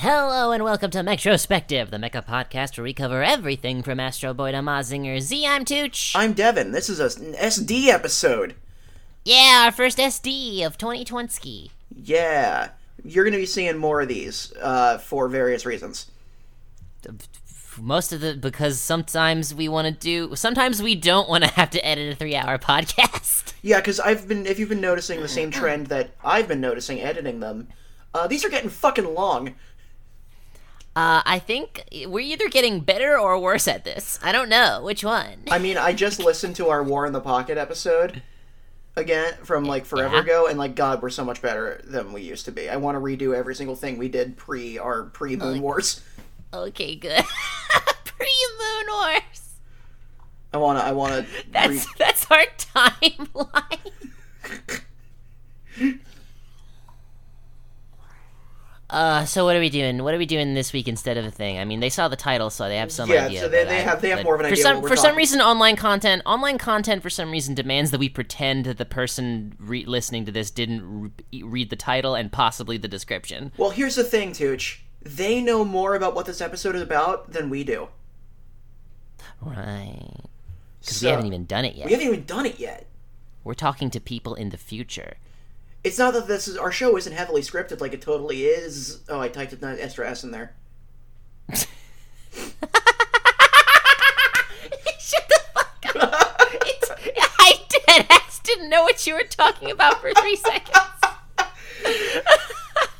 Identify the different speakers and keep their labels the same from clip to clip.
Speaker 1: Hello and welcome to Metrospective, the Mecha podcast where we cover everything from Astro Boy to Mazinger Z. I'm Tooch.
Speaker 2: I'm Devin. This is a- an SD episode.
Speaker 1: yeah, our first SD of 2020.
Speaker 2: Yeah. You're going to be seeing more of these uh, for various reasons.
Speaker 1: Most of the because sometimes we want to do, sometimes we don't want to have to edit a three-hour podcast.
Speaker 2: Yeah, because I've been, if you've been noticing the same trend that I've been noticing editing them, uh, these are getting fucking long.
Speaker 1: Uh, I think we're either getting better or worse at this. I don't know which one.
Speaker 2: I mean, I just listened to our War in the Pocket episode again from like forever
Speaker 1: Yeah.
Speaker 2: ago, and like, God, we're so much better than we used to be. I want to redo every single thing we did pre our pre Moon Wars.
Speaker 1: Okay, good. Pre-Moon Wars.
Speaker 2: I want to, I want to.
Speaker 1: That's that's our timeline. Uh, so what are we doing? What are we doing this week instead of a thing? I mean, they saw the title, so they have some
Speaker 2: Yeah,
Speaker 1: idea.
Speaker 2: so they- they
Speaker 1: I-
Speaker 2: have- they have more of an
Speaker 1: for
Speaker 2: idea
Speaker 1: some for some reason, online content, online content for some reason demands that we pretend that the person re- listening to this didn't re- read the title and possibly the description.
Speaker 2: Well, here's the thing, Tooch. They know more about what this episode is about than we do.
Speaker 1: Right? Because
Speaker 2: So-
Speaker 1: we haven't even done it yet.
Speaker 2: We haven't even done it yet.
Speaker 1: We're talking to people in the future.
Speaker 2: It's not that this is our show isn't heavily scripted like it totally is. Oh, I typed an extra S in there.
Speaker 1: Shut the fuck up. It's, I dead ass didn't know what you were talking about for three seconds.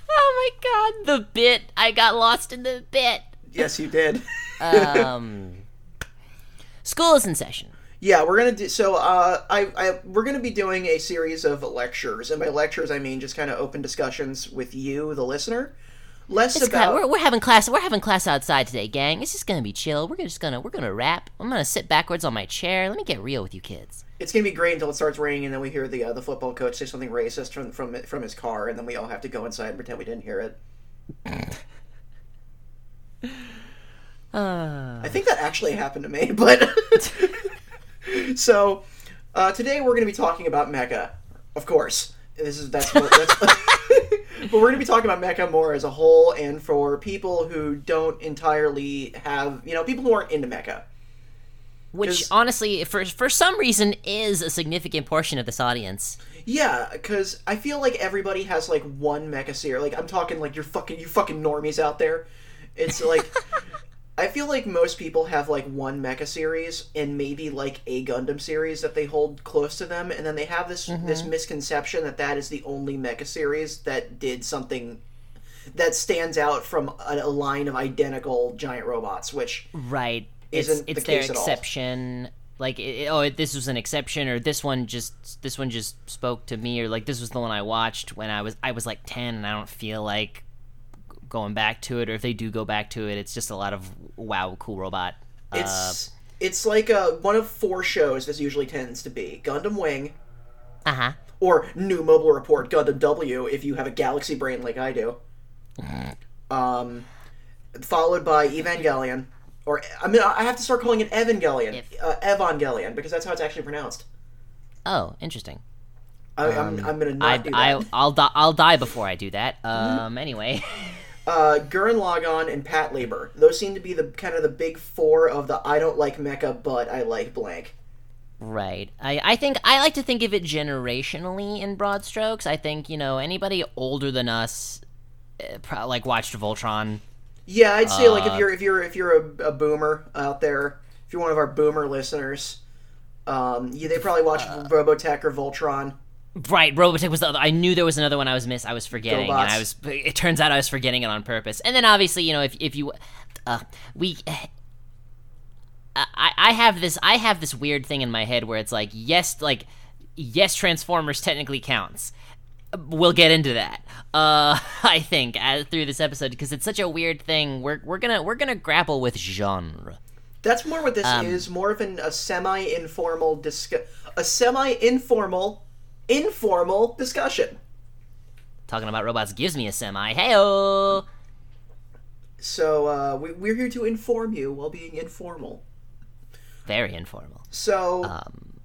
Speaker 1: oh my god, the bit. I got lost in the bit.
Speaker 2: Yes, you did.
Speaker 1: Um, school is in session.
Speaker 2: Yeah, we're gonna do. So, uh, I, I, we're gonna be doing a series of lectures, and by lectures I mean just kind of open discussions with you, the listener. Less
Speaker 1: It's
Speaker 2: about.
Speaker 1: we're, we're having class. We're having class outside today, gang. It's just gonna be chill. We're just gonna we're gonna rap. I'm gonna sit backwards on my chair. Let me get real with you kids.
Speaker 2: It's gonna be great until it starts raining, and then we hear the uh, the football coach say something racist from from from his car, and then we all have to go inside and pretend we didn't hear it.
Speaker 1: Uh,
Speaker 2: I think that actually happened to me, but so uh, today we're going to be talking about mecha, of course. This is that's, what, that's but we're going to be talking about mecha more as a whole, and for people who don't entirely have, you know, people who aren't into mecha.
Speaker 1: Which honestly, for for some reason, is a significant portion of this audience.
Speaker 2: Yeah, because I feel like everybody has like one mecha series. Like I'm talking like you're fucking you fucking normies out there. It's like I feel like most people have like one mecha series and maybe like a Gundam series that they hold close to them, and then they have this mm-hmm. this misconception that that is the only mecha series that did something that stands out from a, a line of identical giant robots. Which
Speaker 1: Right.
Speaker 2: Isn't
Speaker 1: it's it's
Speaker 2: the
Speaker 1: their
Speaker 2: case at all.
Speaker 1: exception. Like, it, it- oh, this was an exception, or this one just this one just spoke to me, or like this was the one I watched when I was I was like ten, and I don't feel like going back to it. Or if they do go back to it, it's just a lot of wow, cool robot. Uh,
Speaker 2: it's it's like a, one of four shows. This usually tends to be Gundam Wing.
Speaker 1: uh huh.
Speaker 2: or new mobile report Gundam W if you have a galaxy brain like I do. Um, followed by Evangelion, or I mean I have to start calling it Evangelion,
Speaker 1: If.
Speaker 2: uh, Evangelion because that's how it's actually pronounced.
Speaker 1: Oh, interesting.
Speaker 2: I, I'm, I'm gonna not
Speaker 1: I
Speaker 2: do that.
Speaker 1: I I'll die I'll die before I do that. Um. Anyway.
Speaker 2: Uh, Gurren Lagann and Patlabor. Those seem to be the kind of the big four of the I don't like mecha, but I like blank.
Speaker 1: Right. I, I think I like to think of it generationally in broad strokes. I think, you know, anybody older than us uh, pro- like watched Voltron.
Speaker 2: Yeah, I'd say like if
Speaker 1: Uh,
Speaker 2: you're if you're if you're a, a boomer out there, if you're one of our boomer listeners, um, yeah, they probably watched
Speaker 1: Uh,
Speaker 2: Robotech or Voltron.
Speaker 1: Right, Robotech was the other. I knew there was another one I was miss. I was forgetting, and I was. It turns out I was forgetting it on purpose. And then obviously, you know, if if you, uh, we. I, I have this I have this weird thing in my head where it's like yes like yes Transformers technically counts. We'll get into that. Uh, I think as, through this episode because it's such a weird thing. We're we're gonna we're gonna grapple with genre.
Speaker 2: That's more what this
Speaker 1: Um,
Speaker 2: is. More of an, a semi-informal discuss, a semi-informal, informal discussion.
Speaker 1: Talking about robots gives me a semi. Heyo.
Speaker 2: So uh, we, we're here to inform you while being informal.
Speaker 1: Very informal.
Speaker 2: So
Speaker 1: Um,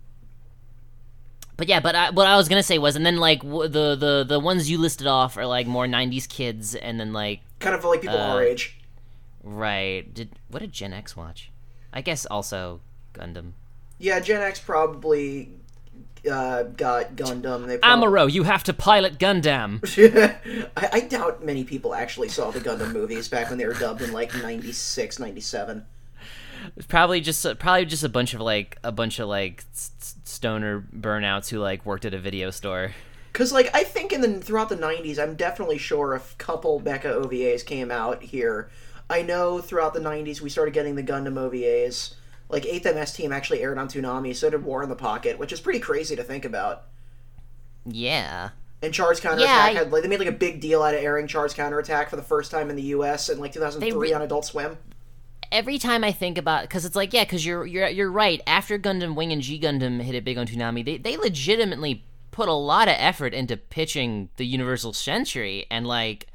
Speaker 1: but yeah, but I, what I was gonna say was, and then like w- the the the ones you listed off are like more '90s kids, and then like
Speaker 2: kind of like people
Speaker 1: Uh,
Speaker 2: our age.
Speaker 1: Right. Did what did Gen X watch? I guess also Gundam.
Speaker 2: Yeah, Gen X probably uh, got Gundam. They
Speaker 1: Amuro, you have to pilot Gundam.
Speaker 2: I, I doubt many people actually saw the Gundam movies back when they were dubbed in like 96, 97.
Speaker 1: probably just probably just a bunch of like a bunch of like stoner burnouts who like worked at a video store.
Speaker 2: Cause like I think in the throughout the '90s, I'm definitely sure a couple mecha OVAs came out here. I know throughout the '90s we started getting the Gundam OVAs. Like 8th MS Team actually aired on Toonami, so did War in the Pocket, which is pretty crazy to think about.
Speaker 1: Yeah.
Speaker 2: And Char's Counterattack
Speaker 1: I-
Speaker 2: had like they made like a big deal out of airing Char's Counterattack for the first time in the U.S. in like 2003
Speaker 1: re-
Speaker 2: on Adult Swim.
Speaker 1: Every time I think about, because it's like, yeah, because you're you're you're right. After Gundam Wing and G Gundam hit it big on Toonami, they they legitimately put a lot of effort into pitching the Universal Century, and like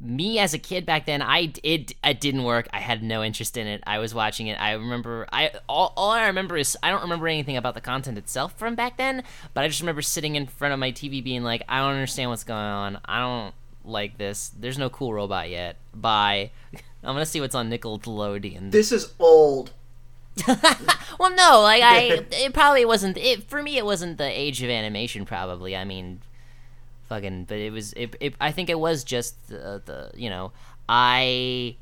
Speaker 1: me as a kid back then, I it it didn't work. I had no interest in it. I was watching it. I remember I all, all I remember is I don't remember anything about the content itself from back then, but I just remember sitting in front of my TV being like, I don't understand what's going on. I don't like this. There's no cool robot yet. Bye. I'm gonna see what's on Nickelodeon.
Speaker 2: This is old.
Speaker 1: well, no, like I, it probably wasn't. It for me, it wasn't the age of animation. Probably, I mean, fucking. But it was. It. it I think it was just the, the. You know, I,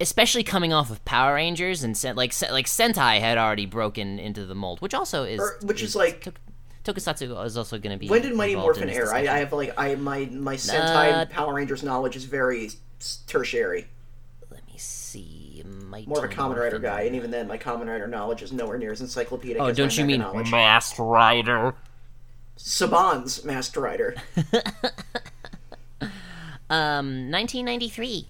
Speaker 1: especially coming off of Power Rangers and Sen- like like Sentai had already broken into the mold, which also is
Speaker 2: Or- which is like-
Speaker 1: Tok- Tokusatsu is also going to be.
Speaker 2: When did Mighty Morphin air? I. I have like I my my Sentai
Speaker 1: Uh,
Speaker 2: Power Rangers knowledge is very tertiary.
Speaker 1: Let me see. Mighty
Speaker 2: More of a Kamen Rider guy, and even then, my Kamen Rider knowledge is nowhere near as encyclopedic.
Speaker 1: Oh,
Speaker 2: as
Speaker 1: don't you mean
Speaker 2: knowledge.
Speaker 1: Masked Rider?
Speaker 2: Saban's Masked Rider?
Speaker 1: Um, 1993.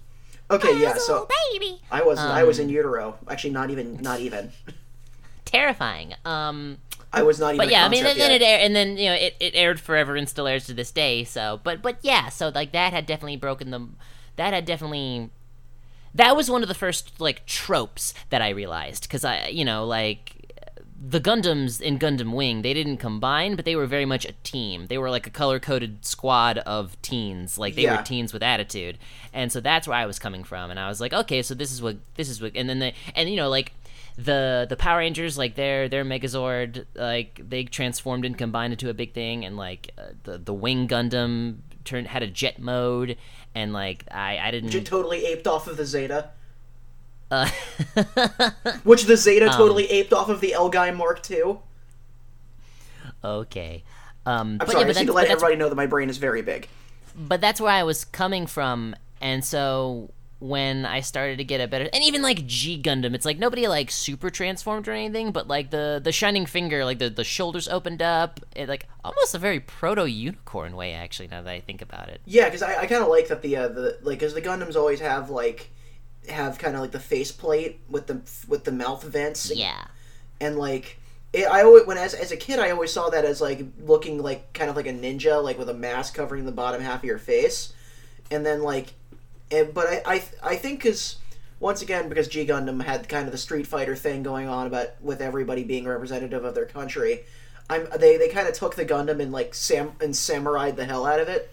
Speaker 2: Okay, yeah. So
Speaker 1: baby.
Speaker 2: I was I was
Speaker 1: Um,
Speaker 2: in utero. Actually, not even not even.
Speaker 1: Terrifying. Um.
Speaker 2: I was not even.
Speaker 1: but yeah, I mean,
Speaker 2: concept
Speaker 1: then, then
Speaker 2: yet.
Speaker 1: it aired, and then you know it, it aired forever and still airs to this day. So, but but yeah, so like that had definitely broken the, That had definitely. That was one of the first like tropes that I realized because I you know like the Gundams in Gundam Wing they didn't combine, but they were very much a team. They were like a color coded squad of teens, like they
Speaker 2: Yeah.
Speaker 1: were teens with attitude, and so that's where I was coming from. And I was like, okay, so this is what this is what, and then they and you know like the the Power Rangers like their their Megazord like they transformed and combined into a big thing, and like uh, the the Wing Gundam turned had a jet mode, and like I I didn't.
Speaker 2: Totally aped off of the Zeta,
Speaker 1: uh,
Speaker 2: which the Zeta
Speaker 1: Um,
Speaker 2: totally aped off of the L-Gaim Mark II.
Speaker 1: okay. Um,
Speaker 2: I'm
Speaker 1: but
Speaker 2: sorry,
Speaker 1: yeah,
Speaker 2: I need to let everybody know that my brain is very big.
Speaker 1: but that's where I was coming from, and so when I started to get a better, and even like G Gundam, it's like nobody like super transformed or anything, but like the the shining finger, like the the shoulders opened up, it like almost a very proto unicorn way actually. Now that I think about it,
Speaker 2: Yeah, because I, I kind of like that the uh, the like because the Gundams always have like have kind of like the faceplate with the with the mouth vents.
Speaker 1: yeah,
Speaker 2: and like it, I always when as as a kid I always saw that as like looking like kind of like a ninja like with a mask covering the bottom half of your face, and then like, and, but I I I think because once again because G Gundam had kind of the Street Fighter thing going on about with everybody being representative of their country. I'm, they they kind of took the Gundam and like sam and samurai'd the hell out of it.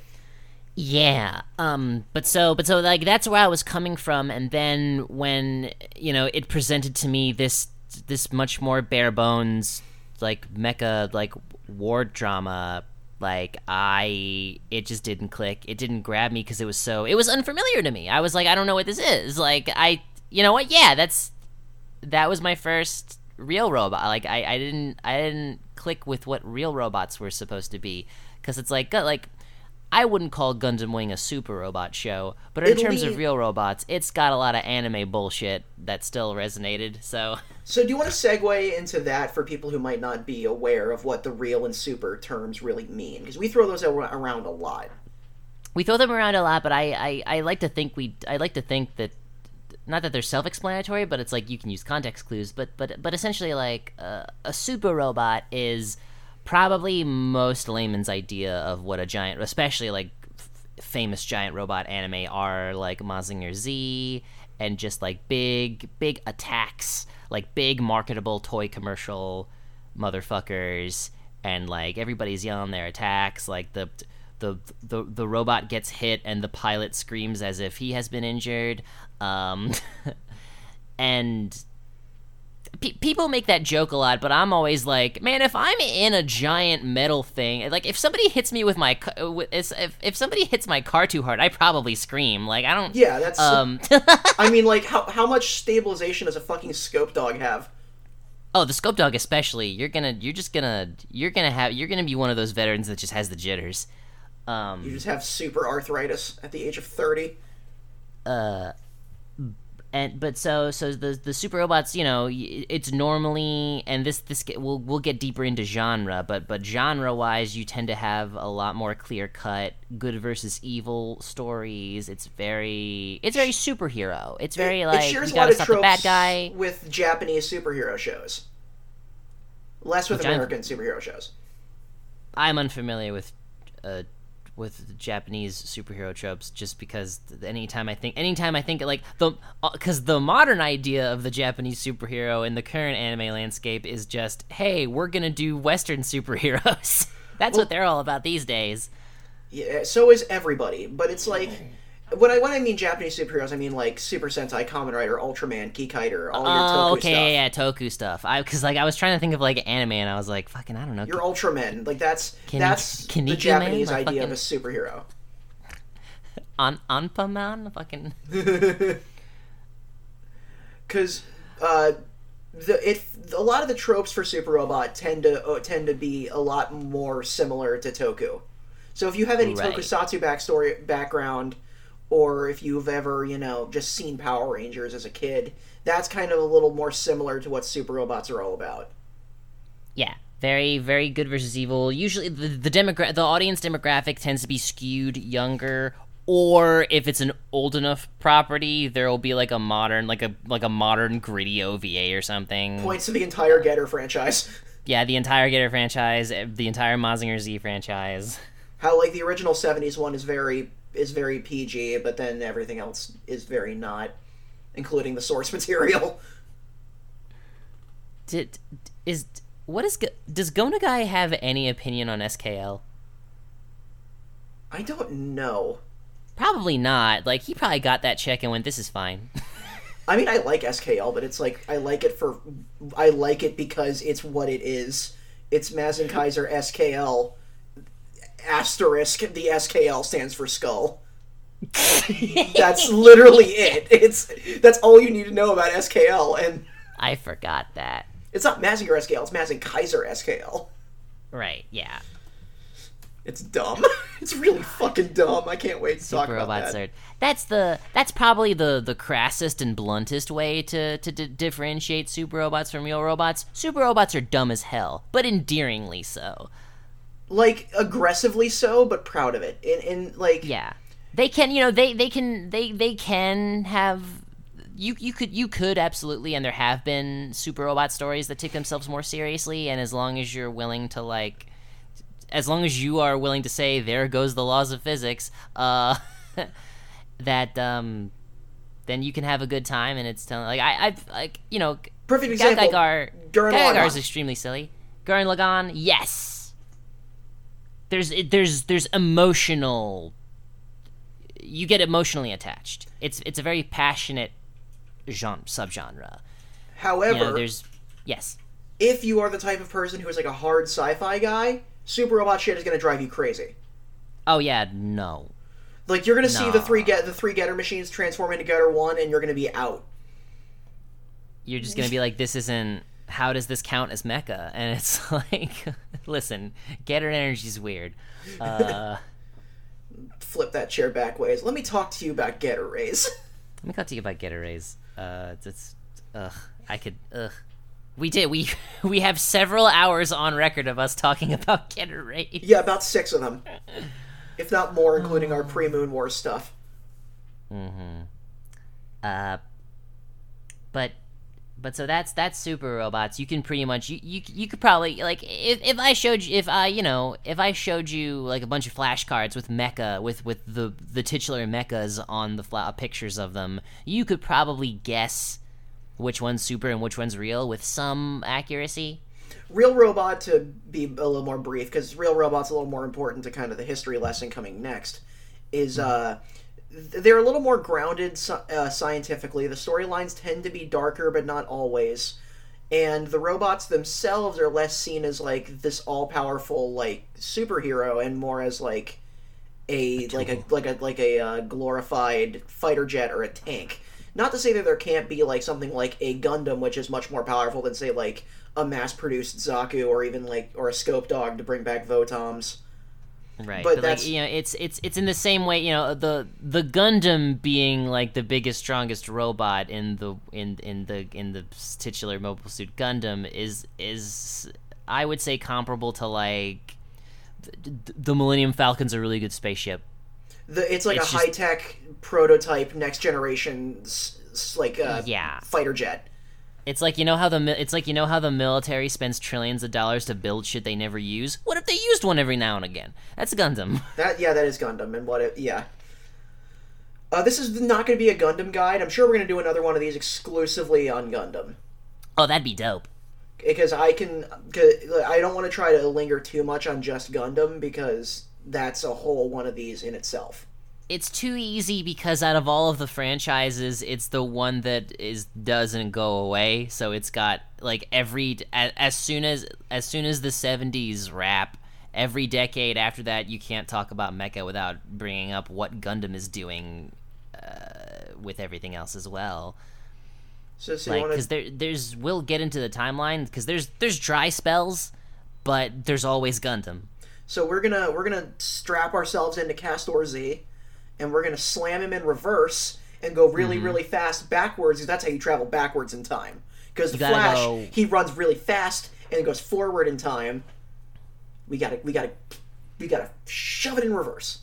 Speaker 1: Yeah. Um but so but so like that's where I was coming from and then when you know it presented to me this this much more bare bones like mecha like war drama like I it just didn't click. It didn't grab me cuz it was so it was unfamiliar to me. I was like I don't know what this is. Like I you know what? Yeah, that's that was my first real robot. Like I, I didn't I didn't click with what real robots were supposed to be because it's like like I wouldn't call Gundam Wing a super robot show, but in
Speaker 2: It'll
Speaker 1: terms
Speaker 2: be-
Speaker 1: of real robots, it's got a lot of anime bullshit that still resonated. So
Speaker 2: So do you want to segue into that for people who might not be aware of what the real and super terms really mean? Because we throw those around a lot.
Speaker 1: we throw them around a lot, but I, I, I like to think we I like to think that not that they're self-explanatory, but it's like you can use context clues. But but but essentially, like uh, a super robot is probably most layman's idea of what a giant, especially like f- famous giant robot anime are, like Mazinger Z, and just like big big attacks, like big marketable toy commercial motherfuckers, and like everybody's yelling their attacks, like the the the the robot gets hit and the pilot screams as if he has been injured. Um, and pe- people make that joke a lot, but I'm always like, man, if I'm in a giant metal thing, like if somebody hits me with my with- if if somebody hits my car too hard, I probably scream. Like I don't.
Speaker 2: Yeah, that's.
Speaker 1: Um.
Speaker 2: I mean, like, how how much stabilization does a fucking scope dog have?
Speaker 1: oh, the scope dog especially. You're gonna. You're just gonna. You're gonna have. You're gonna be one of those veterans that just has the jitters. Um.
Speaker 2: You just have super arthritis at the age of thirty.
Speaker 1: And but so so the the super robots you know it's normally and this this we'll we'll get deeper into genre but but genre wise you tend to have a lot more clear cut good versus evil stories it's very it's very superhero it's very
Speaker 2: it,
Speaker 1: like
Speaker 2: it shares
Speaker 1: you
Speaker 2: a lot of
Speaker 1: the bad guy
Speaker 2: with Japanese superhero shows. Less with American superhero shows.
Speaker 1: i'm unfamiliar with uh with Japanese superhero tropes, just because anytime I think, anytime I think like the, uh, because the modern idea of the Japanese superhero in the current anime landscape is just, hey, we're gonna do Western superheroes. That's what they're all about these days.
Speaker 2: Yeah, so is everybody. But it's like when I when I mean Japanese superheroes, I mean like Super Sentai, Kamen Rider, Ultraman, Kikaider, all your
Speaker 1: Oh,
Speaker 2: Toku
Speaker 1: okay,
Speaker 2: stuff.
Speaker 1: yeah, yeah, Toku stuff. I because like I was trying to think of like anime, and I was like, fucking, I don't know.
Speaker 2: Your Ultraman, like that's
Speaker 1: Can-
Speaker 2: that's
Speaker 1: can
Speaker 2: the
Speaker 1: man?
Speaker 2: Japanese
Speaker 1: Like
Speaker 2: idea of a
Speaker 1: fucking-
Speaker 2: superhero.
Speaker 1: An Anpanman, fucking.
Speaker 2: because uh, the it a lot of the tropes for Super Robot tend to uh, tend to be a lot more similar to Toku. So if you have any
Speaker 1: Right.
Speaker 2: Tokusatsu backstory background, or if you've ever you know just seen Power Rangers as a kid, that's kind of a little more similar to what Super Robots are all about.
Speaker 1: Yeah, very very good versus evil. Usually the the demogra- the audience demographic tends to be skewed younger or if it's an old enough property, there will be like a modern like a like a modern gritty OVA or something.
Speaker 2: Points to the entire Getter franchise.
Speaker 1: Yeah, the entire Getter franchise, eh, the entire Mazinger Z franchise.
Speaker 2: How like the original '70s one is very is very PG, but then everything else is very not, including the source material.
Speaker 1: Did is what is does Go Nagai have any opinion on SKL?
Speaker 2: I don't know.
Speaker 1: Probably not. Like he probably got that check and went, "This is fine."
Speaker 2: I mean, I like SKL, but it's like I like it for I like it because it's what it is. It's Mazinkaiser SKL asterisk. The SKL stands for skull. that's literally it. It's that's all you need to know about SKL, and
Speaker 1: I forgot that.
Speaker 2: it's not Mazinger SKL. It's Mazinkaiser SKL.
Speaker 1: Right? Yeah.
Speaker 2: It's dumb. It's really fucking dumb. I can't wait to talk
Speaker 1: Super
Speaker 2: about
Speaker 1: robots
Speaker 2: that.
Speaker 1: are. That's the. That's probably the the crassest and bluntest way to to d- differentiate super robots from real robots. Super robots are dumb as hell, but endearingly so.
Speaker 2: Like aggressively so, but proud of it. In in like
Speaker 1: Yeah, they can. You know, they they can they they can have. You you could you could absolutely, and there have been super robot stories that take themselves more seriously, and as long as you're willing to like. As long as you are willing to say, "There goes the laws of physics," uh, that um, then you can have a good time, and it's telling like I I've like you know
Speaker 2: perfect example.
Speaker 1: Gagagar
Speaker 2: Gurren
Speaker 1: Gagagar is extremely silly. Gurren Lagann, yes. There's there's there's emotional. You get emotionally attached. It's it's a very passionate genre subgenre.
Speaker 2: However,
Speaker 1: You know, there's yes.
Speaker 2: if you are the type of person who is like a hard sci-fi guy, super robot shit is going to drive you crazy.
Speaker 1: Oh yeah, no.
Speaker 2: Like you're going to see the three get the three getter machines transform into getter one, and you're going to be out.
Speaker 1: You're just gonna be like, this isn't. How does this count as mecha? And it's like, listen, Getter Energy's weird. Uh,
Speaker 2: Flip that chair back ways. Let me talk to you about getter rays.
Speaker 1: Let me talk to you about Getter Rays. Uh, it's, ugh. I could ugh. We did. We we have several hours on record of us talking about Getter Rays.
Speaker 2: yeah, about six of them, if not more, including our pre-Moon War stuff. Mm-hmm.
Speaker 1: Uh, but but so that's that's super robots. You can pretty much you you, you could probably like if, if I showed you if I you know if I showed you like a bunch of flashcards with mecha with with the the titular mechas on the fla- pictures of them, you could probably guess which one's super and which one's real with some accuracy.
Speaker 2: Real Robot, to be a little more brief, because Real Robot's a little more important to kind of the history lesson coming next, is uh, they're a little more grounded uh, scientifically. The storylines tend to be darker, but not always. And the robots themselves are less seen as like this all powerful like superhero, and more as like a, like a like a like a uh, glorified fighter jet or a tank. Not to say that there can't be like something like a Gundam, which is much more powerful than say like a mass-produced Zaku or even like or a Scope Dog to bring back Votoms.
Speaker 1: Right, but, but like you know, it's it's it's in the same way. You know, the the Gundam being like the biggest, strongest robot in the in in the in the titular Mobile Suit Gundam is is I would say comparable to like the, the Millennium Falcon's a really good spaceship.
Speaker 2: The it's like it's a high tech prototype, next generation, like uh, yeah fighter jet.
Speaker 1: It's like you know how the it's like you know how the military spends trillions of dollars to build shit they never use. What if they used one every now and again? That's Gundam.
Speaker 2: That yeah, that is Gundam, and what it yeah. Uh, this is not going to be a Gundam guide. I'm sure we're going to do another one of these exclusively on Gundam.
Speaker 1: Oh, that'd be dope.
Speaker 2: Because I can, I don't want to try to linger too much on just Gundam because that's a whole one of these in itself
Speaker 1: it's too easy because out of all of the franchises, it's the one that is doesn't go away. So it's got like every as soon as as soon as the '70s wrap, every decade after that, you can't talk about Mecha without bringing up what Gundam is doing uh, with everything else as well. So, so like, because wanna... there, there's we'll get into the timeline because there's there's dry spells, but there's always Gundam.
Speaker 2: So we're gonna we're gonna strap ourselves into Castor Z and we're going to slam him in reverse and go really, mm-hmm. really fast backwards because that's how you travel backwards in time. Because the Flash, go... he runs really fast and it goes forward in time. We gotta, we gotta, we gotta shove it in reverse.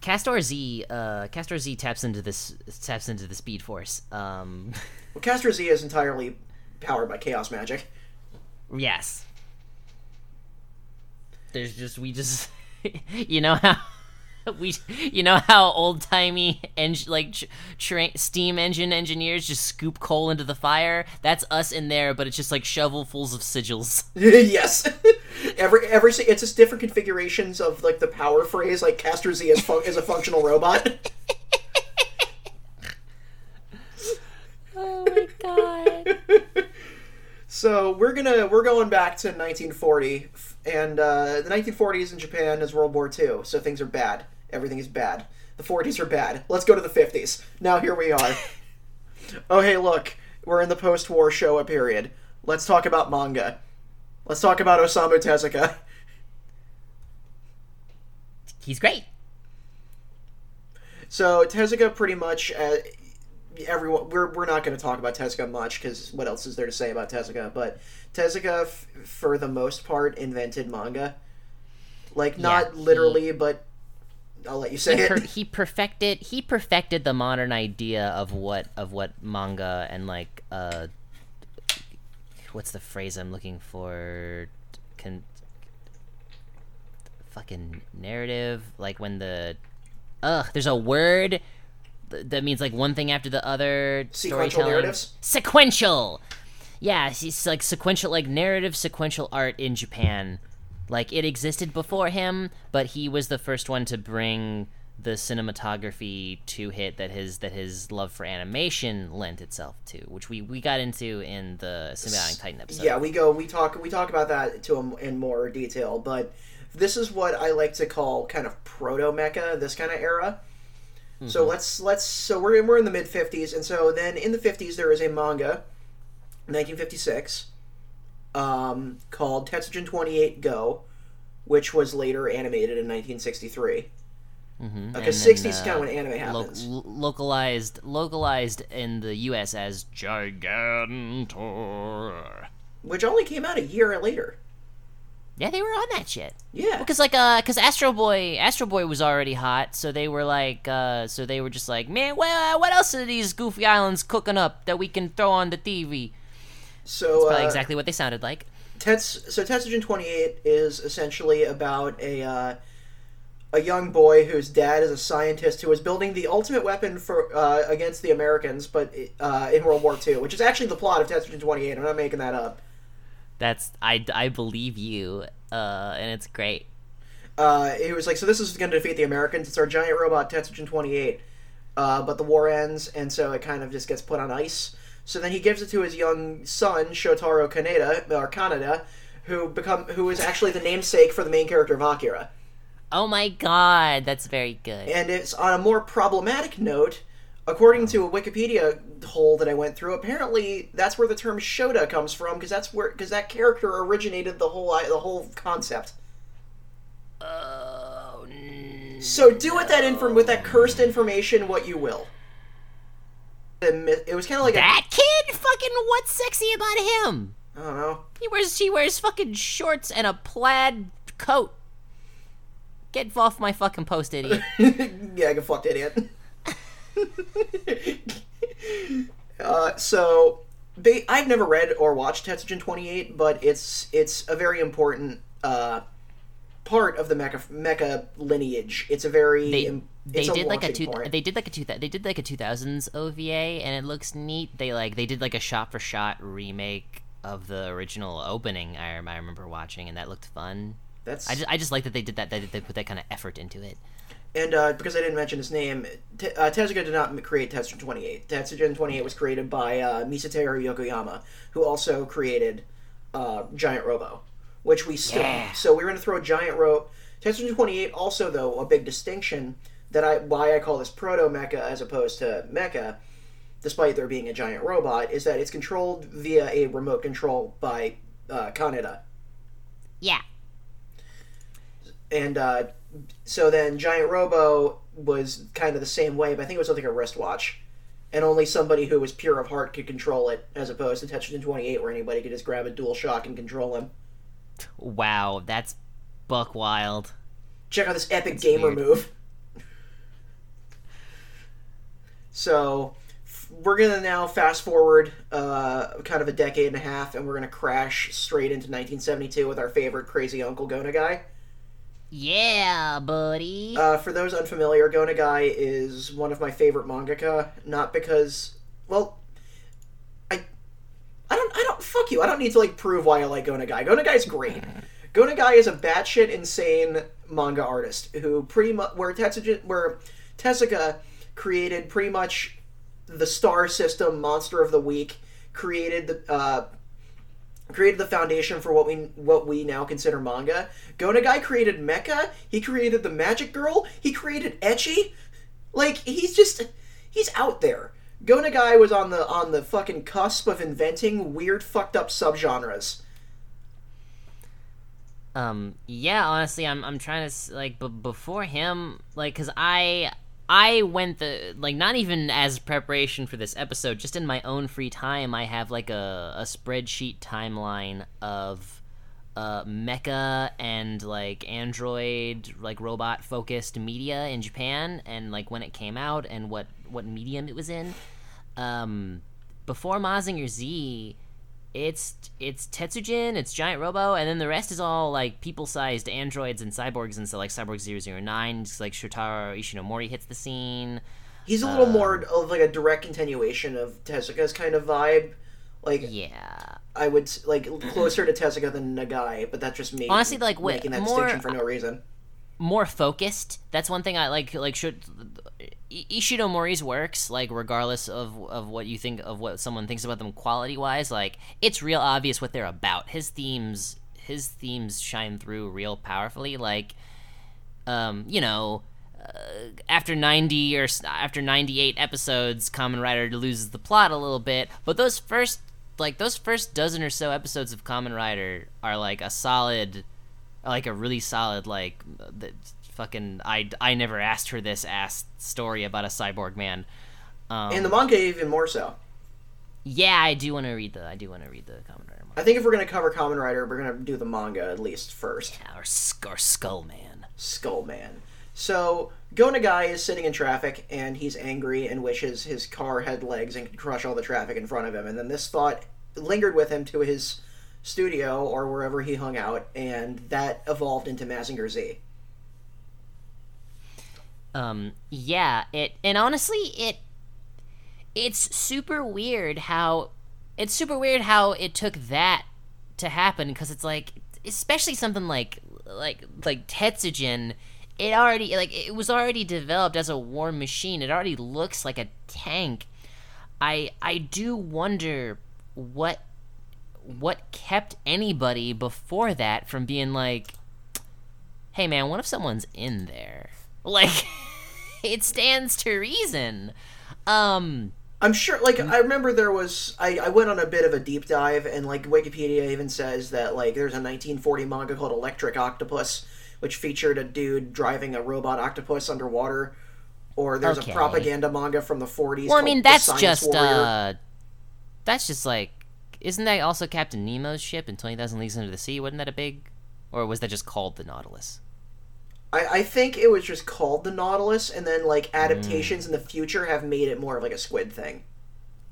Speaker 1: Castor Z, uh, Castor Z taps into this taps into the Speed Force. Um...
Speaker 2: well, Castor Z is entirely powered by chaos magic.
Speaker 1: Yes. There's just we just you know how we you know how old timey eng- like tra- steam engine engineers just scoop coal into the fire? That's us in there but it's just like shovelfuls of sigils.
Speaker 2: Yes. Every every it's just different configurations of like the power phrase like caster Z is, fun- is a functional robot.
Speaker 1: Oh my god
Speaker 2: so we're gonna we're going back to 1940 and uh, the 1940s in Japan is World War II, so things are bad. Everything is bad. The 40s are bad. Let's go to the 50s. Now here we are. oh, hey, look. We're in the post war Showa period. Let's talk about manga. Let's talk about Osamu Tezuka.
Speaker 1: He's great.
Speaker 2: So Tezuka pretty much uh, everyone we're, we're not going to talk about Tezuka much because what else is there to say about Tezuka? But Tezuka, f- for the most part, invented manga. Like not yeah, literally, he... but I'll let you say
Speaker 1: he
Speaker 2: per- it.
Speaker 1: He perfected he perfected the modern idea of what of what manga and like uh what's the phrase I'm looking for can fucking narrative like when the ugh there's a word that means like one thing after the other
Speaker 2: sequential narratives
Speaker 1: sequential yeah it's like sequential like narrative sequential art in Japan like it existed before him, but he was the first one to bring the cinematography to hit that his that his love for animation lent itself to, which we, we got into in the Symbiotic Titan episode.
Speaker 2: Yeah, we go we talk we talk about that to him in more detail, but this is what I like to call kind of proto mecha, this kind of era. Mm-hmm. So let's let's so we're in, we're in the mid 50s and so then in the 50s there is a manga 1956 um, called Tetsujin 28 Go, which was later animated in 1963. Mm-hmm. Because mm-hmm. 60s is kind of when anime happens.
Speaker 1: Lo- localized, localized in the U.S. as Gigantor,
Speaker 2: which only came out a year later.
Speaker 1: Yeah, they were on that shit.
Speaker 2: Yeah,
Speaker 1: because like, uh, because Astro Boy, Astro Boy was already hot, so they were like, uh, so they were just like, man, well, what else are these goofy islands cooking up that we can throw on the TV?
Speaker 2: So
Speaker 1: That's probably uh, exactly what they sounded like.
Speaker 2: Tets, so Tetsujin 28 is essentially about a uh, a young boy whose dad is a scientist who is building the ultimate weapon for uh, against the Americans, but uh, in World War II, which is actually the plot of Tetsujin 28. I'm not making that up.
Speaker 1: That's I, I believe you, uh, and it's great.
Speaker 2: Uh, he was like, so this is going to defeat the Americans. It's our giant robot Tetsujin 28. Uh, but the war ends, and so it kind of just gets put on ice. So then he gives it to his young son, Shotaro Kaneda, or Kaneda, who become who is actually the namesake for the main character of Akira.
Speaker 1: Oh my god, that's very good.
Speaker 2: And it's on a more problematic note. According to a Wikipedia hole that I went through, apparently that's where the term Shota comes from because that's where because that character originated the whole the whole concept.
Speaker 1: Oh,
Speaker 2: So do with that inform with that cursed information what you will. It was kind of like
Speaker 1: that kid? Fucking what's sexy about him?
Speaker 2: I don't know.
Speaker 1: He wears he wears fucking shorts and a plaid coat. Get off my fucking post, idiot.
Speaker 2: yeah, get fucked, idiot. uh, so, they, I've never read or watched Tetsujin 28, but it's it's a very important uh, part of the mecha mecha lineage. It's a very
Speaker 1: they
Speaker 2: im-
Speaker 1: they did like a two
Speaker 2: point.
Speaker 1: they did like a two they did like a 2000s OVA and it looks neat. They like they did like a shot for shot remake of the original opening. I, I remember watching and that looked fun.
Speaker 2: That's
Speaker 1: I just I just like that they did that they, they put that kind of effort into it.
Speaker 2: And uh, because I didn't mention his name, Te- uh, Tezuka did not create Tetsujin 28. Tetsujin 28 was created by uh, Mitsuteru Yokoyama, who also created uh, Giant Robo, which we still.
Speaker 1: Yeah.
Speaker 2: So we're going to throw Giant Robo. Tetsujin 28 also, though, a big distinction that I why I call this proto mecha as opposed to mecha, despite there being a giant robot, is that it's controlled via a remote control by uh, Kaneda.
Speaker 1: Yeah.
Speaker 2: and uh, so then Giant Robo was kind of the same way, but I think it was something like a wristwatch, and only somebody who was pure of heart could control it, as opposed to Tetris 28, where anybody could just grab a dual shock and control him.
Speaker 1: Wow, that's buck wild.
Speaker 2: Check out this epic gamer
Speaker 1: weird.
Speaker 2: move. So f- we're gonna now fast forward uh, kind of a decade and a half, and we're gonna crash straight into 1972 with our favorite crazy Uncle Go Nagai.
Speaker 1: Yeah, buddy.
Speaker 2: Uh, for those unfamiliar, Go Nagai is one of my favorite mangaka. Not because, well, I, I don't, I don't. Fuck you. I don't need to like prove why I like Go Nagai. Gonagai's great. Go Nagai is a batshit insane manga artist who pretty much where Tetsuja, where Tezuka created pretty much the star system monster of the week, created the. Uh, created the foundation for what we what we now consider manga. Go Nagai created Mecha. He created the Magic Girl. He created Ecchi. Like he's just he's out there. Go Nagai was on the on the fucking cusp of inventing weird fucked up subgenres.
Speaker 1: Um, yeah, honestly, I'm I'm trying to like b- before him, like, cause I I went the like not even as preparation for this episode, just in my own free time, I have like a a spreadsheet timeline of uh mecha and like android like robot focused media in Japan and like when it came out and what what medium it was in. Um, before Mazinger Z, it's it's Tetsujin, it's Giant Robo, and then the rest is all like people-sized androids and cyborgs, and so like Cyborg 009, just like Shotaro Ishinomori hits the scene.
Speaker 2: He's a little more um, of like a direct continuation of Tezuka's kind of vibe. Like
Speaker 1: Yeah,
Speaker 2: I would like closer to Tezuka than Nagai, but that's just me.
Speaker 1: Honestly, like,
Speaker 2: making that
Speaker 1: more-
Speaker 2: distinction for no reason.
Speaker 1: more focused. That's one thing I like. Like should I- Ishinomori's works, like regardless of of what you think of what someone thinks about them quality wise, like it's real obvious what they're about. His themes, his themes shine through real powerfully. Like, um, you know. Uh, after 90 or after 98 episodes Kamen Rider loses the plot a little bit but those first like those first dozen or so episodes of Kamen Rider are like a solid like a really solid like the fucking I I never asked her this ass story about a cyborg man. Um,
Speaker 2: And the manga even more so.
Speaker 1: yeah, I do want to read the I do want to read the Kamen Rider manga.
Speaker 2: I think if we're gonna cover Kamen Rider, we're gonna do the manga at least first.
Speaker 1: Yeah, or, Sk- or Skull Man.
Speaker 2: Skull Man. So Go Nagai is sitting in traffic and he's angry and wishes his car had legs and could crush all the traffic in front of him. And then this thought lingered with him to his studio or wherever he hung out, and that evolved into Mazinger Z.
Speaker 1: Um, yeah, it and honestly, it it's super weird how it's super weird how it took that to happen because it's like, especially something like like like Tetsujin. It already like it was already developed as a war machine. It already looks like a tank. I I do wonder what what kept anybody before that from being like, hey man, what if someone's in there? Like, it stands to reason. Um,
Speaker 2: I'm sure. Like I remember there was. I, I went on a bit of a deep dive, and like Wikipedia even says that like there's a 1940 manga called Electric Octopus, which featured a dude driving a robot octopus underwater. Or there's
Speaker 1: Okay.
Speaker 2: a propaganda manga from the 40s.
Speaker 1: well, I mean that's just
Speaker 2: Warrior.
Speaker 1: uh, that's just like, isn't that also Captain Nemo's ship in Twenty Thousand Leagues Under the Sea? Wasn't that a big, or was that just called the Nautilus?
Speaker 2: I, I think it was just called the Nautilus, and then like
Speaker 1: Mm.
Speaker 2: adaptations in the future have made it more of like a squid thing.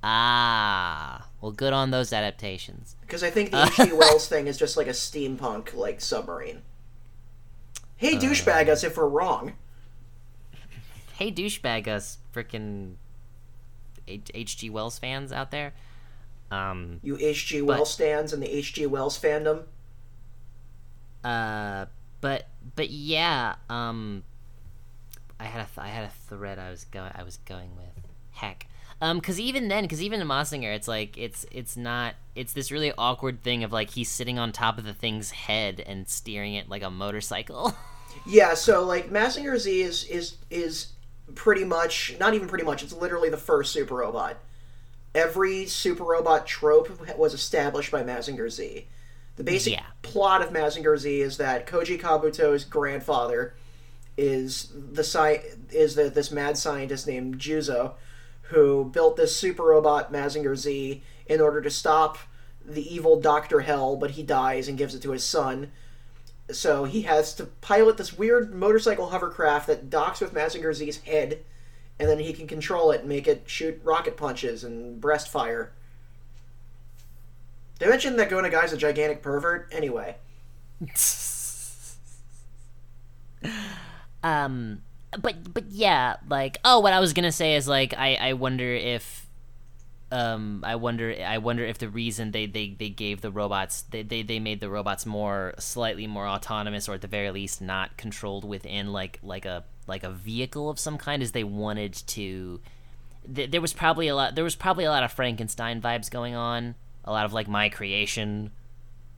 Speaker 1: Ah, well, good on those adaptations.
Speaker 2: Because I think the H.G. Wells thing is just like a steampunk like submarine. Hey,
Speaker 1: Uh.
Speaker 2: douchebag us if we're wrong.
Speaker 1: Hey, douchebag, us freaking H.G. Wells fans out there. Um,
Speaker 2: You H.G. Wells stands and the H.G. Wells fandom.
Speaker 1: Uh, but but yeah, um, I had a th- I had a thread I was going I was going with. Heck, um, because even then, because even in Mazinger, it's like it's it's not it's this really awkward thing of like he's sitting on top of the thing's head and steering it like a motorcycle.
Speaker 2: Yeah, so like Mazinger Z is is is pretty much not even pretty much. It's literally the first super robot. Every super robot trope was established by Mazinger Z. The basic
Speaker 1: Yeah.
Speaker 2: plot of Mazinger Z is that Koji Kabuto's grandfather is the sci- is the, this mad scientist named Juzo, who built this super robot Mazinger Z in order to stop the evil Doctor Hell, but he dies and gives it to his son. So he has to pilot this weird motorcycle hovercraft that docks with Mazinger Z's head, and then he can control it and make it shoot rocket punches and breast fire. They mentioned that Go Nagai's a gigantic pervert. Anyway,
Speaker 1: um, but but yeah, like oh, what I was gonna say is like I I wonder if. Um, I wonder. I wonder if the reason they, they, they gave the robots they, they, they made the robots more slightly more autonomous, or at the very least not controlled within like like a like a vehicle of some kind, is they wanted to. Th- there was probably a lot. There was probably a lot of Frankenstein vibes going on. A lot of like my creation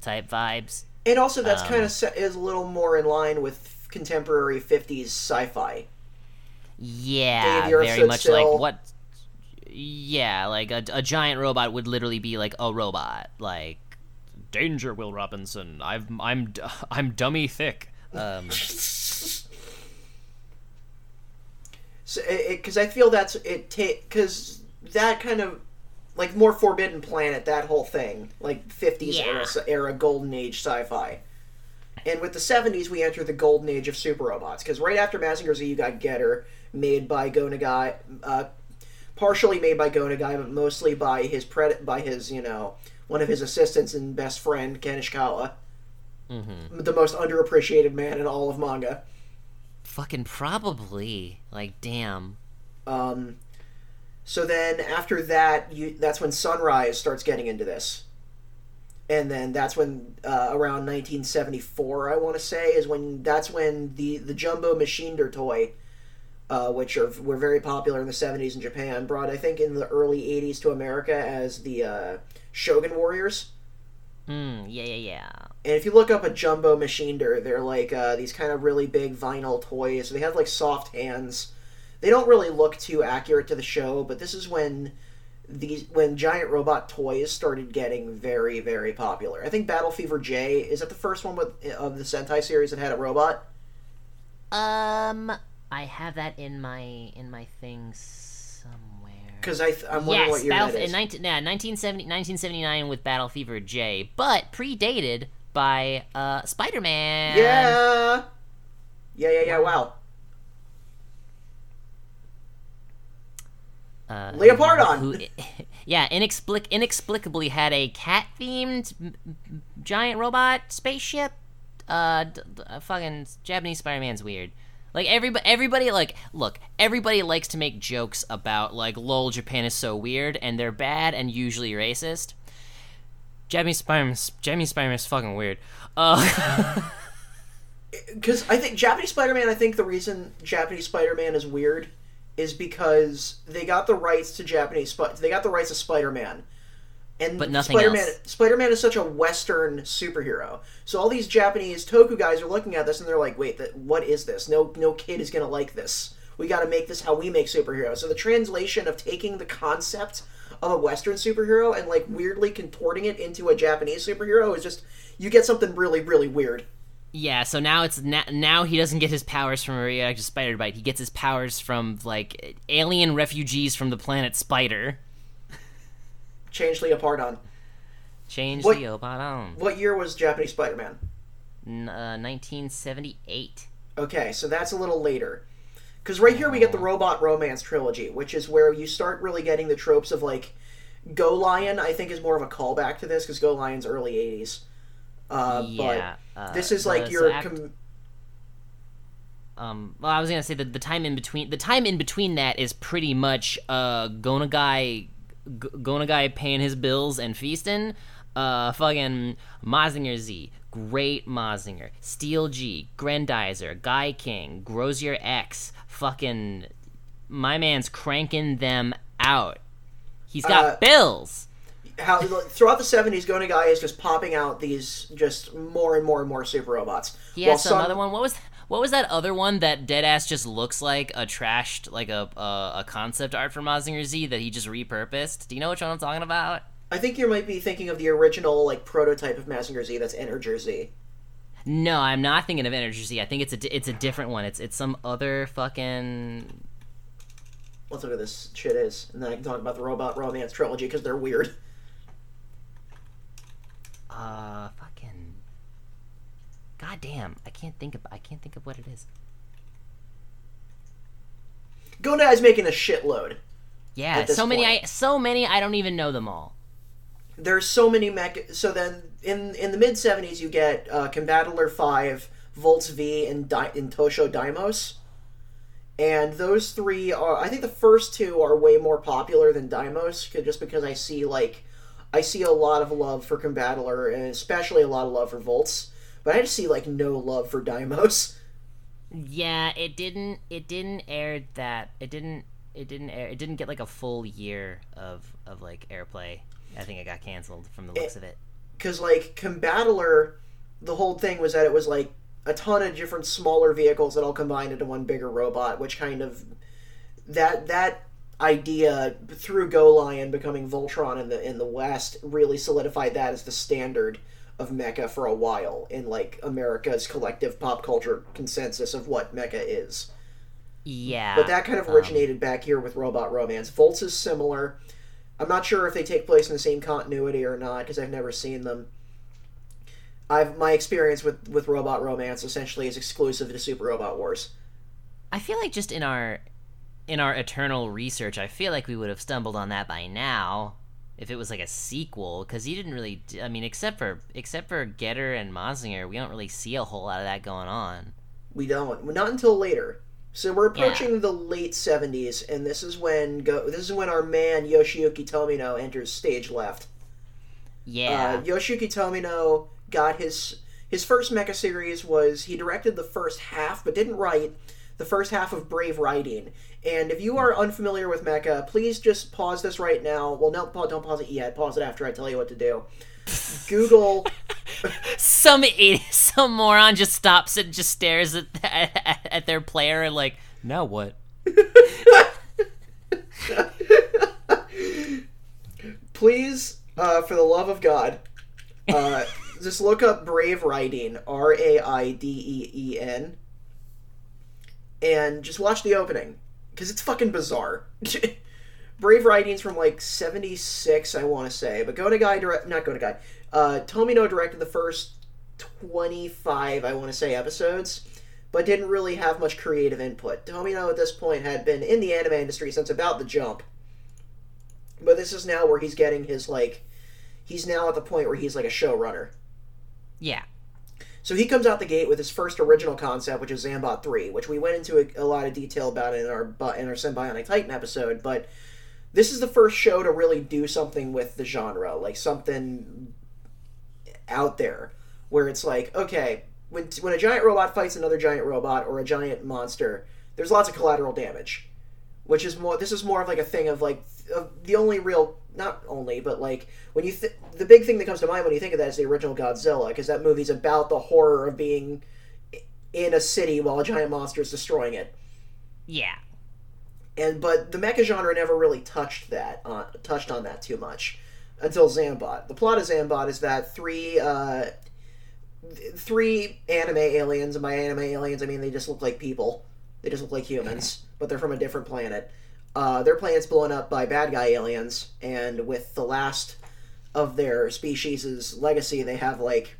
Speaker 1: type vibes.
Speaker 2: and also that's
Speaker 1: Um,
Speaker 2: kind of se- is a little more in line with contemporary '50s sci-fi.
Speaker 1: Yeah,
Speaker 2: Day the Earth
Speaker 1: very much
Speaker 2: Still.
Speaker 1: like what. Yeah, like a, a giant robot would literally be like a robot, like danger, Will Robinson. I've I'm I'm dummy thick. Um,
Speaker 2: So, because I feel that's it. Because that kind of like more Forbidden Planet, that whole thing, like '50s
Speaker 1: Yeah.
Speaker 2: era, era golden age sci-fi. And with the '70s, we enter the golden age of super robots. Because right after Mazinger Z, you got Getter, made by Go Nagai, uh, partially made by Go Nagai, but mostly by his pred- by his you know one of his assistants and best friend Ken Ishikawa, the most underappreciated man in all of manga.
Speaker 1: fucking probably. Like, damn.
Speaker 2: Um, so then after that, you that's when Sunrise starts getting into this, and then that's when uh, around 1974, I want to say, is when that's when the the Jumbo Machinder toy, uh, which are were very popular in the 70s in Japan, brought I think in the early 80s to America as the uh, Shogun Warriors.
Speaker 1: Mm, yeah, yeah, yeah.
Speaker 2: And if you look up a jumbo machinder, they're like uh, these kind of really big vinyl toys. They have like soft hands. They don't really look too accurate to the show, but this is when these when giant robot toys started getting very very popular. I think Battle Fever J is that the first one with of the Sentai series that had a robot.
Speaker 1: Um, I have that in my in my thing somewhere.
Speaker 2: Because I th- I'm wondering
Speaker 1: yes,
Speaker 2: what year
Speaker 1: Battle,
Speaker 2: that is.
Speaker 1: in 19, yeah, 1970, 1979 with Battle Fever J, but predated by uh, Spider Man.
Speaker 2: yeah, yeah, yeah, yeah. Wow.
Speaker 1: Uh,
Speaker 2: Leopardon!
Speaker 1: Who, yeah, inexplic- inexplicably had a cat themed giant robot spaceship. Uh, d- d- uh, fucking Japanese Spider Man's weird. Like everybody, everybody like look. Everybody likes to make jokes about like, lol, Japan is so weird and they're bad and usually racist. Japanese Spider-Man, Japanese Spider-Man is fucking weird. Uh,
Speaker 2: because I think Japanese Spider-Man. I think the reason Japanese Spider-Man is weird is because they got the rights to Japanese. They got the rights to Spider-Man, and
Speaker 1: But nothing
Speaker 2: Spider-Man.
Speaker 1: else.
Speaker 2: Spider-Man is such a Western superhero. So all these Japanese toku guys are looking at this and they're like, "Wait, that what is this? No, no kid is gonna like this. We got to make this how we make superheroes." So the translation of taking the concept of a Western superhero and like weirdly contorting it into a Japanese superhero is just you get something really, really weird.
Speaker 1: Yeah, so now it's na- now he doesn't get his powers from a radioactive spider bite. He gets his powers from like alien refugees from the planet Spider.
Speaker 2: Change Leopardon.
Speaker 1: Change
Speaker 2: What-
Speaker 1: the Obadon.
Speaker 2: What year was Japanese Spider-Man?
Speaker 1: N- uh, 1978.
Speaker 2: Okay, so that's a little later. Because right here we get the Robot Romance trilogy, which is where you start really getting the tropes of like Go Lion. I think is more of a callback to this because Go Lion's early '80s. Uh,
Speaker 1: yeah.
Speaker 2: but
Speaker 1: uh,
Speaker 2: this is like your
Speaker 1: act-
Speaker 2: com-
Speaker 1: um well i was gonna say that the time in between the time in between that is pretty much uh Go Nagai G- Go Nagai paying his bills and feasting. Uh fucking mazinger z great mazinger. Steel Jeeg Grendizer guy king Groizer X fucking my man's cranking them out. He's got
Speaker 2: Uh,
Speaker 1: bills
Speaker 2: how like, throughout the '70s, Go Nagai is just popping out these just more and more and more super robots.
Speaker 1: He
Speaker 2: While
Speaker 1: has some
Speaker 2: some-
Speaker 1: other one. What was what was that other one that Deadass just looks like a trashed like a a, a concept art for Mazinger Z that he just repurposed? Do you know which one I'm talking about?
Speaker 2: I think you might be thinking of the original like prototype of Mazinger Z. That's Energer Z.
Speaker 1: No, I'm not thinking of Energer Z. I think it's a it's a different one. It's it's some other fucking
Speaker 2: Let's look at this shit is, and then I can talk about the Robot Romance trilogy because they're weird.
Speaker 1: Uh fucking God damn, I can't think of I can't think of what it is.
Speaker 2: Go Nagai's making a shitload.
Speaker 1: Yeah, so many
Speaker 2: point.
Speaker 1: I so many I don't even know them all.
Speaker 2: there's so many mech. So then, in in the mid '70s, you get uh, Combattler Five, Volts V, and Di- and Tosho Daimos, and those three are. I think the first two are way more popular than Daimos, just because I see like, I see a lot of love for Combattler, and especially a lot of love for Volts, but I just see like no love for Daimos.
Speaker 1: Yeah, it didn't. It didn't air that. It didn't. It didn't air. It didn't get like a full year of of like airplay. I think it got canceled from the looks eh, of it.
Speaker 2: because like Combattler, the whole thing was that it was like a ton of different smaller vehicles that all combined into one bigger robot, which kind of that that idea through Go Lion becoming Voltron in the in the West really solidified that as the standard of mecha for a while in like America's collective pop culture consensus of what mecha is.
Speaker 1: Yeah,
Speaker 2: But that kind of
Speaker 1: um,
Speaker 2: originated back here with Robot Romance. Volts is similar. I'm not sure if they take place in the same continuity or not because I've never seen them. I've my experience with with Robot Romance essentially is exclusive to Super Robot Wars.
Speaker 1: I feel like just in our in our eternal research, I feel like we would have stumbled on that by now if it was like a sequel because you didn't really i mean, except for except for Getter and Mazinger, we don't really see a whole lot of that going on.
Speaker 2: We don't not until later. So we're approaching the late 70s, and this is when go. This is when our man Yoshiyuki Tomino enters stage left.
Speaker 1: Yeah,
Speaker 2: Uh, Yoshiyuki Tomino got his his first mecha series was he directed the first half but didn't write the first half of Brave Raideen. And if you are unfamiliar with mecha, please just pause this right now. Well, no, don't pause it yet. Pause it after I tell you what to do. Google.
Speaker 1: some idiot, some moron just stops and just stares at at, at their player and like, now what?
Speaker 2: please, uh, for the love of God, uh, just look up Brave Raideen, R A I D E E N, and just watch the opening because it's fucking bizarre. Brave Raideen's from like '76, I want to say, but Go Nagai direct, not Go Nagai. Uh, Tomino directed the first 25, I want to say, episodes. But didn't really have much creative input. Tomino at this point had been in the anime industry since about the jump. But this is now where he's getting his like he's now at the point where he's like a showrunner.
Speaker 1: Yeah,
Speaker 2: So he comes out the gate with his first original concept, which is Zambot Three, which we went into a, a lot of detail about in our in our Symbionic Titan episode. But this is the first show to really do something with the genre, like something out there where it's like, okay, when when a giant robot fights another giant robot or a giant monster, there's lots of collateral damage, which is more. This is more of like a thing of like of the only real, not only, but like when you th- the big thing that comes to mind when you think of that is the original Godzilla, because that movie's about the horror of being in a city while a giant monster is destroying it.
Speaker 1: Yeah.
Speaker 2: And but the mecha genre never really touched that on touched on that too much until Zambot. The plot of Zambot is that three uh, th- three anime aliens, and by anime aliens I mean they just look like people. They just look like humans, but they're from a different planet. Uh, their planet's blown up by bad guy aliens, and with the last of their species' legacy, they have like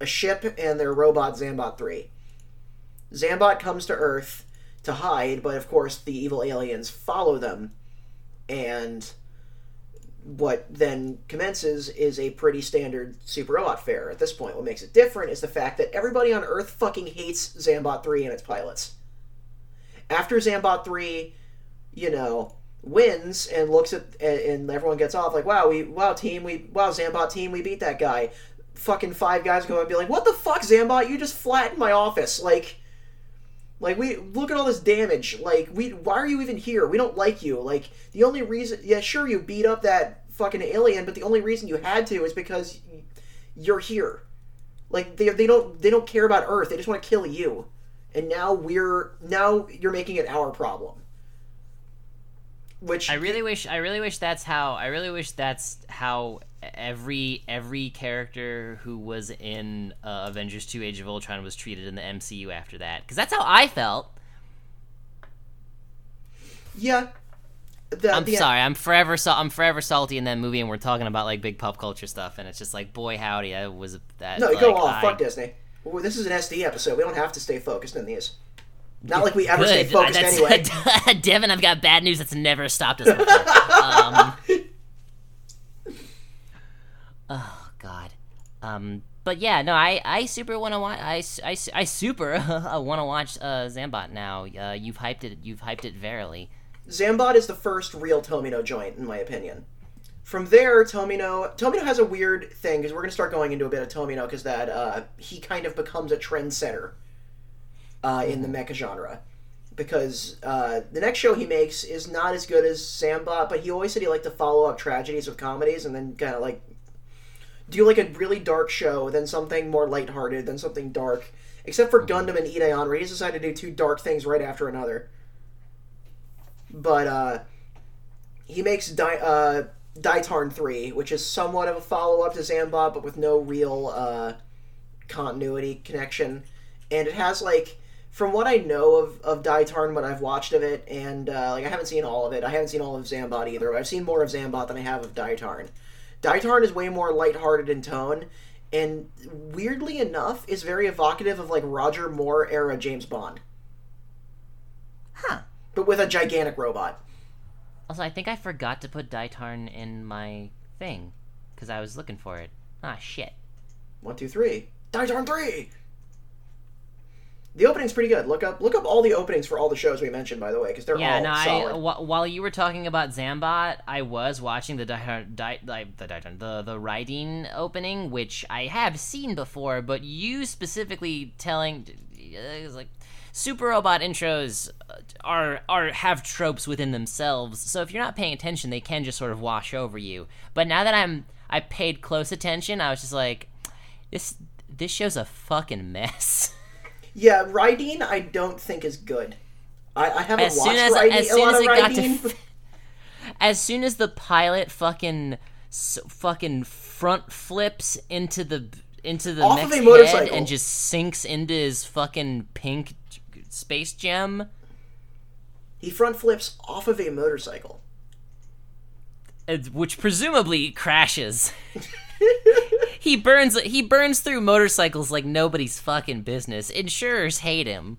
Speaker 2: a ship and their robot Zambot three. Zambot comes to Earth to hide, but of course the evil aliens follow them, and what then commences is a pretty standard Super Robot fair at this point. What makes it different is the fact that everybody on Earth fucking hates Zambot 3 and its pilots. After Zambot 3, you know, wins and looks at and everyone gets off like, "Wow, we wow team, we wow Zambot team, we beat that guy." Fucking five guys go and be like, "What the fuck, Zambot? You just flattened my office." Like like we look at all this damage. Like we why are you even here? We don't like you. Like the only reason yeah, sure you beat up that fucking alien, but the only reason you had to is because you're here. Like they, they don't they don't care about Earth. They just want to kill you. And now we're now you're making it our problem. Which
Speaker 1: I really wish I really wish that's how I really wish that's how every every character who was in uh, Avengers 2 Age of Ultron was treated in the MCU after that cuz that's how I felt.
Speaker 2: Yeah. The,
Speaker 1: I'm
Speaker 2: the-
Speaker 1: sorry. I'm forever so I'm forever salty in that movie and we're talking about like big pop culture stuff and it's just like boy howdy I was that
Speaker 2: No,
Speaker 1: like,
Speaker 2: go off.
Speaker 1: I-
Speaker 2: Fuck Disney. Well, this is an SD episode. We don't have to stay focused in these. Not like we ever stay focused
Speaker 1: That's-
Speaker 2: anyway.
Speaker 1: Devin, I've got bad news that's never stopped us before. um, oh God. Um, but yeah, no, I, I super want to watch. I, I, I super want to watch uh, Zambot now. Uh, you've hyped it. You've hyped it verily.
Speaker 2: Zambot is the first real Tomino joint, in my opinion. From there, Tomino Tomino has a weird thing because we're gonna start going into a bit of Tomino because that uh, he kind of becomes a trendsetter uh, in the mecha genre. Because uh, the next show he makes is not as good as Zambot, but he always said he liked to follow up tragedies with comedies and then kind of like do like a really dark show, then something more lighthearted, then something dark. Except for Gundam and Ideon, where he just decided to do two dark things right after another. But uh, he makes Di- uh, Daitarn 3, which is somewhat of a follow up to Zambot, but with no real uh, continuity connection. And it has, like, from what I know of, of Daitarn, what I've watched of it, and, uh, like, I haven't seen all of it. I haven't seen all of Zambot either. I've seen more of Zambot than I have of Daitarn. Daitarn is way more lighthearted in tone, and weirdly enough, is very evocative of, like, Roger Moore era James Bond.
Speaker 1: Huh.
Speaker 2: But with a gigantic robot.
Speaker 1: Also, I think I forgot to put Daitarn in my thing because I was looking for it. Ah, shit.
Speaker 2: One, two, three. Daitarn three. The opening's pretty good. Look up, look up all the openings for all the shows we mentioned, by the way, because they're
Speaker 1: Yeah,
Speaker 2: all
Speaker 1: no, I,
Speaker 2: solid.
Speaker 1: wh- while you were talking about Zambot, I was watching the di- di- di- the di- the the Raideen opening, which I have seen before, but you specifically telling uh, it's like super robot intros uh, are are have tropes within themselves. So if you're not paying attention, they can just sort of wash over you. But now that I'm I paid close attention, I was just like, this this show's a fucking mess.
Speaker 2: yeah, Raideen, I don't think is good. I, I haven't
Speaker 1: as
Speaker 2: watched
Speaker 1: soon as
Speaker 2: Raideen,
Speaker 1: as
Speaker 2: a
Speaker 1: soon
Speaker 2: lot
Speaker 1: as
Speaker 2: of
Speaker 1: it got to as soon as the pilot fucking s- fucking front flips into the into the
Speaker 2: Off of
Speaker 1: mech's
Speaker 2: a
Speaker 1: head
Speaker 2: motorcycle.
Speaker 1: and just sinks into his fucking pink space gem
Speaker 2: he front flips off of a motorcycle.
Speaker 1: uh, which presumably crashes he burns he burns through motorcycles like nobody's fucking business insurers hate him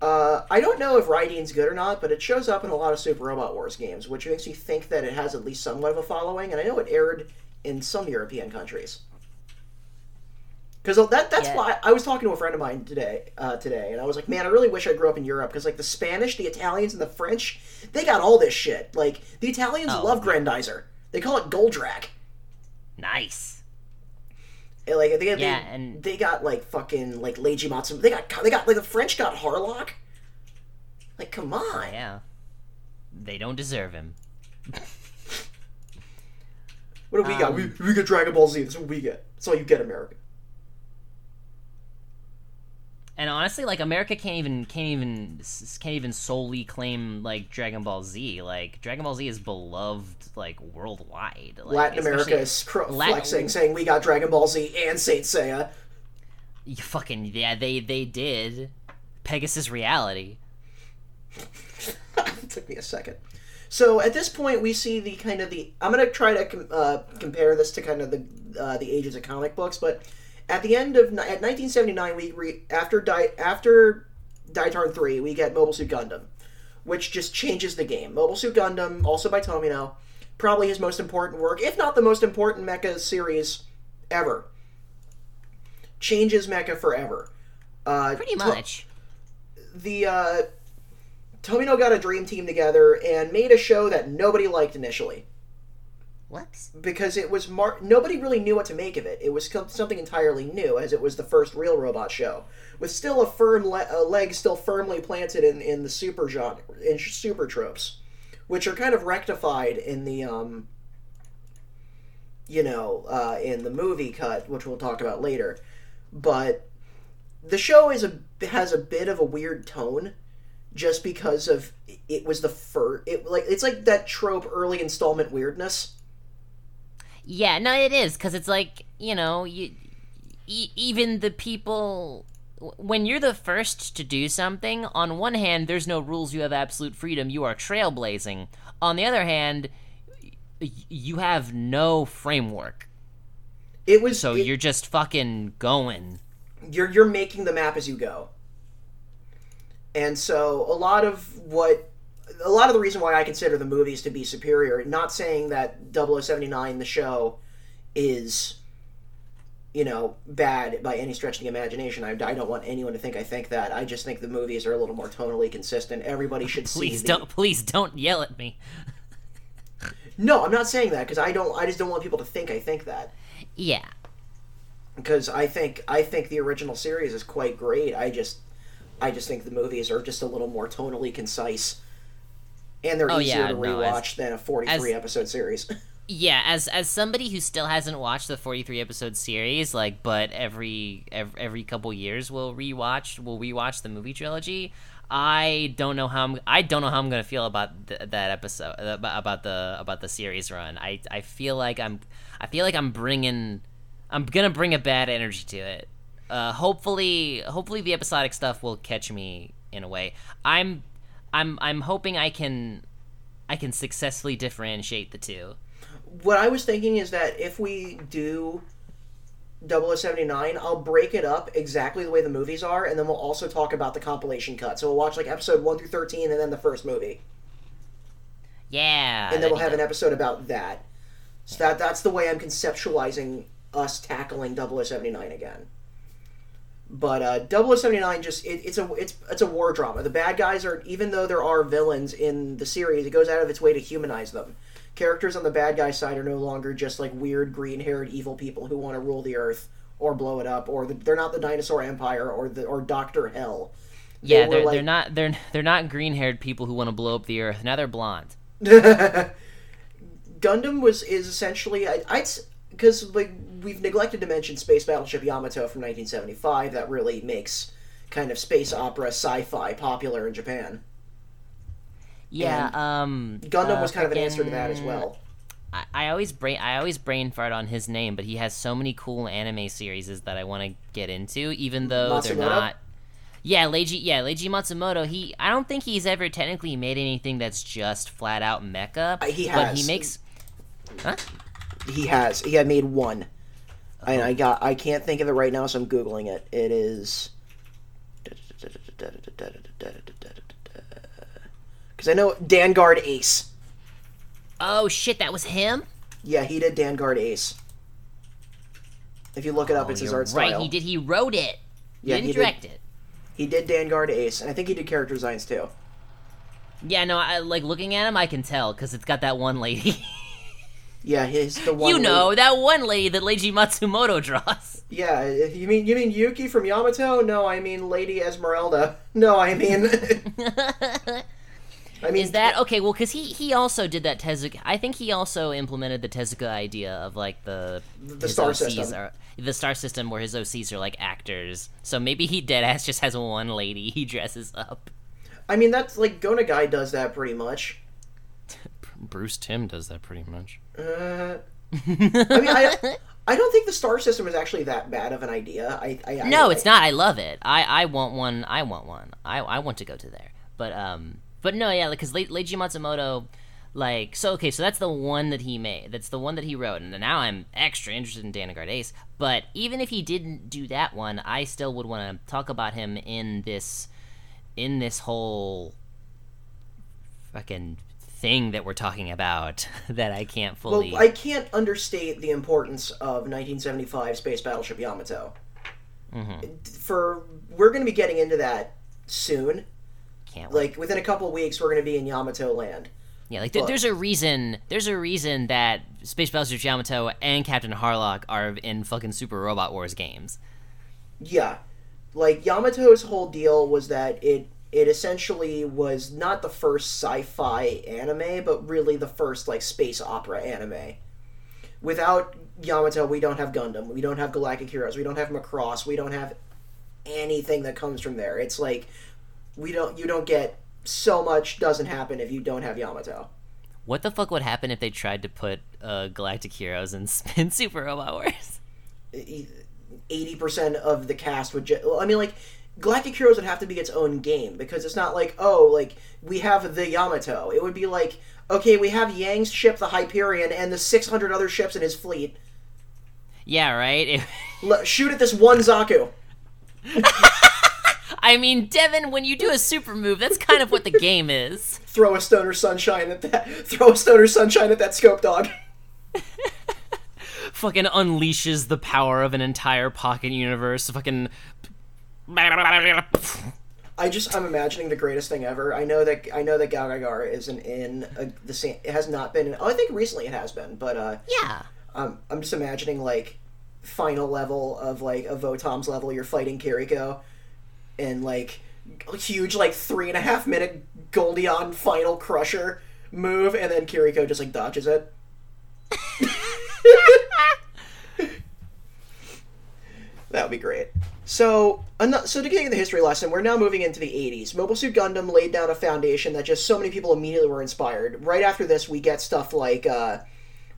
Speaker 2: Uh, I don't know if Raideen's good or not, but it shows up in a lot of Super Robot Wars games, which makes me think that it has at least somewhat of a following, and I know it aired in some European countries. Because that, that's
Speaker 1: Yeah.
Speaker 2: why I was talking to a friend of mine today, uh, today, and I was like, man, I really wish I grew up in Europe, because, like, the Spanish, the Italians, and the French, they got all this shit. Like, the Italians
Speaker 1: Oh,
Speaker 2: love. Grendizer. They call it Goldrake.
Speaker 1: nice
Speaker 2: And, like they,
Speaker 1: Yeah,
Speaker 2: they,
Speaker 1: and-
Speaker 2: they got like fucking like Leiji Matsumoto. They got they got like the French got Harlock. Like come on.
Speaker 1: Yeah. They don't deserve him.
Speaker 2: What do we got? We,
Speaker 1: Um,
Speaker 2: we get Dragon Ball Z. That's what we get. That's all you get, America.
Speaker 1: And honestly, like America can't even can't even can't even solely claim like Dragon Ball Z. Like Dragon Ball Z is beloved like worldwide. Like,
Speaker 2: Latin America is cr-
Speaker 1: Lat-
Speaker 2: flexing, saying we got Dragon Ball Z and Saint Seiya.
Speaker 1: You fucking yeah, they they did. Pegasus Reality.
Speaker 2: it took me a second. So at this point, we see the kind of the. I'm gonna try to com- uh, compare this to kind of the uh, the ages of comic books, but at the end of at 1979, we re- after Di- after Daitarn three, we get Mobile Suit Gundam, which just changes the game. Mobile Suit Gundam, also by Tomino, probably his most important work, if not the most important mecha series ever. Changes mecha forever. Uh,
Speaker 1: Pretty
Speaker 2: To-
Speaker 1: much.
Speaker 2: the uh, Tomino got a dream team together and made a show that nobody liked initially
Speaker 1: What?
Speaker 2: because it was mar- nobody really knew what to make of it. It was something entirely new, as it was the first real robot show, with still a firm le- a leg still firmly planted in, in the super genre in super tropes, which are kind of rectified in the um, you know, uh, in the movie cut, which we'll talk about later. But the show is a has a bit of a weird tone just because of it was the first it like it's like that trope early installment weirdness
Speaker 1: Yeah, no, it is because it's like you know, you e- even the people when you're the first to do something. On one hand, there's no rules; you have absolute freedom. You are trailblazing. On the other hand, y- you have no framework,
Speaker 2: it was
Speaker 1: so
Speaker 2: it-
Speaker 1: you're just fucking going.
Speaker 2: you're you're making the map as you go and so a lot of what a lot of the reason why I consider the movies to be superior not saying that 0079 the show is you know bad by any stretch of the imagination. I, I don't want anyone to think I think that. I just think the movies are a little more tonally consistent. Everybody should see
Speaker 1: Please
Speaker 2: the-
Speaker 1: don't, please don't yell at me.
Speaker 2: no I'm not saying that because I don't I just don't want people to think I think that.
Speaker 1: Yeah,
Speaker 2: because I think I think the original series is quite great. I just I just think the movies are just a little more tonally concise, and they're
Speaker 1: Oh,
Speaker 2: easier
Speaker 1: yeah,
Speaker 2: to
Speaker 1: no,
Speaker 2: rewatch
Speaker 1: as-
Speaker 2: than a forty-three
Speaker 1: as-
Speaker 2: episode series.
Speaker 1: yeah. As as somebody who still hasn't watched the 43 episode series, like, but every every, every couple years will rewatch will rewatch the movie trilogy. I don't know how I'm. I don't know how I'm gonna feel about th- that episode about, about the about the series run. I I feel like I'm. I feel like I'm bringing. I'm gonna bring a bad energy to it. Uh, hopefully, hopefully the episodic stuff will catch me in a way. I'm, I'm, I'm hoping I can, I can successfully differentiate the two.
Speaker 2: what I was thinking is that if we do 0079, I'll break it up exactly the way the movies are, and then we'll also talk about the compilation cut. So we'll watch like episode one through thirteen, and then the first movie,
Speaker 1: Yeah,
Speaker 2: and then we'll have an episode about that. So that that's the way I'm conceptualizing us tackling 0079 again. But uh, 0079 just it, it's a it's it's a war drama. The bad guys are even though there are villains in the series, it goes out of its way to humanize them. Characters on the bad guy side are no longer just like weird green-haired evil people who want to rule the earth or blow it up, or the, they're not the dinosaur empire or the or Doctor Hell. They
Speaker 1: Yeah, they're
Speaker 2: like-
Speaker 1: they're not they're they're not green haired people who want to blow up the earth. Now they're blonde.
Speaker 2: Gundam was is essentially I, I'd because like we've neglected to mention Space Battleship Yamato from 1975 that really makes kind of space opera sci-fi popular in Japan.
Speaker 1: Yeah, um,
Speaker 2: Gundam
Speaker 1: uh,
Speaker 2: was kind of an answer to that as well.
Speaker 1: I, I always brain I always brain fart on his name, but he has so many cool anime series that I want to get into, even though they're not. Yeah, Leiji. Yeah, Leiji Matsumoto. He. I don't think he's ever technically made anything that's just flat out mecha.
Speaker 2: Uh, he
Speaker 1: But he makes. Huh?
Speaker 2: He has he had made one, uh-huh. and I got I can't think of it right now, so I'm googling it. It is because I know Danguard Ace.
Speaker 1: Oh shit! That was him.
Speaker 2: Yeah, he did Danguard Ace. If you look it up,
Speaker 1: Oh,
Speaker 2: it's his art
Speaker 1: right.
Speaker 2: style.
Speaker 1: He did. He wrote it. He
Speaker 2: Yeah,
Speaker 1: didn't
Speaker 2: he did.
Speaker 1: it.
Speaker 2: He did Danguard Ace, and I think he did character designs too.
Speaker 1: Yeah, no. I like looking at him. I can tell because it's got that one lady.
Speaker 2: Yeah, his the one.
Speaker 1: You know
Speaker 2: lady-
Speaker 1: that one lady that Leiji Matsumoto draws.
Speaker 2: Yeah, you mean you mean Yuki from Yamato? No, I mean Lady Esmeralda. No, I mean. I mean
Speaker 1: Is that okay? Well, because he he also did that Tezuka. I think he also implemented the Tezuka idea of like the
Speaker 2: The star
Speaker 1: OCs
Speaker 2: system.
Speaker 1: Are, the star system where his OCs are like actors. So maybe he deadass just has one lady he dresses up.
Speaker 2: I mean that's like Go Nagai does that pretty much.
Speaker 1: Bruce Timm does that pretty much.
Speaker 2: Uh, I mean, I, I don't think the star system is actually that bad of an idea. I, I
Speaker 1: No,
Speaker 2: I-
Speaker 1: it's not. I love it. I, I want one. I want one. I, I want to go to there. But um, but no, yeah, because Le- Leiji Matsumoto, like, so okay, so that's the one that he made. That's the one that he wrote, and now I'm extra interested in Danguard Ace. But even if he didn't do that one, I still would want to talk about him in this, in this whole, fucking thing that we're talking about that I can't fully. Well.
Speaker 2: I can't understate the importance of 1975 Space Battleship Yamato.
Speaker 1: Mm-hmm.
Speaker 2: For we're going to be getting into that soon.
Speaker 1: can't wait.
Speaker 2: Like within a couple weeks, we're going to be in Yamato land.
Speaker 1: Yeah, like
Speaker 2: But-
Speaker 1: there's a reason. There's a reason that Space Battleship Yamato and Captain Harlock are in fucking Super Robot Wars games.
Speaker 2: Yeah, like Yamato's whole deal was that it it essentially was not the first sci-fi anime, but really the first like space opera anime. Without Yamato, we don't have Gundam, we don't have Galactic Heroes, we don't have Macross, we don't have anything that comes from there. It's like we don't you don't get so much doesn't happen if you don't have Yamato.
Speaker 1: What the fuck would happen if they tried to put uh, Galactic Heroes in, in Super Robot Wars?
Speaker 2: eighty percent of the cast would. Ju- I mean, like Galactic Heroes would have to be its own game because it's not like oh, like we have the Yamato. It would be like okay, we have Yang's ship, the Hyperion, and the six hundred other ships in his fleet.
Speaker 1: Yeah, right.
Speaker 2: Shoot at this one Zaku.
Speaker 1: I mean, Devin, when you do a super move, that's kind of what the game is.
Speaker 2: Throw a stoner sunshine at that. Throw a stoner sunshine at that scope dog.
Speaker 1: Fucking unleashes the power of an entire pocket universe. Fucking.
Speaker 2: I just I'm imagining the greatest thing ever. I know that I know that GaoGaiGar isn't in a, the same. It has not been. In, oh, I think recently it has been, but uh,
Speaker 1: Yeah.
Speaker 2: um, I'm just imagining like final level of like a Votoms level. You're fighting Kiriko, and like huge like three and a half minute Goldion final crusher move, and then Kiriko just like dodges it. that would be great. So, so to get into the history lesson, we're now moving into the 80s. Mobile Suit Gundam laid down a foundation that just so many people immediately were inspired. Right after this, we get stuff like uh,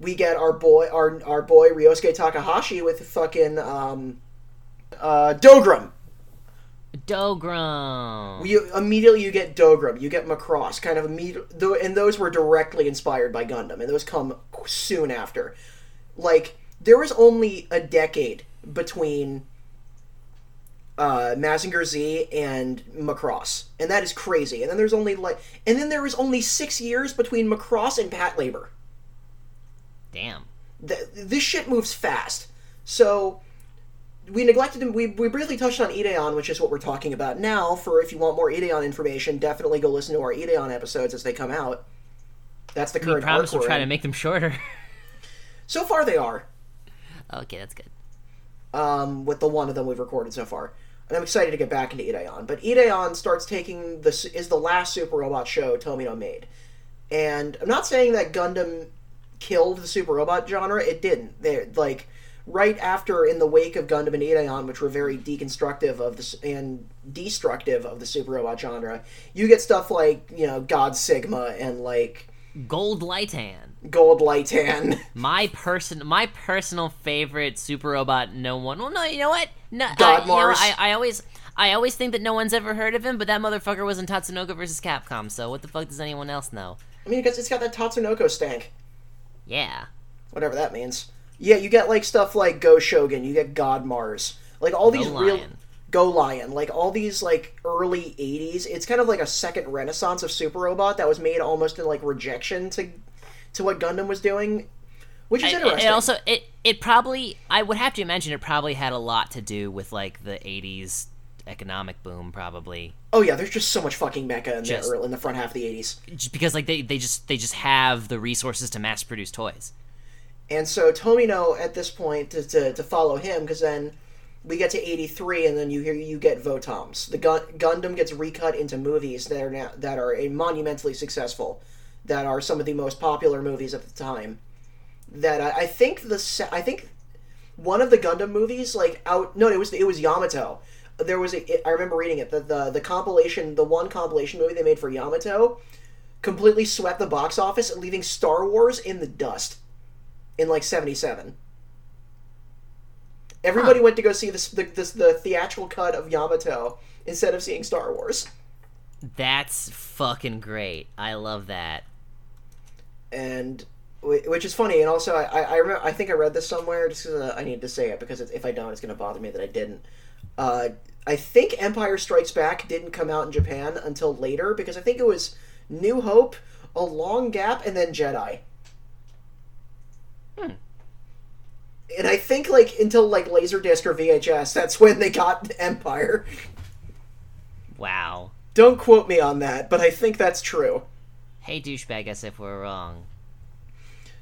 Speaker 2: we get our boy, our our boy Ryosuke Takahashi with fucking um, uh, Dougram.
Speaker 1: Dougram.
Speaker 2: You immediately you get Dougram, you get Macross, kind of immediate, and those were directly inspired by Gundam, and those come soon after. Like there was only a decade between uh, Mazinger Z and Macross, and that is crazy. And then there's only like, and then there was only six years between Macross and Patlabor.
Speaker 1: Damn.
Speaker 2: Th- this shit moves fast. So we neglected to, we, we briefly touched on Ideon, which is what we're talking about now. For if you want more Ideon information, definitely go listen to our Ideon episodes as they come out. That's the
Speaker 1: We
Speaker 2: current
Speaker 1: promise we'll
Speaker 2: we're
Speaker 1: try to make them shorter.
Speaker 2: So far, they are.
Speaker 1: okay, that's good.
Speaker 2: um, with the one of them we've recorded so far. And I'm excited to get back into Ideon. But Ideon starts taking this is the last Super Robot show Tomino made. And I'm not saying that Gundam killed the Super Robot genre. It didn't. They like right after in the wake of Gundam and Ideon, which were very deconstructive of this and destructive of the Super Robot genre, you get stuff like you know God Sigma and like
Speaker 1: Gold Lightan.
Speaker 2: Gold Lightan.
Speaker 1: My person, my personal favorite super robot. No one. Well, no, you know what? No, uh,
Speaker 2: God
Speaker 1: you know, I, I always, I always think that no one's ever heard of him, but that motherfucker was in Tatsunoko versus Capcom. So what the fuck does anyone else know?
Speaker 2: I mean, because it's got that Tatsunoko stank.
Speaker 1: Yeah.
Speaker 2: whatever that means. Yeah, you get like stuff like Go Shogun, you get God Mars, like all these
Speaker 1: Go
Speaker 2: real
Speaker 1: Lion.
Speaker 2: Go Lion, like all these like early '80s. It's kind of like a second renaissance of Super Robot that was made almost in like rejection to to what Gundam was doing, which is
Speaker 1: it-
Speaker 2: interesting.
Speaker 1: it also, it, it probably, I would have to imagine it probably had a lot to do with like the '80s economic boom, probably.
Speaker 2: oh yeah, there's just so much fucking mecha in
Speaker 1: Just-
Speaker 2: the early, in the front half of the '80s.
Speaker 1: Just because like they, they just they just have the resources to mass produce toys.
Speaker 2: And so Tomino at this point to, to, to follow him because then we get to 83 and then you hear you get Votoms. The Gun- Gundam gets recut into movies that are now, that are monumentally successful that are some of the most popular movies at the time. That I, I think the I think one of the Gundam movies like out no it was it was Yamato. There was a I remember reading it the the, the compilation the one compilation movie they made for Yamato completely swept the box office leaving Star Wars in the dust in like 77. Everybody
Speaker 1: Huh.
Speaker 2: went to go see this, the, this the theatrical cut of Yamato instead of seeing Star Wars.
Speaker 1: That's fucking great. I love that.
Speaker 2: and which is funny. And also, I I, I, remember, I think I read this somewhere. Just 'cause, uh, I need to say it because if I don't, it's going to bother me that I didn't. Uh, I think Empire Strikes Back didn't come out in Japan until later because I think it was New Hope, a long gap, and then Jedi.
Speaker 1: Hmm.
Speaker 2: And I think like until like Laserdisc or VHS, that's when they got Empire.
Speaker 1: Wow.
Speaker 2: Don't quote me on that, but I think that's true.
Speaker 1: Hey, douchebag, as if we're wrong.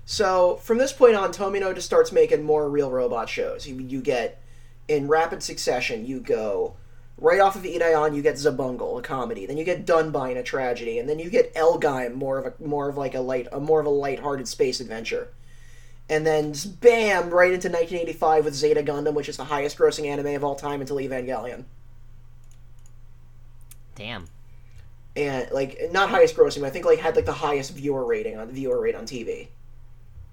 Speaker 2: So from this point on, Tomino just starts making more real robot shows. You, you get in rapid succession. You go right off of Ideon, you get Zabungle, a comedy. Then you get Dunbine, a tragedy, and then you get L-Gaim, more of a more of like a light, a more of a light-hearted space adventure. And then bam, right into 1985 with Zeta Gundam, which is the highest-grossing anime of all time until Evangelion.
Speaker 1: Damn.
Speaker 2: and like not highest grossing, but I think like had like the highest viewer rating on viewer rate on TV.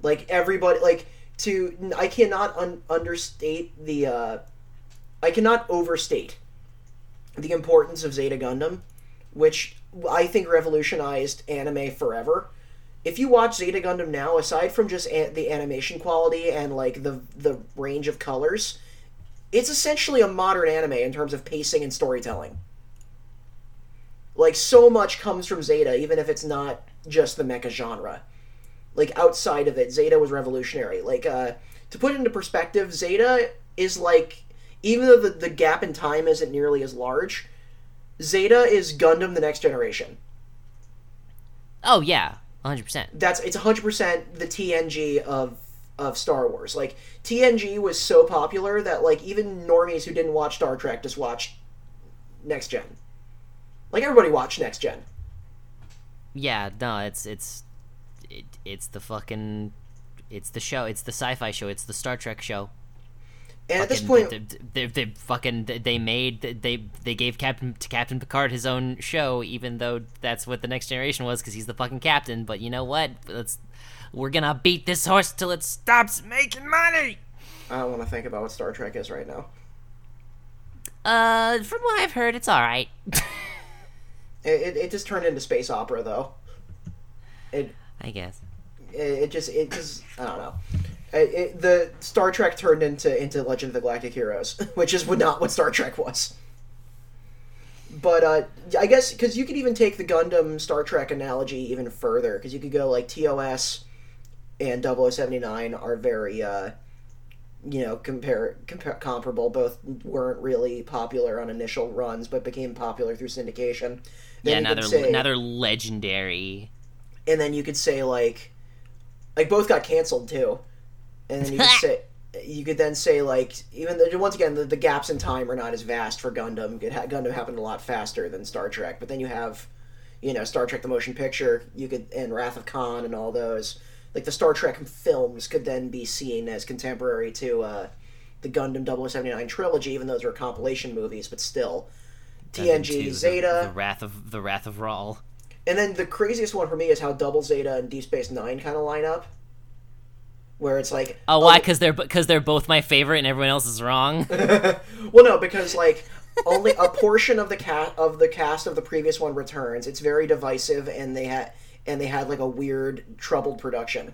Speaker 2: Like everybody, like to I cannot un- understate the, uh, I cannot overstate the importance of Zeta Gundam, which I think revolutionized anime forever. If you watch Zeta Gundam now, aside from just the animation quality and like the the range of colors, it's essentially a modern anime in terms of pacing and storytelling like so much comes from Zeta, even if it's not just the mecha genre. Like outside of it, Zeta was revolutionary. Like uh, to put it into perspective, Zeta is like even though the, the gap in time isn't nearly as large, Zeta is Gundam the next generation.
Speaker 1: Oh yeah, 100%.
Speaker 2: That's it's 100% the TNG of of Star Wars. Like TNG was so popular that like even normies who didn't watch Star Trek just watched Next Gen. Like everybody watched Next Gen.
Speaker 1: Yeah, no, it's it's it, it's the fucking it's the show. It's the sci-fi show. It's the Star Trek show.
Speaker 2: And at this
Speaker 1: Fucking-
Speaker 2: point,
Speaker 1: they, they, they fucking they made they they gave Captain to Captain Picard his own show, even though that's what the next generation was, because he's the fucking captain. But you know what? Let's we're gonna beat this horse till it stops making money.
Speaker 2: I don't want to think about what Star Trek is right now.
Speaker 1: Uh, from what I've heard, it's all right.
Speaker 2: It, it, it just turned into space opera, though. It
Speaker 1: I guess.
Speaker 2: it, it just it just I don't know. It, it, the Star Trek turned into into Legend of the Galactic Heroes, which is not what Star Trek was. But uh, I guess because you could even take the Gundam Star Trek analogy even further, because you could go like TOS and 0079 are very uh, you know compare, comparable. Both weren't really popular on initial runs, but became popular through syndication. Then
Speaker 1: yeah, now they're
Speaker 2: say-
Speaker 1: now they're legendary.
Speaker 2: And then you could say like like both got canceled too. And then you could say you could then say like even though once again the, the gaps in time are not as vast for gundam. Ha- gundam happened a lot faster than star trek but then you have you know star trek the motion picture you could and wrath of khan and all those. Like the star trek films could then be seen as contemporary to uh, the gundam 0079 trilogy even though those are compilation movies but still. Tng
Speaker 1: 2, the-
Speaker 2: zeta.
Speaker 1: The, wrath of the wrath of Rawl.
Speaker 2: And then the craziest one for me is how Double Zeta and Deep Space Nine kind of line up, where it's like,
Speaker 1: Oh, why? Because they're because they're both my favorite, and everyone else is wrong.
Speaker 2: well, no, because like only a portion of the cast of the cast of the previous one returns. It's very divisive, and they had and they had like a weird troubled production.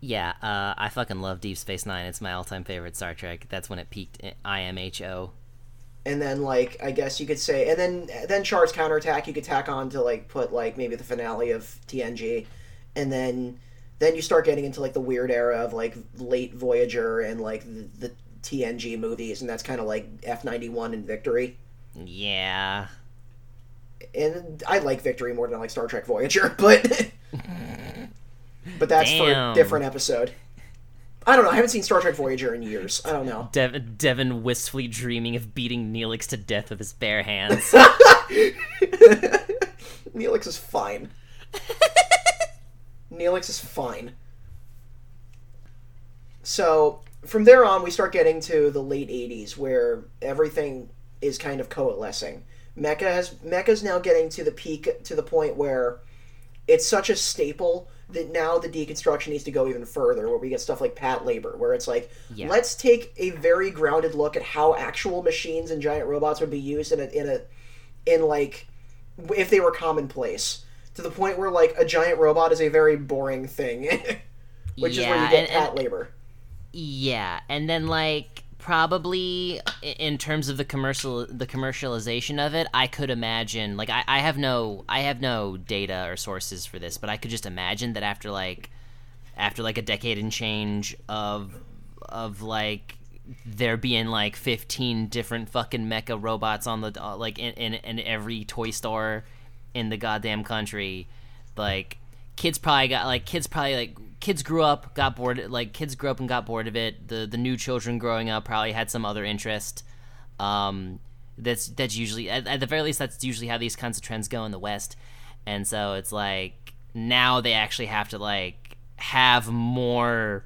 Speaker 1: yeah, uh, I fucking love Deep Space Nine. It's my all-time favorite Star Trek. That's when it peaked. in IMHO.
Speaker 2: And then like I guess you could say, and then then Char's counterattack you could tack on to like put like maybe the finale of TNG, and then then you start getting into like the weird era of like late Voyager and like the, the TNG movies, and that's kind of like F ninety one and Victory.
Speaker 1: Yeah.
Speaker 2: And I like Victory more than I like Star Trek Voyager, but but that's for a different episode. I don't know. I haven't seen Star Trek Voyager in years. I don't know.
Speaker 1: Dev- Devin wistfully dreaming of beating Neelix to death with his bare hands.
Speaker 2: Neelix is fine. Neelix is fine. So from there on, we start getting to the late '80s, where everything is kind of coalescing. Mecha has Mecha's now getting to the peak, to the point where it's such a staple that now the deconstruction needs to go even further, where we get stuff like Patlabor, where it's like,
Speaker 1: Yeah.
Speaker 2: let's take a very grounded look at how actual machines and giant robots would be used in a in a in like if they were commonplace to the point where like a giant robot is a very boring thing which is where you get
Speaker 1: and-
Speaker 2: pat
Speaker 1: and-
Speaker 2: labor
Speaker 1: Yeah, and then like probably in terms of the commercial the commercialization of it, I could imagine like I, I have no I have no data or sources for this, but I could just imagine that after like after like a decade and change of of like there being like 15 different fucking mecha robots on the uh, like in, in in every toy store in the goddamn country like kids probably got like kids probably like kids grew up got bored like kids grew up and got bored of it. The the new children growing up probably had some other interest um that's that's usually at, at the very least that's usually how these kinds of trends go in the west. And so it's like now they actually have to like have more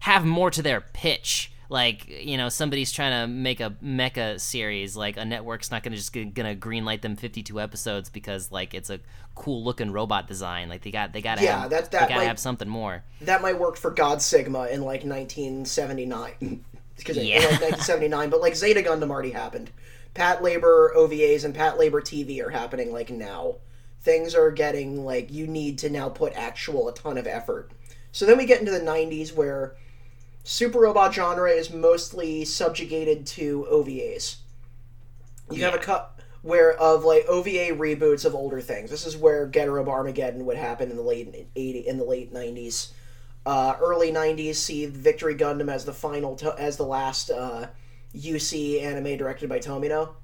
Speaker 1: have more to their pitch like you know somebody's trying to make a mecha series like a network's not gonna just g- gonna greenlight them 52 episodes because like it's a cool looking robot design. Like they got they gotta
Speaker 2: Yeah,
Speaker 1: have,
Speaker 2: that- that
Speaker 1: they gotta
Speaker 2: might-
Speaker 1: have something more.
Speaker 2: That might work for god sigma in like 1979 because
Speaker 1: Yeah.
Speaker 2: in like 1979 but like zeta gundam already happened. Patlabor ovas and Patlabor tv are happening like now. Things are getting like you need to now put actual a ton of effort. So then we get into the 90s where super robot genre is mostly subjugated to ovas you have a cut where of like OVA reboots of older things. This is where Getter of Armageddon would happen in the late eighty in the late nineties, uh, early nineties. See Victory Gundam as the final to- as the last uh, UC anime directed by Tomino.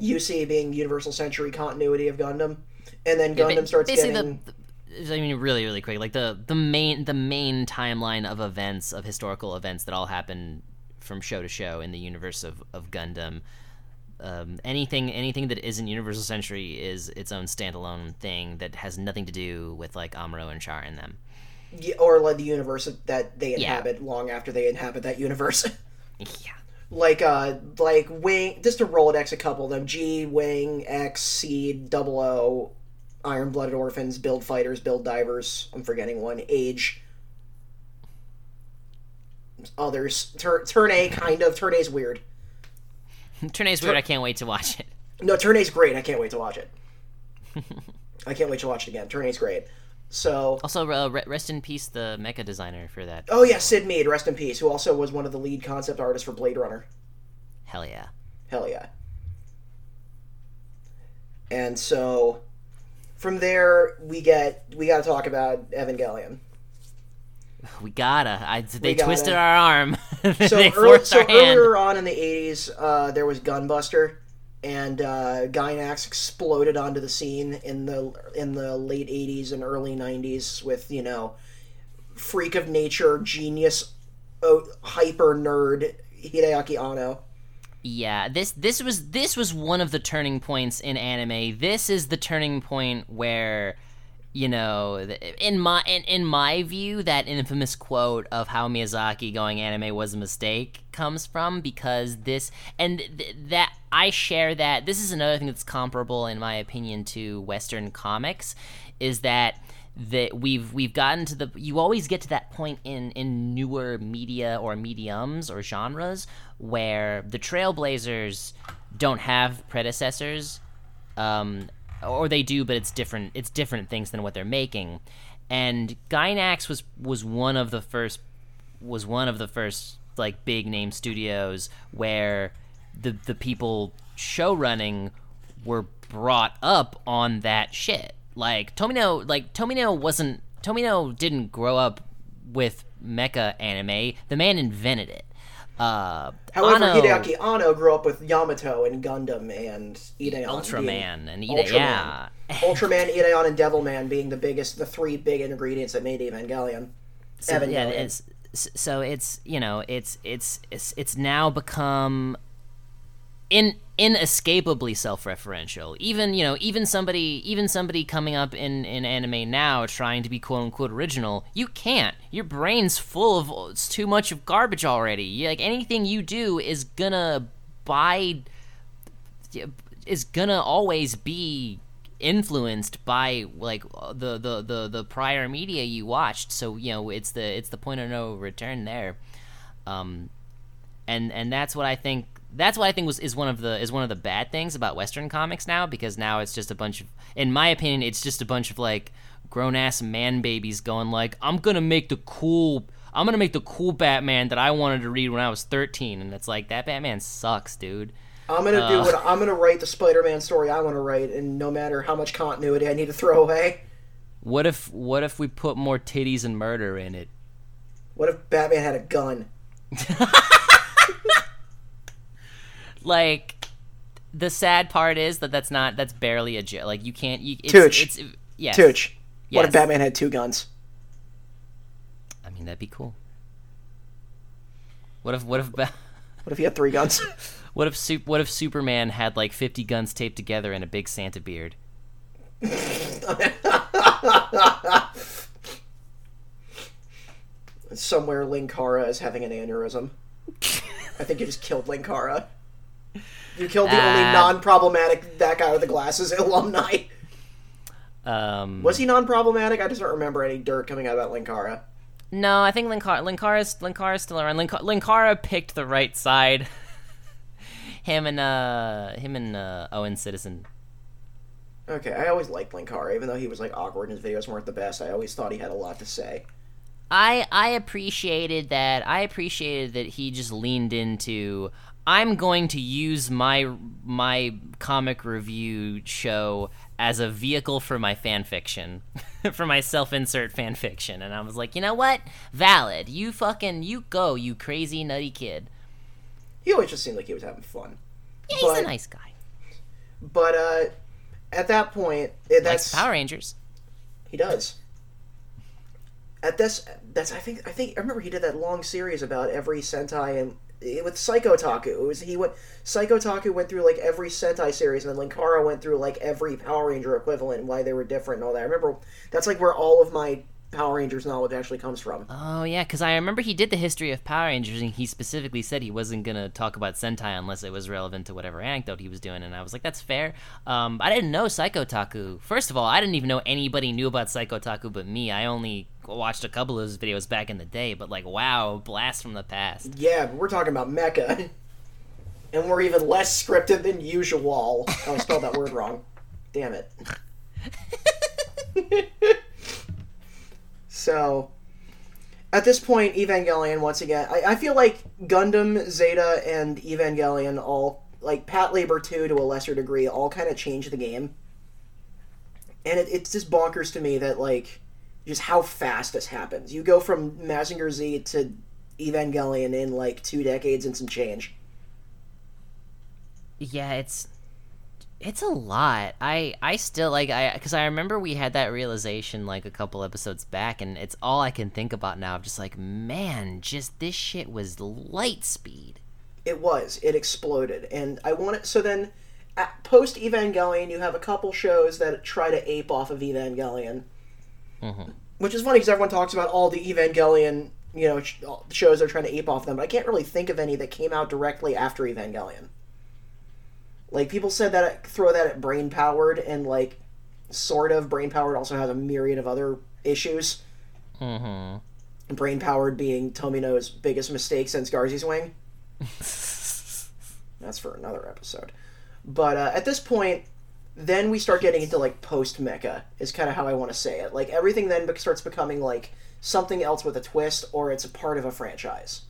Speaker 2: UC being Universal Century continuity of Gundam, and then Gundam
Speaker 1: Ba-
Speaker 2: starts
Speaker 1: basically
Speaker 2: getting
Speaker 1: the I mean really really quick like the the main the main timeline of events of historical events that all happen from show to show in the universe of, of Gundam um, anything anything that isn't Universal Century is its own standalone thing that has nothing to do with like Amuro and Char in them.
Speaker 2: y- or like the universe that they
Speaker 1: Yeah.
Speaker 2: inhabit long after they inhabit that universe.
Speaker 1: Yeah.
Speaker 2: like uh like wing just to rolodex a couple of them g wing x seed double o iron blooded orphans build fighters build divers i'm forgetting one age others Tur- turn a kind of turn a's weird
Speaker 1: Turn A's weird. I can't wait to watch it.
Speaker 2: no turn a's great i can't wait to watch it i can't wait to watch it again turn a's great so
Speaker 1: Also, uh, rest in peace, the mecha designer for that.
Speaker 2: oh yeah Syd Mead rest in peace who also was one of the lead concept artists for blade runner
Speaker 1: Hell yeah.
Speaker 2: Hell yeah. And so from there we get we got to talk about Evangelion.
Speaker 1: We gotta. I, they
Speaker 2: gotta.
Speaker 1: twisted our arm.
Speaker 2: So,
Speaker 1: they
Speaker 2: early,
Speaker 1: forced
Speaker 2: so
Speaker 1: our hand.
Speaker 2: earlier on in the 80s uh, there was Gunbuster and uh, Gainax exploded onto the scene in the in the late 80s and early 90s with, you know, freak of nature, genius, oh, hyper nerd Hideaki Anno.
Speaker 1: Yeah, this this was this was one of the turning points in anime. This is the turning point where you know, in my in, in my view, that infamous quote of how Miyazaki going anime was a mistake comes from because this and th- that I share that. This is another thing that's comparable, in my opinion, to Western comics, is that that we've we've gotten to the you always get to that point in in newer media or mediums or genres where the trailblazers don't have predecessors um, or they do, but it's different. It's different things than what they're making. And Gainax was was one of the first was one of the first like big name studios where the the people show running were brought up on that shit. Like Tomino, like Tomino wasn't Tomino didn't grow up with mecha anime. The man invented it. Uh,
Speaker 2: However,
Speaker 1: Anno-
Speaker 2: Hideaki Anno grew up with Yamato and Gundam and Ideon.
Speaker 1: Ultraman and Ida, yeah.
Speaker 2: Ultraman, Ideon, and Devilman being the biggest, the three big ingredients that made Evangelion.
Speaker 1: So,
Speaker 2: Evangelion.
Speaker 1: yeah, it's so it's you know it's it's it's it's now become in inescapably self-referential. Even you know even somebody even somebody coming up in in anime now trying to be quote unquote original, you can't. Your brain's full of it's too much of garbage already. Like anything you do is gonna buy is gonna always be influenced by like the, the the the prior media you watched so you know it's the it's the point of no return there um and and that's what i think that's what i think was is one of the is one of the bad things about western comics now because now it's just a bunch of in my opinion it's just a bunch of like grown-ass man babies going like i'm gonna make the cool i'm gonna make the cool batman that i wanted to read when i was 13 and it's like that batman sucks dude
Speaker 2: I'm gonna
Speaker 1: Uh.
Speaker 2: do what I'm gonna write the Spider-Man story I want to write, and no matter how much continuity I need to throw away.
Speaker 1: What if what if we put more titties and murder in it?
Speaker 2: What if Batman had a gun?
Speaker 1: Like the sad part is that that's not that's barely a joke. Like you can't you it's,
Speaker 2: Tooch.
Speaker 1: it's yes.
Speaker 2: Tooch. What if Batman had two guns?
Speaker 1: I mean that'd be cool. What if what if Ba-
Speaker 2: What if he had three guns?
Speaker 1: what if what if Superman had like 50 guns taped together and a big Santa beard?
Speaker 2: Somewhere Linkara is having an aneurysm. I think you just killed Linkara. You killed the only non-problematic that guy with the glasses alumni.
Speaker 1: Um
Speaker 2: Was he non-problematic? I just don't remember any dirt coming out about Linkara.
Speaker 1: No, I think Linkara Linkara's Linkara's still around. Linkara, Linkara picked the right side. him and uh him and uh Oancitizen
Speaker 2: Okay, I always liked Linkara, even though he was like awkward and his videos weren't the best. I always thought he had a lot to say.
Speaker 1: I I appreciated that. I appreciated that he just leaned into I'm going to use my my comic review show as a vehicle for my fan fiction, for my self-insert fan fiction, and I was like, you know what? Valid. You fucking you go, you crazy nutty kid.
Speaker 2: He always just seemed like he was having fun.
Speaker 1: Yeah, he's
Speaker 2: But-
Speaker 1: a nice guy.
Speaker 2: But uh, at that point, it,
Speaker 1: Likes
Speaker 2: that's
Speaker 1: Power Rangers.
Speaker 2: he does. At this, that's I think I think I remember he did that long series about every Sentai and eh, with Psycho Taku. It was he went Psycho Taku went through like every Sentai series, and then Linkara went through like every Power Ranger equivalent and why they were different and all that. I remember that's like where all of my Power Rangers knowledge actually comes from.
Speaker 1: Oh yeah, because I remember he did the history of Power Rangers, and he specifically said he wasn't gonna talk about Sentai unless it was relevant to whatever anecdote he was doing, and I was like, that's fair. Um, I didn't know Psycho Taku. First of all, I didn't even know anybody knew about Psycho Taku but me. I only watched a couple of his videos back in the day, but like, wow, blast from the past.
Speaker 2: Yeah, but we're talking about mecha. And we're even less scripted than usual. Oh, I spelled that word wrong. Damn it. so, at this point, Evangelion, once again, I, I feel like Gundam, Zeta, and Evangelion all, like Patlabor 2 to a lesser degree, all kind of change the game. And it, it's just bonkers to me that, like, just how fast this happens. You go from Mazinger Z to Evangelion in like two decades and some change.
Speaker 1: Yeah, it's it's a lot. I I still like I because I remember we had that realization like a couple episodes back, and it's all I can think about now. I'm just like, man, just this shit was light speed.
Speaker 2: It was. It exploded, and I want it. So then, post Evangelion, you have a couple shows that try to ape off of Evangelion,
Speaker 1: Mhm.
Speaker 2: which is funny because everyone talks about all the Evangelion, you know, sh- shows they're trying to ape off them. But I can't really think of any that came out directly after Evangelion. Like people said that throw that at Brain Powered, and like sort of Brain Powered also has a myriad of other issues.
Speaker 1: Mm-hmm.
Speaker 2: Brain Powered being Tomino's biggest mistake since Garzey's Wing. That's for another episode. But uh, at this point, then we start getting into like post mecha, is kind of how I want to say it. Like everything then starts becoming like something else with a twist, or it's a part of a franchise.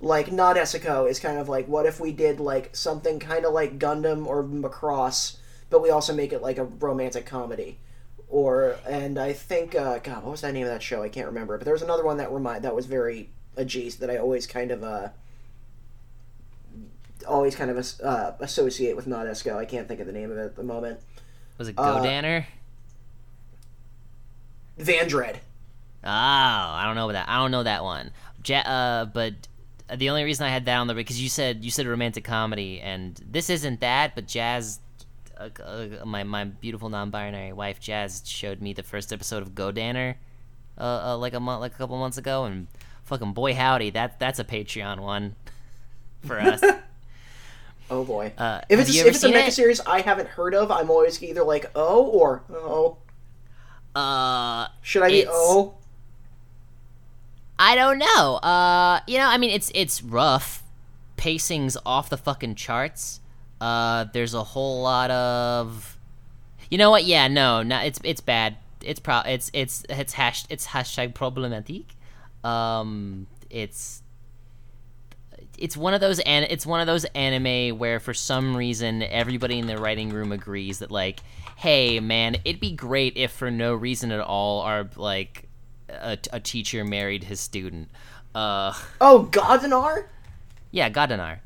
Speaker 2: Like Nadesico is kind of like what if we did like something kind of like Gundam or Macross, but we also make it like a romantic comedy. Or and I think uh, God, what was that name of that show? I can't remember. But there was another one that remind that was very adjacent that I always kind of uh, always kind of uh, associate with Nadesico. I can't think of the name of it at the moment.
Speaker 1: Was it
Speaker 2: Uh,
Speaker 1: Godannar?
Speaker 2: Vandred.
Speaker 1: Oh, I don't know that. I don't know that one. Ja- uh, but the only reason I had that on the because you said you said romantic comedy, and this isn't that. But Jazz, uh, uh, my my beautiful non-binary wife Jazz showed me the first episode of Godannar, uh, uh, like a month, like a couple months ago, and fucking boy howdy, that that's a Patreon one for us.
Speaker 2: Oh boy.
Speaker 1: Uh,
Speaker 2: if it's a, if it's a mecha
Speaker 1: it?
Speaker 2: series I haven't heard of, I'm always either like oh or oh.
Speaker 1: Uh,
Speaker 2: Should I be oh?
Speaker 1: I don't know. Uh, you know, I mean, it's it's rough. Pacing's off the fucking charts. Uh, there's a whole lot of. You know what? Yeah, no, no, it's it's bad. It's pro. It's it's it's hash. It's hashtag problematic. Um, it's it's one of those an it's one of those anime where for some reason everybody in the writing room agrees that like hey man it'd be great if for no reason at all our like a, a teacher married his student uh
Speaker 2: Oh, Godannar?
Speaker 1: yeah Godannar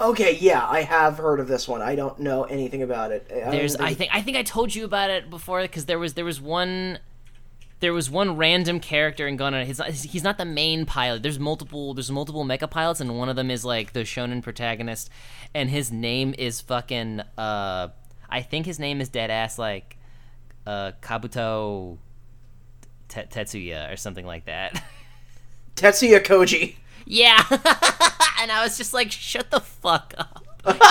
Speaker 2: Okay, yeah, I have heard of this one. I don't know anything about it. I
Speaker 1: there's
Speaker 2: think-
Speaker 1: I think I think I told you about it before because there was there was one there was one random character in Gunnar. He's not, he's not the main pilot. There's multiple there's multiple mecha pilots, and one of them is like the shonen protagonist, and his name is fucking uh I think his name is dead ass like uh Kabuto Te- Tetsuya or something like that.
Speaker 2: Tetsuya Koji.
Speaker 1: yeah, and I was just like, shut the fuck up.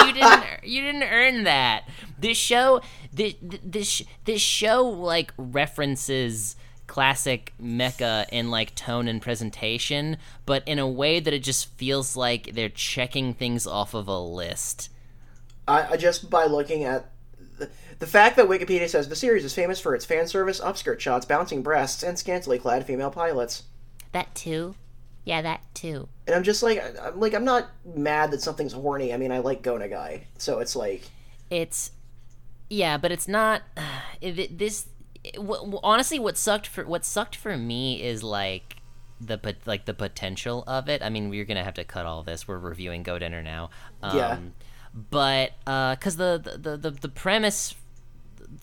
Speaker 1: you didn't you didn't earn that. This show this this this show like references classic mecha in like tone and presentation, but in a way that it just feels like they're checking things off of a list.
Speaker 2: I, I just by looking at the, the fact that Wikipedia says the series is famous for its fan service, upskirt shots, bouncing breasts, and scantily clad female pilots.
Speaker 1: That too. Yeah, that too.
Speaker 2: And I'm just like, I'm like, I'm not mad that something's horny. I mean, I like Go Nagai, so it's like,
Speaker 1: it's yeah but it's not it, this it, w- honestly what sucked for what sucked for me is like the like the potential of it i mean we're gonna have to cut all this we're reviewing Godannar now um,
Speaker 2: Yeah.
Speaker 1: but uh because the, the the the premise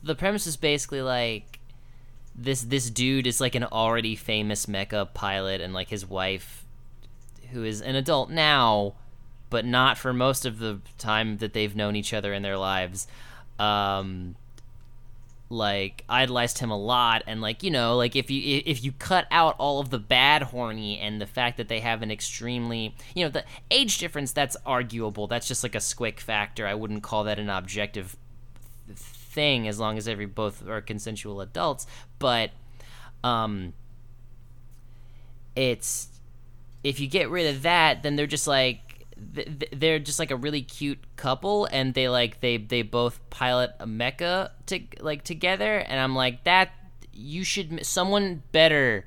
Speaker 1: the premise is basically like this this dude is like an already famous mecha pilot and like his wife who is an adult now but not for most of the time that they've known each other in their lives. Um like idolized him a lot and like you know like if you if you cut out all of the bad horny and the fact that they have an extremely you know the age difference that's arguable. That's just like a squick factor. I wouldn't call that an objective thing as long as every both are consensual adults but um it's if you get rid of that then they're just like th- th- they're just like a really cute couple and they like they they both pilot a mecha to like together and i'm like that you should someone better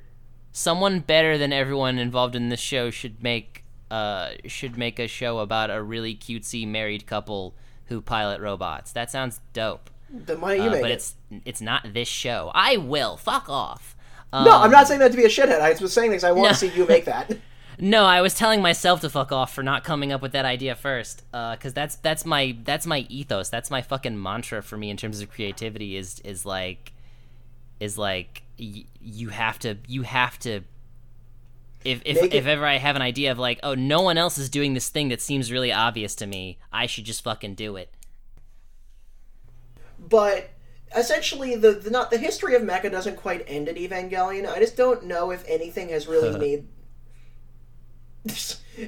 Speaker 1: someone better than everyone involved in this show should make uh should make a show about a really cutesy married couple who pilot robots. That sounds dope
Speaker 2: then why don't you
Speaker 1: uh,
Speaker 2: make
Speaker 1: but
Speaker 2: it?
Speaker 1: it's it's not this show i will fuck off
Speaker 2: no, I'm
Speaker 1: Um,
Speaker 2: not saying that to be a shithead. I was saying this. I want
Speaker 1: No.
Speaker 2: to see you make that.
Speaker 1: No, I was telling myself to fuck off for not coming up with that idea first, because that's that's my that's my ethos. That's my fucking mantra for me in terms of creativity. Is is like, is like y- you have to you have to. If if, if ever I have an idea of like, oh, no one else is doing this thing that seems really obvious to me, I should just fucking do it.
Speaker 2: But essentially the, the not the history of mecha doesn't quite end at evangelion. I just don't know if anything has really made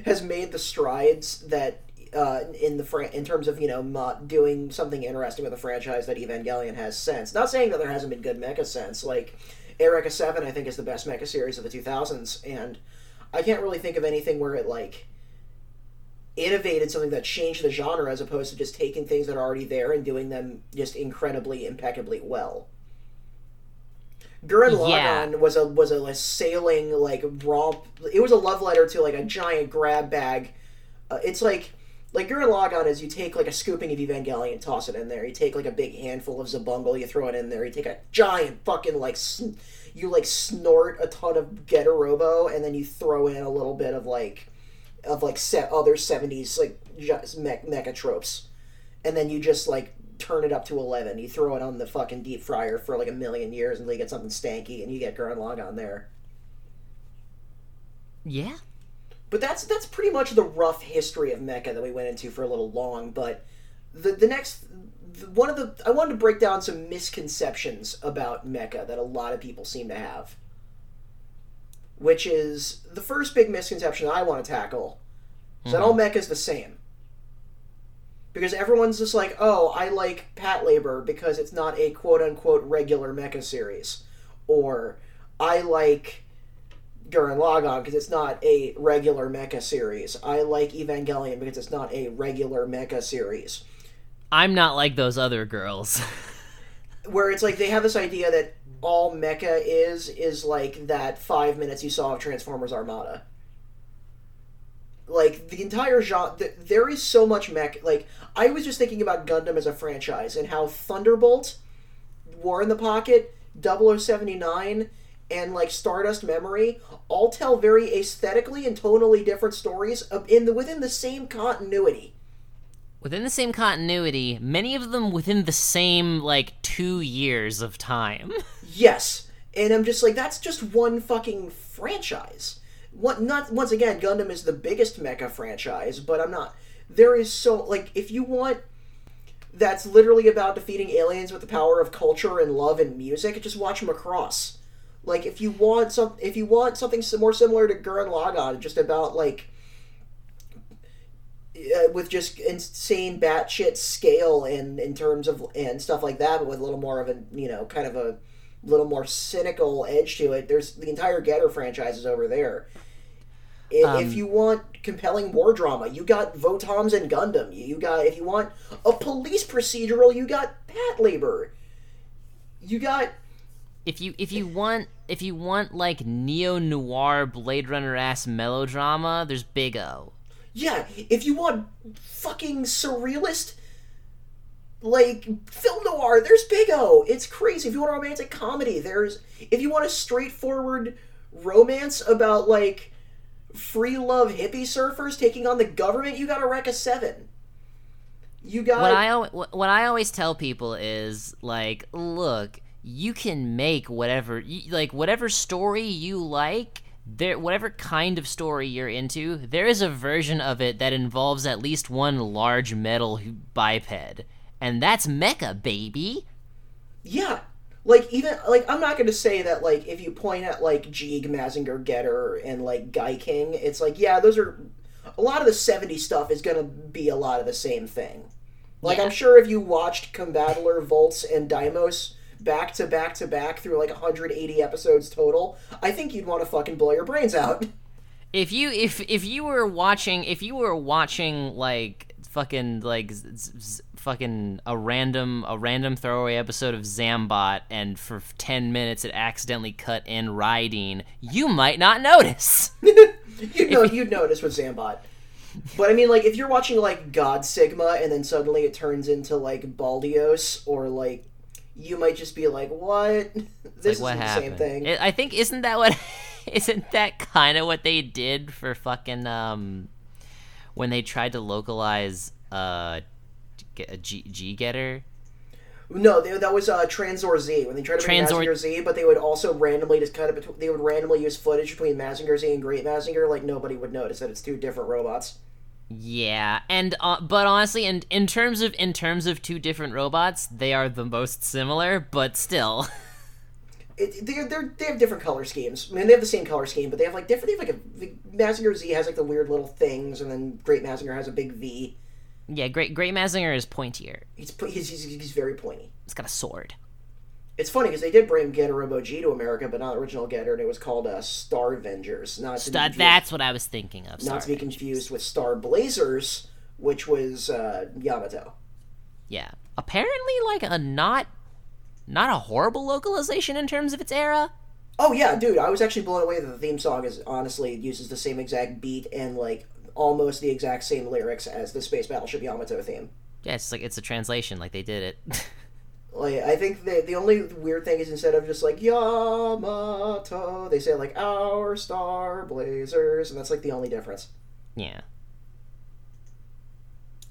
Speaker 2: has made the strides that uh, in the fran- in terms of you know mo- doing something interesting with the franchise that evangelion has since. Not saying that there hasn't been good mecha since. Like Eureka 7 i think is the best mecha series of the 2000s and i can't really think of anything where it like innovated something that changed the genre as opposed to just taking things that are already there and doing them just incredibly impeccably well. Gurren
Speaker 1: Yeah.
Speaker 2: Lagann was a was a like, sailing like romp. It was a love letter to like a giant grab bag. Uh, it's like like Gurren Lagann is you take like a scooping of Evangelion, toss it in there. You take like a big handful of Zabungle, you throw it in there. You take a giant fucking like sn- you like snort a ton of Robo, and then you throw in a little bit of like of like set other seventies like just me- mecha tropes, and then you just like turn it up to eleven. You throw it on the fucking deep fryer for like a million years until you get something stanky, and you get Gurren on there.
Speaker 1: Yeah.
Speaker 2: But that's that's pretty much the rough history of mecha that we went into for a little long. But the the next the, one of the I wanted to break down some misconceptions about mecha that a lot of people seem to have. Which is the first big misconception I want to tackle is that hmm. all mecha is the same. Because everyone's just like, oh, I like Patlabor because it's not a quote unquote regular mecha series. Or I like Gurren Lagann because it's not a regular mecha series. I like Evangelion because it's not a regular mecha series.
Speaker 1: I'm not like those other girls.
Speaker 2: Where it's like they have this idea that all mecha is is like that five minutes you saw of Transformers Armada. Like the entire genre, th- there is so much mech. Like I was just thinking about Gundam as a franchise and how Thunderbolt, War in the Pocket, 0079, and like Stardust Memory all tell very aesthetically and tonally different stories in the within the same continuity.
Speaker 1: within the same continuity, many of them within the same like 2 years of time.
Speaker 2: Yes, and I'm just like that's just one fucking franchise. What not once again, Gundam is the biggest mecha franchise, but I'm not. There is so like if you want that's literally about defeating aliens with the power of culture and love and music, just watch Macross. Like if you want some, if you want something more similar to Gurren Lagann, just about like uh, with just insane batshit scale and in terms of and stuff like that, but with a little more of a you know kind of a little more cynical edge to it. There's the entire Getter franchise is over there. If,
Speaker 1: Um,
Speaker 2: if you want compelling war drama, you got Votoms and Gundam. You, got if you want a police procedural, you got Patlabor. You got
Speaker 1: if you if you want if you want like neo noir Blade Runner ass melodrama, there's Big O.
Speaker 2: yeah. If you want fucking surrealist, like film noir, there's Big O. It's crazy. If you want a romantic comedy, there's. If you want a straightforward romance about like free love hippie surfers taking on the government, you got Eureka Seven. You got
Speaker 1: What I what I always tell people is like, look, you can make whatever like whatever story you like. There, whatever kind of story you're into, there is a version of it that involves at least one large metal biped, and that's mecha, baby.
Speaker 2: Yeah. Like even like I'm not gonna say that like if you point at like Jeeg, Mazinger, Getter, and like Gaiking, it's like yeah, those are a lot of the '70s stuff is gonna be a lot of the same thing. Like
Speaker 1: Yeah.
Speaker 2: I'm sure if you watched Combattler, Voltes, and Daimos back to back to back through like 180 episodes total, I think you'd want to fucking blow your brains out.
Speaker 1: if you if if you were watching if you were watching like fucking like z- z- fucking a random a random throwaway episode of Zambot and for 10 minutes it accidentally cut in Raideen you might not notice
Speaker 2: you'd know you'd notice with Zambot. But I mean, like, if you're watching like God Sigma and then suddenly it turns into like Baldios, or like, you might just be like, "What? This
Speaker 1: like what
Speaker 2: isn't the
Speaker 1: happened
Speaker 2: same thing."
Speaker 1: I think isn't that what isn't that kind of what they did for fucking um when they tried to localize uh G- a G, G getter
Speaker 2: No, they, that was uh, Tranzor Z when they tried to
Speaker 1: Tranzor-
Speaker 2: Mazinger Z, but they would also randomly just cut it. between they would randomly use footage between Mazinger Z and Great Mazinger, like nobody would notice that it's two different robots.
Speaker 1: Yeah, and uh, but honestly, in in terms of in terms of two different robots, they are the most similar, but still.
Speaker 2: It, they're, they're, they have different color schemes. I mean, they have the same color scheme, but they have like different. They have like a the Mazinger Z has like the weird little things, and then Great Mazinger has a big V.
Speaker 1: yeah, Great Great Mazinger is pointier.
Speaker 2: He's he's, he's, he's very pointy.
Speaker 1: It's got a sword.
Speaker 2: It's funny because they did bring Getter G to America, but not original Getter, and it was called uh, Star Avengers. Not
Speaker 1: that's what I was thinking of.
Speaker 2: not to be confused with Star Blazers, which was uh, Yamato.
Speaker 1: Yeah, apparently, like a not not a horrible localization in terms of its era.
Speaker 2: Oh yeah, dude! I was actually blown away that the theme song is honestly uses the same exact beat and like almost the exact same lyrics as the Space Battleship Yamato theme.
Speaker 1: Yeah, it's like it's a translation, like they did it.
Speaker 2: Like I think the the only weird thing is instead of just like Yamato, they say like our Star Blazers, and that's like the only difference.
Speaker 1: Yeah.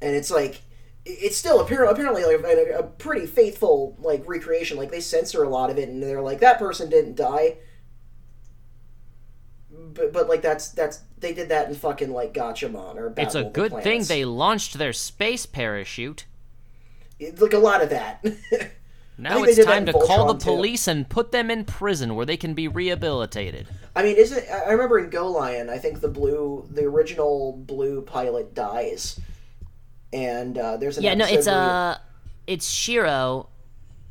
Speaker 2: and it's like it's still apparently apparently like a, a pretty faithful like recreation. Like they censor a lot of it, and they're like that person didn't die. But, but like that's that's they did that in fucking like Gatchaman or Battle
Speaker 1: It's a
Speaker 2: of the
Speaker 1: good thing they launched their space parachute.
Speaker 2: It- like a lot of that.
Speaker 1: Now it's time
Speaker 2: in
Speaker 1: to call the
Speaker 2: Voltron, too.
Speaker 1: police and put them in prison where they can be rehabilitated.
Speaker 2: I mean, isn't I I remember in Go Lion, I think the blue the original blue pilot dies, and uh, there's an
Speaker 1: Yeah, no, it's
Speaker 2: where you-
Speaker 1: uh, it's Shiro.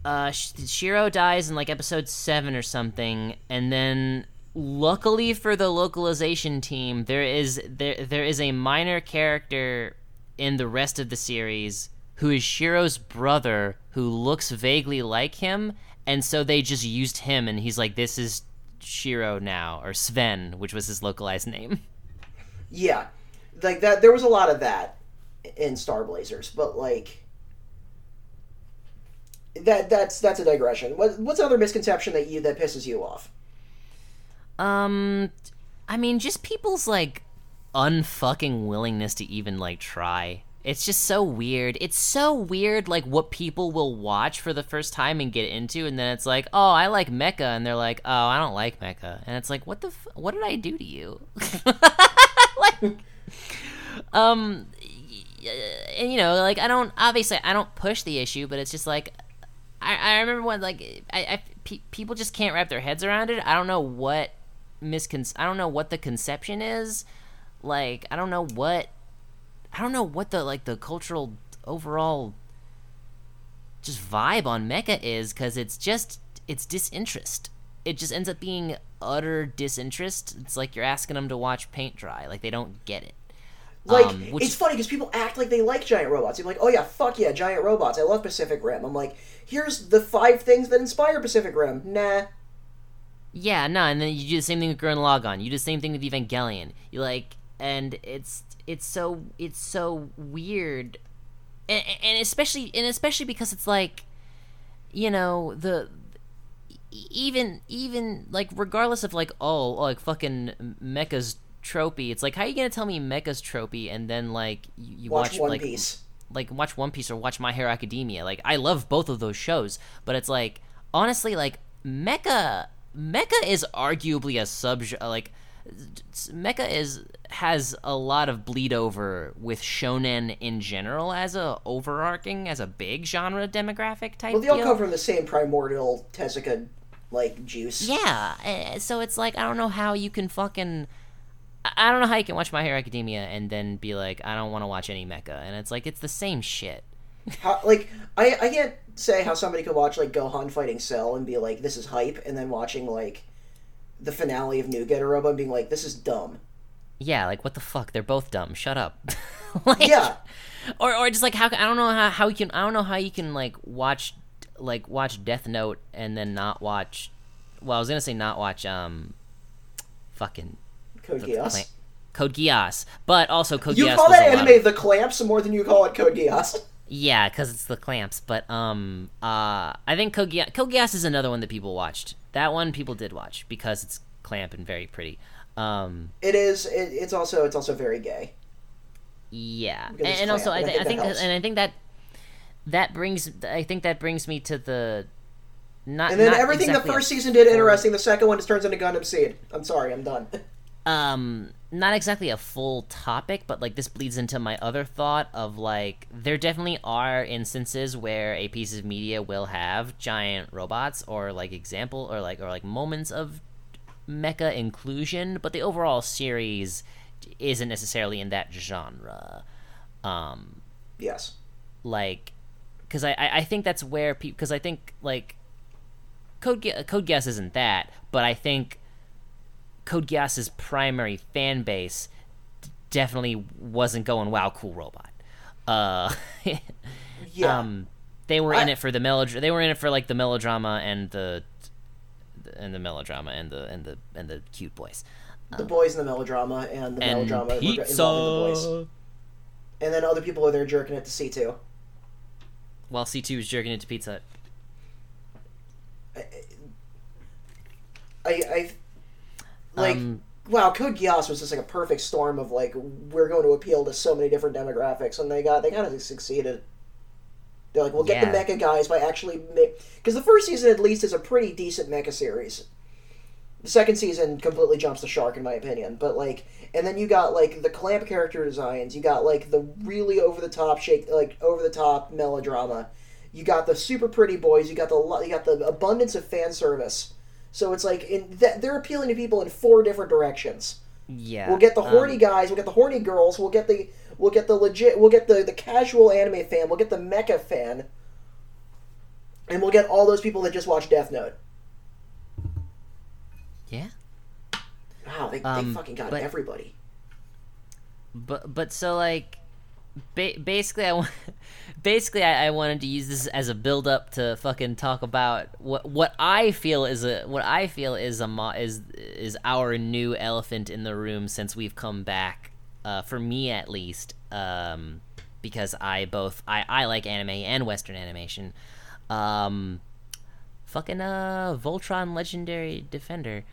Speaker 1: Uh, Shiro dies in like episode seven or something, and then luckily for the localization team, there is there there is a minor character in the rest of the series who is Shiro's brother who looks vaguely like him, and so they just used him, and he's like, "This is Shiro now," or Sven, which was his localized name.
Speaker 2: Yeah, like that. There was a lot of that in Star Blazers, but like that. That's that's a digression. What, what's another misconception that you that pisses you off?
Speaker 1: Um, I mean, just people's like unfucking willingness to even like try. It's just so weird. It's so weird, like what people will watch for the first time and get into, and then it's like, oh, I like Mecha, and they're like, oh, I don't like Mecha, and it's like, what the, f- what did I do to you? like, um, and you know, like I don't obviously I don't push the issue, but it's just like I, I remember when like I, I pe- people just can't wrap their heads around it. I don't know what miscon I don't know what the conception is. Like I don't know what I don't know what the like the cultural overall just vibe on mecha is cuz it's just it's disinterest. It just ends up being utter disinterest. It's like you're asking them to watch paint dry. Like they don't get it.
Speaker 2: Like
Speaker 1: Um, which-
Speaker 2: it's funny because people act like they like giant robots. You're like, oh yeah, fuck yeah, giant robots. I love Pacific Rim. I'm like, here's the five things that inspire Pacific Rim. Nah.
Speaker 1: Yeah, no, and then you do the same thing with Gurren Lagann. You do the same thing with Evangelion. You like, and it's it's so it's so weird, and, and especially and especially because it's like, you know, the even even like regardless of like oh, oh like fucking mecha's tropey. It's like how are you gonna tell me mecha's tropey and then like you, you
Speaker 2: Watch,
Speaker 1: watch,
Speaker 2: One
Speaker 1: like
Speaker 2: Piece.
Speaker 1: like watch One Piece or watch My Hero Academia. Like I love both of those shows, but it's like honestly like Mecha Mecha is arguably a sub like Mecha is has a lot of bleed over with shonen in general as a overarching as a big genre demographic type.
Speaker 2: Well, they all
Speaker 1: deal.
Speaker 2: come from the same primordial Tezuka like juice.
Speaker 1: Yeah, eh, so it's like I don't know how you can fucking. I- I don't know how you can watch My Hero Academia and then be like, I don't want to watch any mecha, and it's like it's the same shit.
Speaker 2: How, like I I can't say how somebody could watch like Gohan fighting Cell and be like this is hype, and then watching like the finale of New Getter and being like this is dumb.
Speaker 1: Yeah, like what the fuck? They're both dumb. Shut up. like,
Speaker 2: Yeah.
Speaker 1: Or or just like how I don't know how how you can I don't know how you can like watch like watch Death Note and then not watch. Well, I was gonna say not watch um, fucking
Speaker 2: Code Geass.
Speaker 1: Code Geass, but also Code
Speaker 2: You
Speaker 1: Geass
Speaker 2: call that anime the Clamps more than you call it Code Geass.
Speaker 1: Yeah, because it's the clamps. But um, uh, I think Code Geass is another one that people watched. That one people did watch because it's clamp and very pretty. Um,
Speaker 2: It is. It, it's also. It's also very gay.
Speaker 1: yeah, and, and also I,
Speaker 2: I
Speaker 1: th- I
Speaker 2: think
Speaker 1: think,
Speaker 2: that helps.
Speaker 1: and I think that that brings I think that brings me to the not
Speaker 2: And then
Speaker 1: not
Speaker 2: everything
Speaker 1: exactly
Speaker 2: the first season did interesting. The second one just turns into Gundam Seed. I'm sorry. I'm done.
Speaker 1: um not exactly a full topic but like this bleeds into my other thought of like there definitely are instances where a piece of media will have giant robots or like example or like or like moments of mecha inclusion but the overall series isn't necessarily in that genre um
Speaker 2: yes.
Speaker 1: like because I, I I think that's where people because I think like Code Ge- Code Geass isn't that, but I think Code Geass's primary fan base definitely wasn't going wow cool robot. Uh,
Speaker 2: Yeah.
Speaker 1: um, they were in it for the melod. They were in it for like the melodrama and the and the melodrama and the and the and the cute boys.
Speaker 2: the boys in the melodrama and the
Speaker 1: And
Speaker 2: melodrama
Speaker 1: pizza.
Speaker 2: involving the boys. And then other people are there jerking it to C two.
Speaker 1: While C two was jerking into pizza.
Speaker 2: I I like
Speaker 1: Um,
Speaker 2: wow, Code Geass was just like a perfect storm of like we're going to appeal to so many different demographics, and they got they kind of succeeded. They're like, we'll get
Speaker 1: Yeah.
Speaker 2: the mecha guys by actually because the first season at least is a pretty decent mecha series. The second season completely jumps the shark in my opinion, but like, and then you got like the clamp character designs, you got like the really over the top shake, like over the top melodrama, you got the super pretty boys, you got the you got the abundance of fan service. So it's like in th- they're appealing to people in four different directions.
Speaker 1: Yeah.
Speaker 2: We'll get the
Speaker 1: um,
Speaker 2: horny guys. We'll get the horny girls. We'll get the we'll get the legit. We'll get the the casual anime fan. We'll get the mecha fan, and we'll get all those people that just watch Death Note.
Speaker 1: Yeah.
Speaker 2: Wow, they,
Speaker 1: Um,
Speaker 2: they fucking got
Speaker 1: but-
Speaker 2: everybody.
Speaker 1: But but so like, ba- basically I. Basically, I, I wanted to use this as a build up to fucking talk about what what I feel is a what I feel is a mo- is is our new elephant in the room since we've come back. Uh, for me at least, um, because I both I, I like anime and Western animation. Um, fucking uh, Voltron Legendary Defender.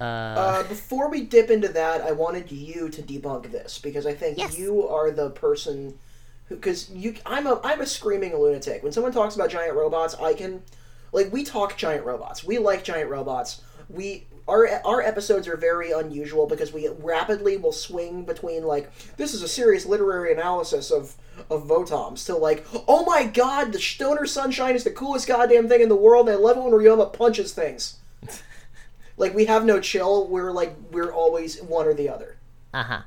Speaker 1: Uh,
Speaker 2: Uh, before we dip into that, I wanted you to debunk this because I think
Speaker 1: Yes.
Speaker 2: you are the person who because you I'm a I'm a screaming lunatic. When someone talks about giant robots, I can like we talk giant robots. We like giant robots. We our our episodes are very unusual because we rapidly will swing between like this is a serious literary analysis of of Votoms to like oh my god the Stoner Sunshine is the coolest goddamn thing in the world. and I love it when Ryoma punches things. Like we have no chill. We're like we're always one or the other
Speaker 1: uh huh.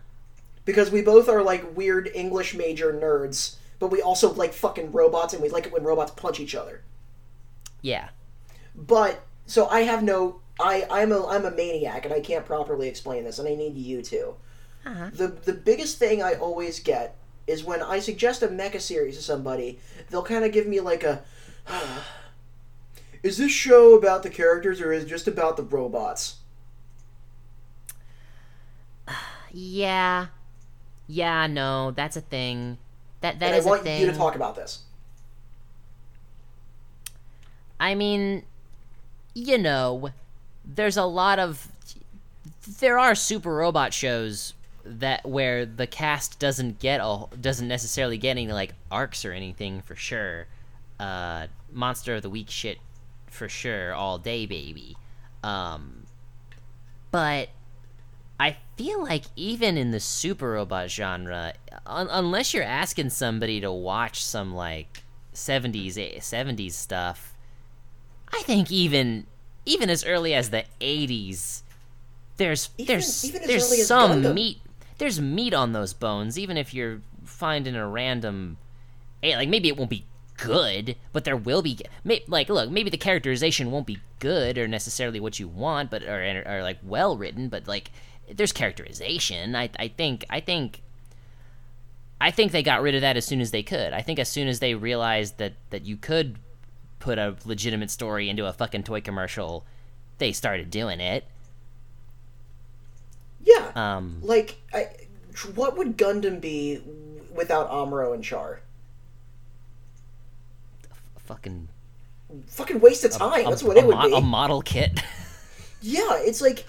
Speaker 2: because we both are like weird English major nerds, but we also like fucking robots and we like it when robots punch each other.
Speaker 1: Yeah.
Speaker 2: But so I have no I I'm a I'm a maniac and I can't properly explain this and I need you to.
Speaker 1: Uh-huh.
Speaker 2: The the biggest thing I always get is when I suggest a mecha series to somebody, they'll kind of give me like a Is this show about the characters or is it just about the robots?
Speaker 1: Yeah. Yeah, no, that's a thing. That that
Speaker 2: and
Speaker 1: is
Speaker 2: I want you to talk about this.
Speaker 1: I mean, you know, there's a lot of there are super robot shows that where the cast doesn't get a doesn't necessarily get any like arcs or anything for sure. Uh Monster of the Week shit for sure all day baby. Um but I feel like even in the super robot genre, un- unless you're asking somebody to watch some like 70s eh, 70s stuff, I think even even as early as the 80s there's
Speaker 2: Even-
Speaker 1: there's
Speaker 2: even
Speaker 1: there's some meat there's meat on those bones even if you're finding a random eh, like maybe it won't be good but there will be may, like look maybe the characterization won't be good or necessarily what you want but or, or like well written but like there's characterization I, I think i think i think they got rid of that as soon as they could i think as soon as they realized that that you could put a legitimate story into a fucking toy commercial they started doing it
Speaker 2: Yeah.
Speaker 1: um
Speaker 2: like I, what would Gundam be without Amuro and Char?
Speaker 1: Fucking
Speaker 2: Fucking waste of time.
Speaker 1: a,
Speaker 2: That's what
Speaker 1: a
Speaker 2: it would be.
Speaker 1: a model kit
Speaker 2: yeah, it's like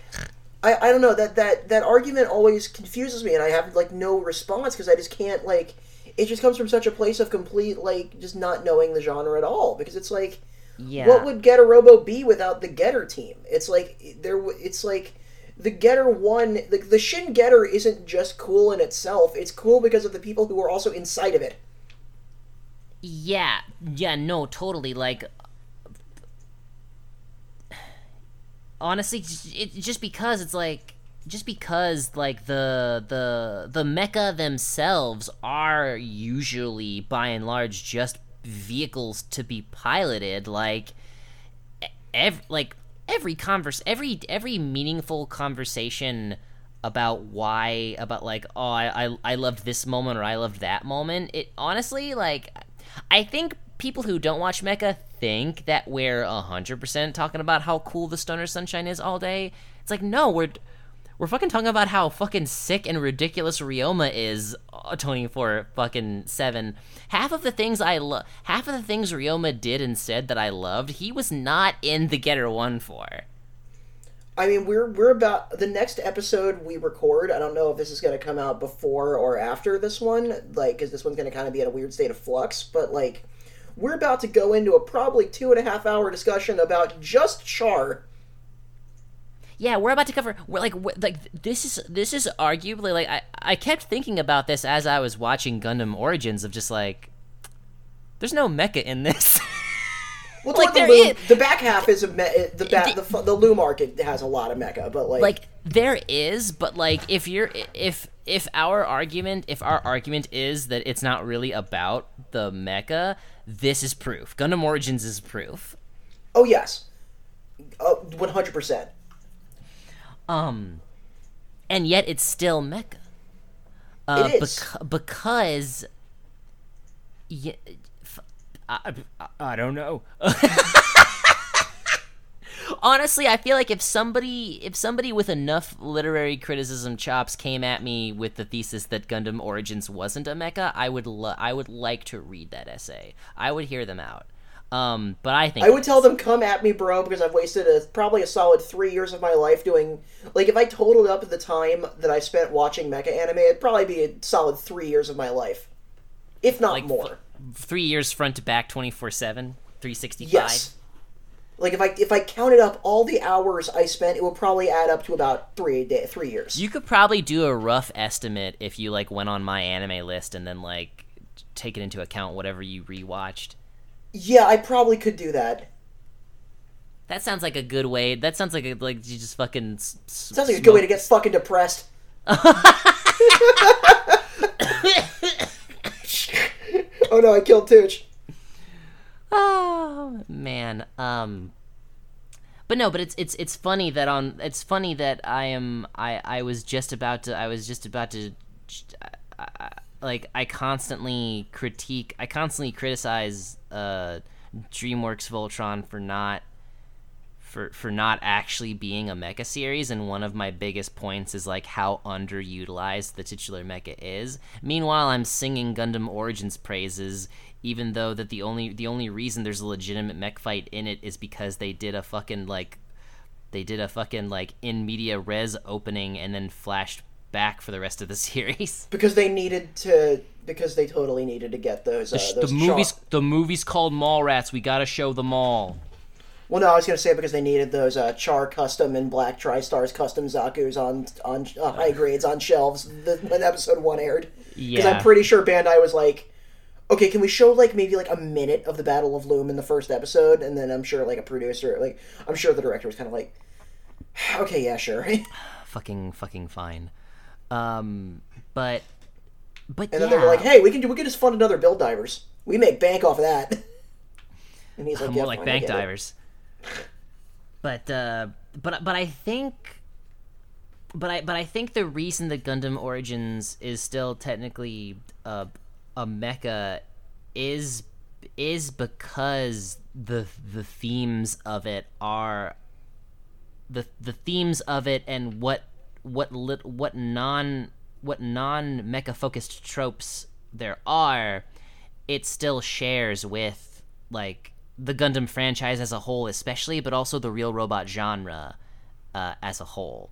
Speaker 2: I, I don't know that that that argument always confuses me, and I have like no response because I just can't like. It just comes from such a place of complete like just not knowing the genre at all because it's like.
Speaker 1: yeah
Speaker 2: What would Getter Robo be without the Getter team? It's like there. It's like the Getter one. The, the Shin Getter isn't just cool in itself. It's cool because of the people who are also inside of it.
Speaker 1: Yeah, yeah, no, totally. Like, honestly, it, just because it's like, just because like the the the mecha themselves are usually by and large just vehicles to be piloted. Like, ev- like every converse, every every meaningful conversation about why about like oh I, I I loved this moment or I loved that moment. It honestly like I think people who don't watch Mecha think that we're hundred percent talking about how cool the Stoner Sunshine is all day. It's like no, we're we're fucking talking about how fucking sick and ridiculous Ryoma is uh, 24 fucking 7. Half of the things I love, half of the things Ryoma did and said that I loved, he was not in the Getter 1 for.
Speaker 2: I mean, we're we're about the next episode we record. I don't know if this is going to come out before or after this one, like because this one's going to kind of be in a weird state of flux. But like, we're about to go into a probably two and a half hour discussion about just Char.
Speaker 1: Yeah, we're about to cover. We're like, we're, like this is this is arguably like I I kept thinking about this as I was watching Gundam Origins of just like, there's no mecha in this.
Speaker 2: Well,
Speaker 1: Like,
Speaker 2: the,
Speaker 1: Loum,
Speaker 2: the back half is a me- the back
Speaker 1: The-
Speaker 2: the, the Loum arc has a lot of mecha, but like,
Speaker 1: like there is but like if you're if if our argument if our argument is that it's not really about the mecha this is proof gundam origins is proof
Speaker 2: oh yes, one hundred percent.
Speaker 1: um and yet it's still mecha uh,
Speaker 2: It is.
Speaker 1: bec- because yeah, I, I, I don't know honestly i feel like if somebody if somebody with enough literary criticism chops came at me with the thesis that gundam origins wasn't a mecha i would lo- i would like to read that essay i would hear them out um but i think
Speaker 2: I would tell them, "Come at me, bro," because I've wasted a, probably a solid three years of my life doing. Like, if I totaled up the time that I spent watching mecha anime, it'd probably be a solid three years of my life, if not
Speaker 1: Like,
Speaker 2: more.
Speaker 1: Three years front to back 24-7 365
Speaker 2: Yes. Like if I if I counted up all the hours I spent, it would probably add up to about three day three years.
Speaker 1: You could probably do a rough estimate if you like went on my anime list and then like take it into account whatever you rewatched.
Speaker 2: yeah, I probably could do that.
Speaker 1: That sounds like a good way. That sounds like a, like you just fucking. S-
Speaker 2: Sounds like a good way to get fucking depressed. oh no, I killed Tooch.
Speaker 1: Oh man. Um. But no, but it's it's it's funny that on it's funny that I am I I was just about to I was just about to I, I, like I constantly critique I constantly criticize uh DreamWorks Voltron for not for for not actually being a mecha series and one of my biggest points is like how underutilized the titular mecha is. Meanwhile, I'm singing Gundam Origins praises even though that the only the only reason there's a legitimate mech fight in it is because they did a fucking like they did a fucking like in media res opening and then flashed back for the rest of the series.
Speaker 2: Because they needed to. Because they totally needed to get those. Uh,
Speaker 1: the
Speaker 2: those
Speaker 1: movie's
Speaker 2: char-
Speaker 1: the movie's called Mallrats. We gotta show them all.
Speaker 2: Well, no, I was gonna say because they needed those uh, Char custom and Black TriStars custom Zaku's on on uh, high grades on shelves the, when episode one aired. Because
Speaker 1: Yeah.
Speaker 2: I'm pretty sure Bandai was like, okay, can we show like maybe like a minute of the Battle of Loum in the first episode, and then I'm sure like a producer, like I'm sure the director was kind of like, okay, yeah, sure.
Speaker 1: fucking fucking fine. Um, but but and
Speaker 2: then
Speaker 1: yeah,
Speaker 2: they were like, hey, we can do we can just fund another Build Divers. We make bank off of that. And he's like,
Speaker 1: more
Speaker 2: yeah,
Speaker 1: like
Speaker 2: fine,
Speaker 1: bank
Speaker 2: divers. it."
Speaker 1: But uh, but but I think. But I but I think the reason that Gundam Origins is still technically a a mecha is is because the the themes of it are the the themes of it and what what lit, what non what non mecha focused tropes there are it still shares with like the Gundam franchise as a whole especially but also the real robot genre uh, as a whole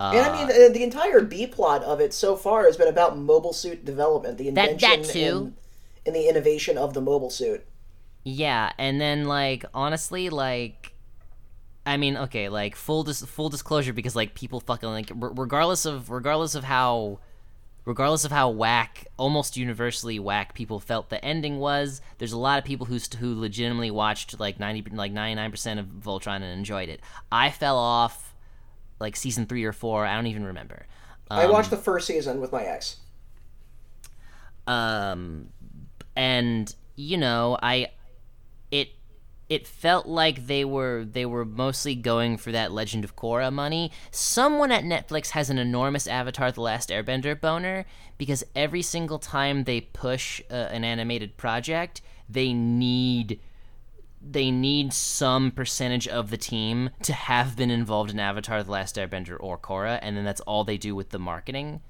Speaker 1: uh,
Speaker 2: And I mean, the, the entire B plot of it so far has been about mobile suit development, the
Speaker 1: That-
Speaker 2: invention
Speaker 1: that too.
Speaker 2: And, and the innovation of the mobile suit.
Speaker 1: Yeah, and then like honestly, like, I mean, okay, like full dis- full disclosure because like people fucking like r- regardless of regardless of how regardless of how whack almost universally whack people felt the ending was, there's a lot of people who st- who legitimately watched like ninety like ninety nine percent of Voltron and enjoyed it. I fell off like season three or four. I don't even remember.
Speaker 2: I watched the first season with my ex.
Speaker 1: um and you know i it felt like they were they were mostly going for that legend of korra money someone at netflix has an enormous avatar the last airbender boner because every single time they push uh, an animated project they need they need some percentage of the team to have been involved in Avatar: The Last Airbender or Korra, and then that's all they do with the marketing.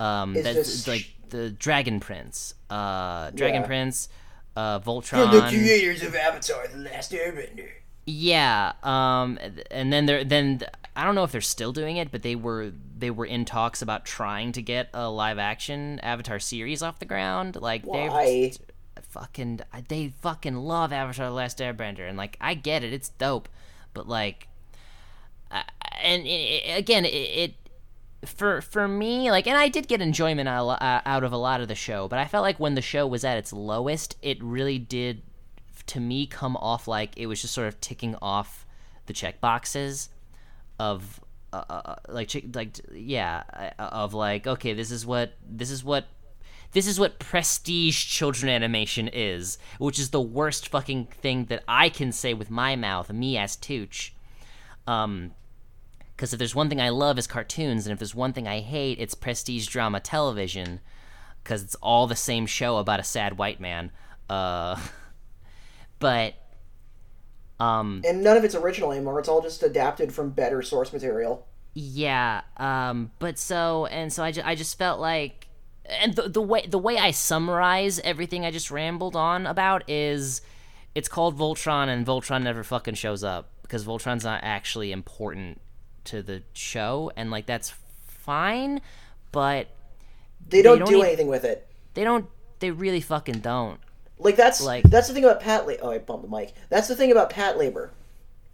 Speaker 1: Um, that's like the Dragon Prince, uh, Dragon
Speaker 2: Yeah.
Speaker 1: Prince, uh,
Speaker 2: From the creators of Avatar: The Last Airbender.
Speaker 1: Yeah, um, and then they're then I don't know if they're still doing it, but they were they were in talks about trying to get a live action Avatar series off the ground. Like they fucking they fucking love Avatar: The Last Airbender, and like I get it, it's dope, but like, I- and it- again, it, it for for me like and i did get enjoyment out of- uh, out of a lot of the show but i felt like when the show was at its lowest it really did to me come off like it was just sort of ticking off the check boxes of uh, uh, like like yeah uh, of like okay this is what this is what this is what prestige children animation is which is the worst fucking thing that i can say with my mouth me as tooch. Um because if there's one thing I love is cartoons, and if there's one thing I hate, it's prestige drama television, because it's all the same show about a sad white man. Uh, but um,
Speaker 2: And none of it's original anymore. It's all just adapted from better source material.
Speaker 1: yeah, um, but so and so, I, ju- I just felt like, and the the way the way I summarize everything I just rambled on about is, it's called Voltron, and Voltron never fucking shows up because Voltron's not actually important to the show, and like that's fine, but
Speaker 2: They don't,
Speaker 1: don't
Speaker 2: do
Speaker 1: even-
Speaker 2: anything with it.
Speaker 1: They don't. They really fucking don't.
Speaker 2: Like that's
Speaker 1: Like-
Speaker 2: that's the thing about Pat. La- oh, I bumped the mic. That's the thing about Patlabor,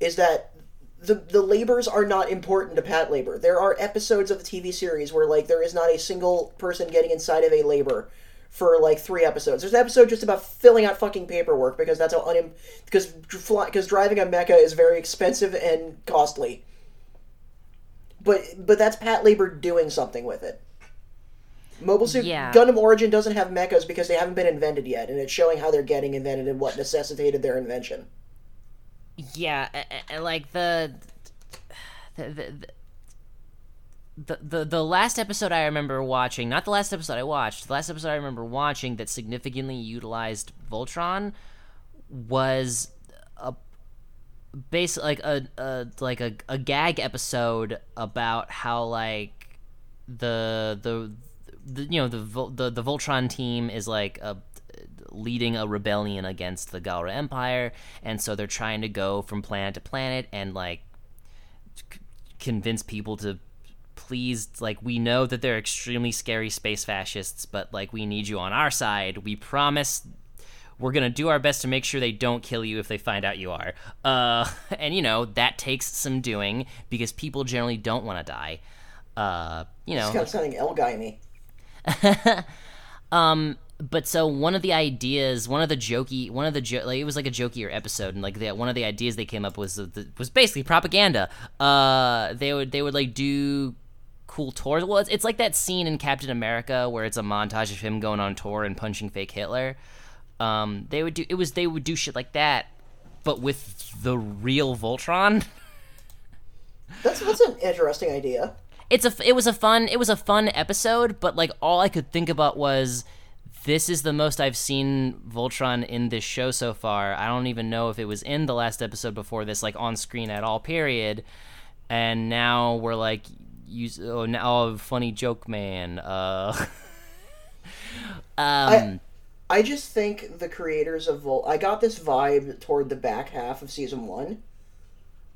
Speaker 2: is that the the labors are not important to Patlabor. There are episodes of the TV series where like there is not a single person getting inside of a labor for like three episodes. There's an episode just about filling out fucking paperwork because that's how unim because because driving a mecha is very expensive and costly. But but that's Patlabor doing something with it. Mobile Suit
Speaker 1: Yeah.
Speaker 2: Gundam Origin doesn't have mechas because they haven't been invented yet, and it's showing how they're getting invented and what necessitated their invention.
Speaker 1: Yeah, like the the, the the the the last episode I remember watching, not the last episode I watched, the last episode I remember watching that significantly utilized Voltron was a basically like a, a like a, a gag episode about how like the the, the you know the, the the Voltron team is like a leading a rebellion against the Galra Empire, and so they're trying to go from planet to planet and like c- convince people to please like we know that they're extremely scary space fascists, but like we need you on our side. We promise we're gonna do our best to make sure they don't kill you if they find out you are. Uh, and you know that takes some doing because people generally don't want to die. Uh, you know,
Speaker 2: It's kind of sounding L-Gaim.
Speaker 1: um, but so one of the ideas, one of the jokey, one of the jo- like it was like a jokier episode, and like the, one of the ideas they came up with was the, was basically propaganda. Uh, they would they would like do cool tours. Well, it's, it's like that scene in Captain America where it's a montage of him going on tour and punching fake Hitler. Um, they would do it was they would do shit like that, but with the real Voltron.
Speaker 2: That's that's an interesting idea.
Speaker 1: it's a it was a fun it was a fun episode but like all i could think about was this is the most i've seen voltron in this show so far i don't even know if it was in the last episode before this like on screen at all period and now we're like use oh now funny joke man uh um
Speaker 2: I just think the creators of Volt. I got this vibe toward the back half of season one,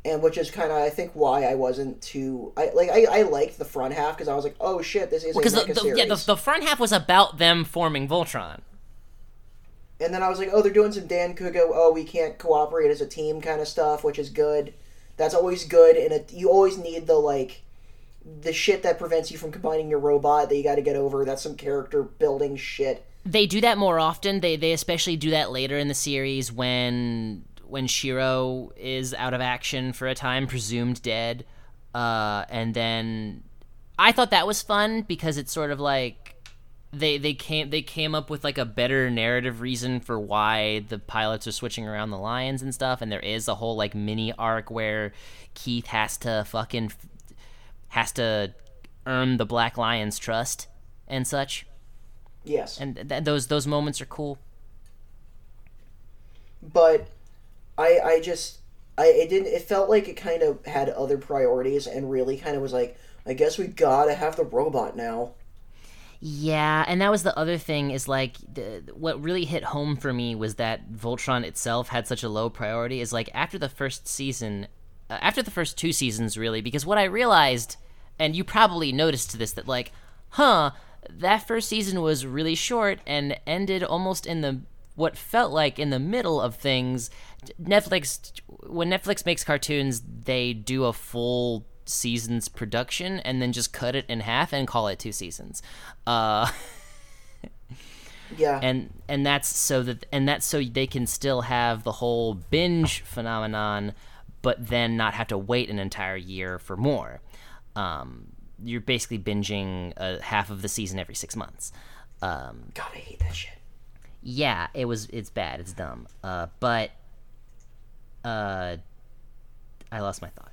Speaker 2: and which is kind of I think why I wasn't too. I like I, I liked the front half because I was like, oh shit, this is a
Speaker 1: because
Speaker 2: mecha
Speaker 1: the, the, yeah the, the front half was about them forming voltron
Speaker 2: and then I was like, oh, they're doing some Dancouga. Oh, we can't cooperate as a team kind of stuff, which is good. That's always good, and it, you always need the like the shit that prevents you from combining your robot that you got to get over. That's some character building shit.
Speaker 1: They do that more often. They they especially do that later in the series when when Shiro is out of action for a time, presumed dead. Uh, and then I thought that was fun because it's sort of like they they came they came up with like a better narrative reason for why the pilots are switching around the lions and stuff. And there is a whole like mini arc where Keith has to fucking has to earn the Black Lion's trust and such
Speaker 2: Yes,
Speaker 1: and th- those those moments are cool.
Speaker 2: but I I just I it didn't. It felt like it kind of had other priorities and really kind of was like, I guess we gotta have the robot now.
Speaker 1: Yeah, and that was the other thing is like the, what really hit home for me was that Voltron itself had such a low priority. Is like after the first season, uh, after the first two seasons, really, because what I realized, and you probably noticed this, that like, huh, that first season was really short and ended almost in the what felt like in the middle of things. Netflix, when Netflix makes cartoons, they do a full season's production and then just cut it in half and call it two seasons. Uh,
Speaker 2: Yeah.
Speaker 1: and and that's so that and that's so they can still have the whole binge phenomenon, but then not have to wait an entire year for more. Um, you're basically binging uh, half of the season every six months. Um,
Speaker 2: God, I hate that shit.
Speaker 1: yeah, it was. It's bad. It's dumb. Uh, but uh, I lost my thought.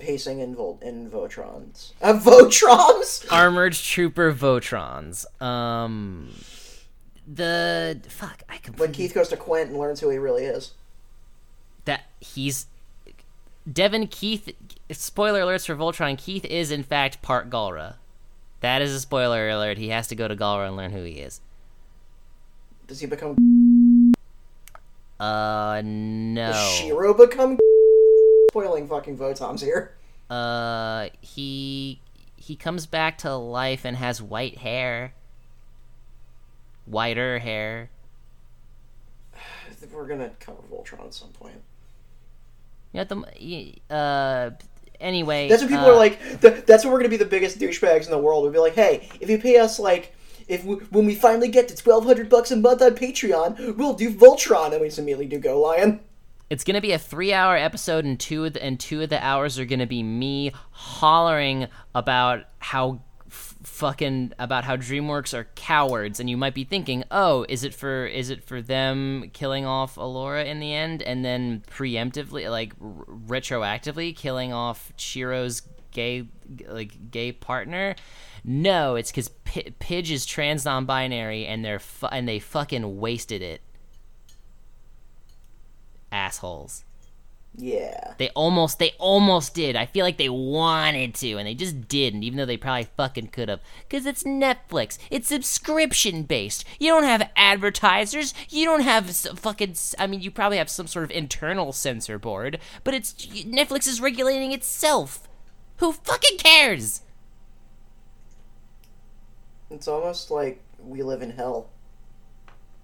Speaker 2: Pacing in Volt in Votrons. Uh, Votrons.
Speaker 1: Armored Trooper Votrons. Um, the fuck. I
Speaker 2: When Keith goes to Quent and learns who he really is.
Speaker 1: that he's Devin Keith. Spoiler alerts for Voltron. Keith is in fact part Galra. That is a spoiler alert. He has to go to Galra and learn who he is.
Speaker 2: Does he become?
Speaker 1: Uh, no.
Speaker 2: Does Shiro become? Spoiling fucking Votons here.
Speaker 1: Uh, he he comes back to life and has white hair. Whiter hair.
Speaker 2: We're gonna cover Voltron at some point.
Speaker 1: You the uh. Anyway,
Speaker 2: That's what people
Speaker 1: uh,
Speaker 2: are like. Th- that's when we're gonna be the biggest douchebags in the world. We'll be like, hey, if you pay us like, if we, when we finally get to twelve hundred bucks a month on Patreon, we'll do Voltron, and we just immediately do Go Lion.
Speaker 1: It's gonna be a three-hour episode, and two of the, and two of the hours are gonna be me hollering about how fucking about how DreamWorks are cowards. And you might be thinking, oh, is it for is it for them killing off Allura in the end, and then preemptively, like r- retroactively, killing off Shiro's gay like gay partner? No, it's because P- Pidge is trans non-binary, and they're fu- and they fucking wasted it. Assholes.
Speaker 2: Yeah.
Speaker 1: They almost they almost did. I feel like they wanted to and they just didn't even though they probably fucking could have cuz it's Netflix. It's subscription based. You don't have advertisers. You don't have fucking I mean you probably have some sort of internal censor board, but it's Netflix is regulating itself. Who fucking cares?
Speaker 2: It's almost like we live in hell.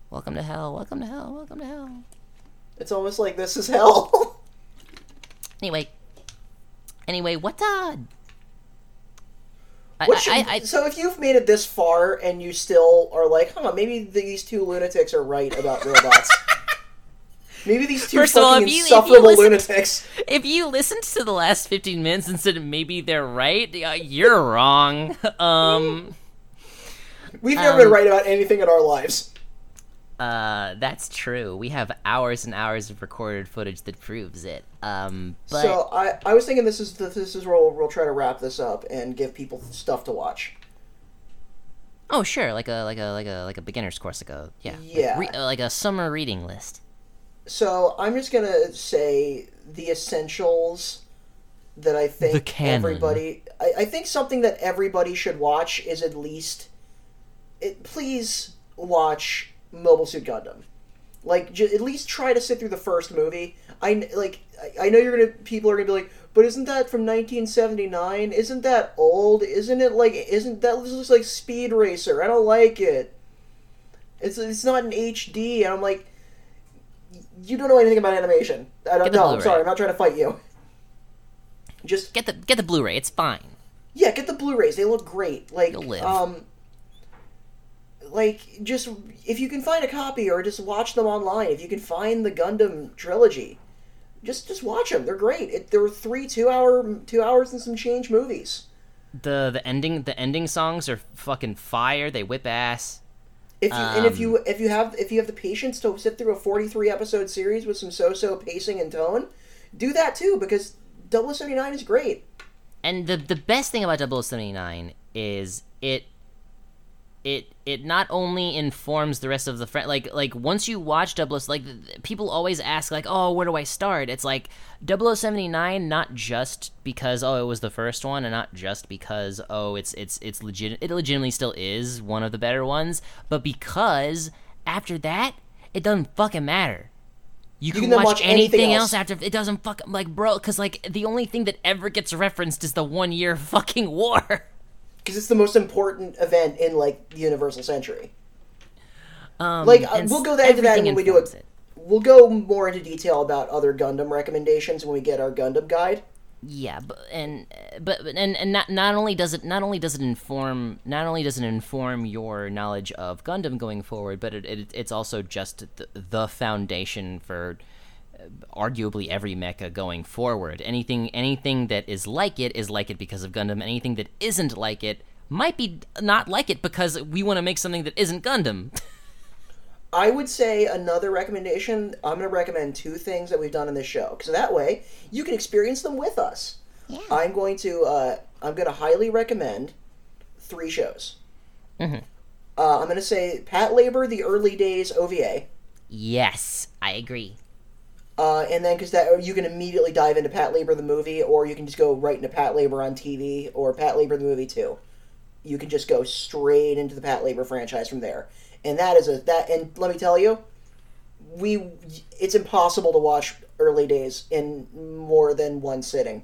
Speaker 1: Welcome to hell. Welcome to hell. Welcome to hell.
Speaker 2: It's almost like this is hell.
Speaker 1: Anyway. Anyway, what uh I,
Speaker 2: should,
Speaker 1: I, I,
Speaker 2: so if you've made it this far and you still are like, huh, maybe these two lunatics are right about robots. maybe these two
Speaker 1: First all,
Speaker 2: fucking
Speaker 1: if you-
Speaker 2: insufferable
Speaker 1: listen to-
Speaker 2: lunatics.
Speaker 1: if you listened to the last 15 minutes and said maybe they're right, uh, you're wrong. Um,
Speaker 2: We've never
Speaker 1: um,
Speaker 2: been right about anything in our lives.
Speaker 1: Uh, that's true. We have hours and hours of recorded footage that proves it. Um, but
Speaker 2: so I, I was thinking this is this is where we'll, we'll try to wrap this up and give people stuff to watch.
Speaker 1: oh, sure, like a like a like a like a beginner's course, like a yeah, like
Speaker 2: Yeah.
Speaker 1: re- uh, like a summer reading list.
Speaker 2: So I'm just gonna say the essentials that I think
Speaker 1: The canon.
Speaker 2: everybody. I, I think something that everybody should watch is at least. It, please watch Mobile Suit Gundam. Like, j- at least try to sit through the first movie. I like. I, I know you're gonna. People are gonna be like, but isn't that from 1979? Isn't that old? Isn't it like? Isn't that this looks like Speed Racer? I don't like it. It's it's not in HD, and I'm like, you don't know anything about animation. I don't know. I'm sorry. I'm not trying to fight you. Just
Speaker 1: Get the get the Blu-ray. It's fine.
Speaker 2: yeah, get the Blu-rays. They look great. Like
Speaker 1: You'll live.
Speaker 2: um like just if you can find a copy or just watch them online. If you can find the Gundam trilogy, just just watch them. They're great. It, there were three two-hour two hours and some change movies.
Speaker 1: The the ending the ending songs are fucking fire. They whip ass.
Speaker 2: If you and if
Speaker 1: Um,
Speaker 2: you if you have if you have the patience to sit through a 43 episode series with some so-so pacing and tone, do that too because 079 is great.
Speaker 1: And the the best thing about 0079 is it it it not only informs the rest of the friend like like once you watch 00 like people always ask like oh where do I start it's like 0079 not just because oh it was the first one and not just because oh it's it's it's legit it legitimately still is one of the better ones but because after that it doesn't fucking matter you can,
Speaker 2: can
Speaker 1: watch,
Speaker 2: watch
Speaker 1: anything,
Speaker 2: anything
Speaker 1: else.
Speaker 2: else.
Speaker 1: after it doesn't fucking like bro because like the only thing that ever gets referenced is the one year fucking war
Speaker 2: because it's the most important event in like the Universal Century.
Speaker 1: um,
Speaker 2: Like uh, we'll go into that when we do
Speaker 1: informs
Speaker 2: it. We'll go more into detail about other Gundam recommendations when we get our Gundam guide.
Speaker 1: Yeah, but and but and and not not only does it not only does it inform not only does it inform your knowledge of Gundam going forward, but it, it it's also just the, the foundation for arguably every mecha going forward. Anything anything that is like it is like it because of Gundam. Anything that isn't like it might be not like it because we want to make something that isn't Gundam.
Speaker 2: I would say another recommendation. I'm going to recommend two things that we've done in this show, because that way you can experience them with us.
Speaker 1: Yeah.
Speaker 2: I'm going to. Uh, I'm going to highly recommend three shows.
Speaker 1: Mm-hmm.
Speaker 2: Uh, I'm going to say Patlabor, the early days OVA,
Speaker 1: yes, I agree.
Speaker 2: Uh, and then because that you can immediately dive into Patlabor the movie, or you can just go right into Patlabor on TV or Patlabor the movie too. You can just go straight into the Patlabor franchise from there, and that is a that. And let me tell you, we it's impossible to watch early days in more than one sitting.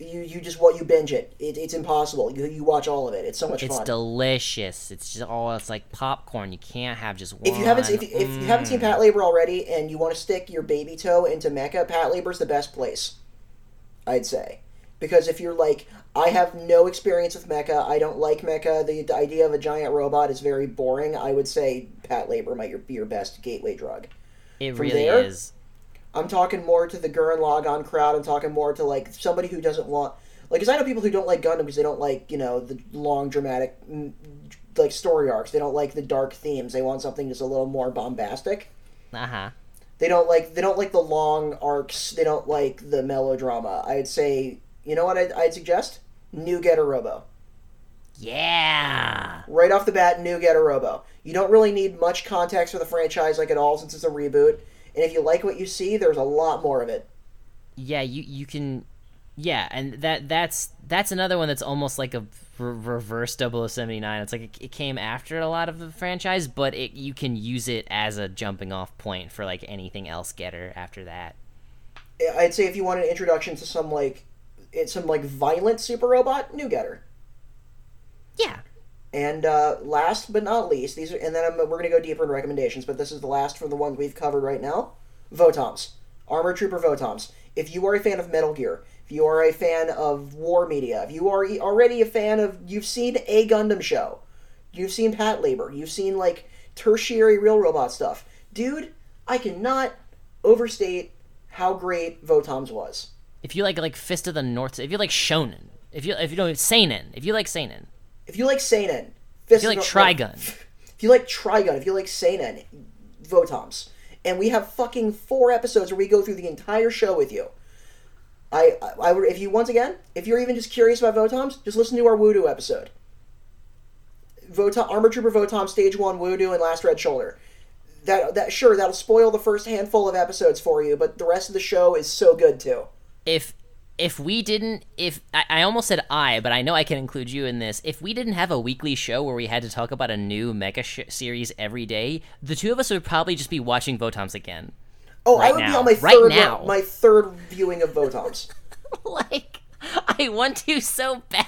Speaker 2: You you just what you binge it. it. It's impossible. You you watch all of it. It's so much
Speaker 1: It's
Speaker 2: fun.
Speaker 1: delicious. It's just oh, it's like popcorn. You can't have just one.
Speaker 2: if you haven't if, you- if you haven't seen
Speaker 1: Mm.
Speaker 2: Pat Labor already and you want to stick your baby toe into Mecha, Pat Labor's the best place. I'd say because if you're like I have no experience with Mecha. I don't like Mecha. The, the idea of a giant robot is very boring. I would say Patlabor might be your best gateway drug.
Speaker 1: It
Speaker 2: from
Speaker 1: really
Speaker 2: there,
Speaker 1: is.
Speaker 2: I'm talking more to the Gurren Lagann crowd. I'm talking more to like somebody who doesn't want like because I know people who don't like Gundam because they don't like you know the long dramatic mm, like story arcs. They don't like the dark themes. They want something that's a little more bombastic.
Speaker 1: Uh huh.
Speaker 2: They don't like they don't like the long arcs. They don't like the melodrama. I'd say you know what I'd, I'd suggest new Getter Robo
Speaker 1: Yeah.
Speaker 2: right off the bat. New Getter Robo. You don't really need much context for the franchise like at all since it's a reboot. And if you like what you see, there's a lot more of it.
Speaker 1: Yeah. You you can. Yeah, and that that's that's another one that's almost like a re- reverse 0079. It's like it, it came after a lot of the franchise, but it you can use it as a jumping off point for like anything else getter after that.
Speaker 2: I'd say if you want an introduction to some like it's some like violent super robot, New Getter.
Speaker 1: Yeah.
Speaker 2: And uh, last but not least, these are, and then I'm, we're going to go deeper in recommendations, but this is the last for the ones we've covered right now. Votoms, Armor Trooper Votoms. If you are a fan of Metal Gear, if you are a fan of war media, if you are already a fan of, you've seen a Gundam show, you've seen Patlabor, you've seen like tertiary real robot stuff, dude, I cannot overstate how great Votoms was.
Speaker 1: If you like like Fist of the North, if you like Shonen, if you if you don't Seinen, if you like Seinen,
Speaker 2: If you like Seinen, Fist
Speaker 1: you like Trigun.
Speaker 2: If you like Trigun, if you like Seinen, Votoms. And we have fucking four episodes where we go through the entire show with you. I, I, I would, if you, once again, if you're even just curious about Votoms, just listen to our Voodoo episode. Votom, Armor Trooper Votom, Stage 1, Voodoo, and Last Red Shoulder. That, that, sure, that'll spoil the first handful of episodes for you, but the rest of the show is so good too.
Speaker 1: if if we didn't if I, I almost said I, but I know I can include you in this. If we didn't have a weekly show where we had to talk about a new mecha sh- series every day, the two of us would probably just be watching Votoms again.
Speaker 2: Oh, I
Speaker 1: Right
Speaker 2: would be on my
Speaker 1: Right
Speaker 2: third,
Speaker 1: now.
Speaker 2: my third viewing of Votoms.
Speaker 1: like I want to so bad.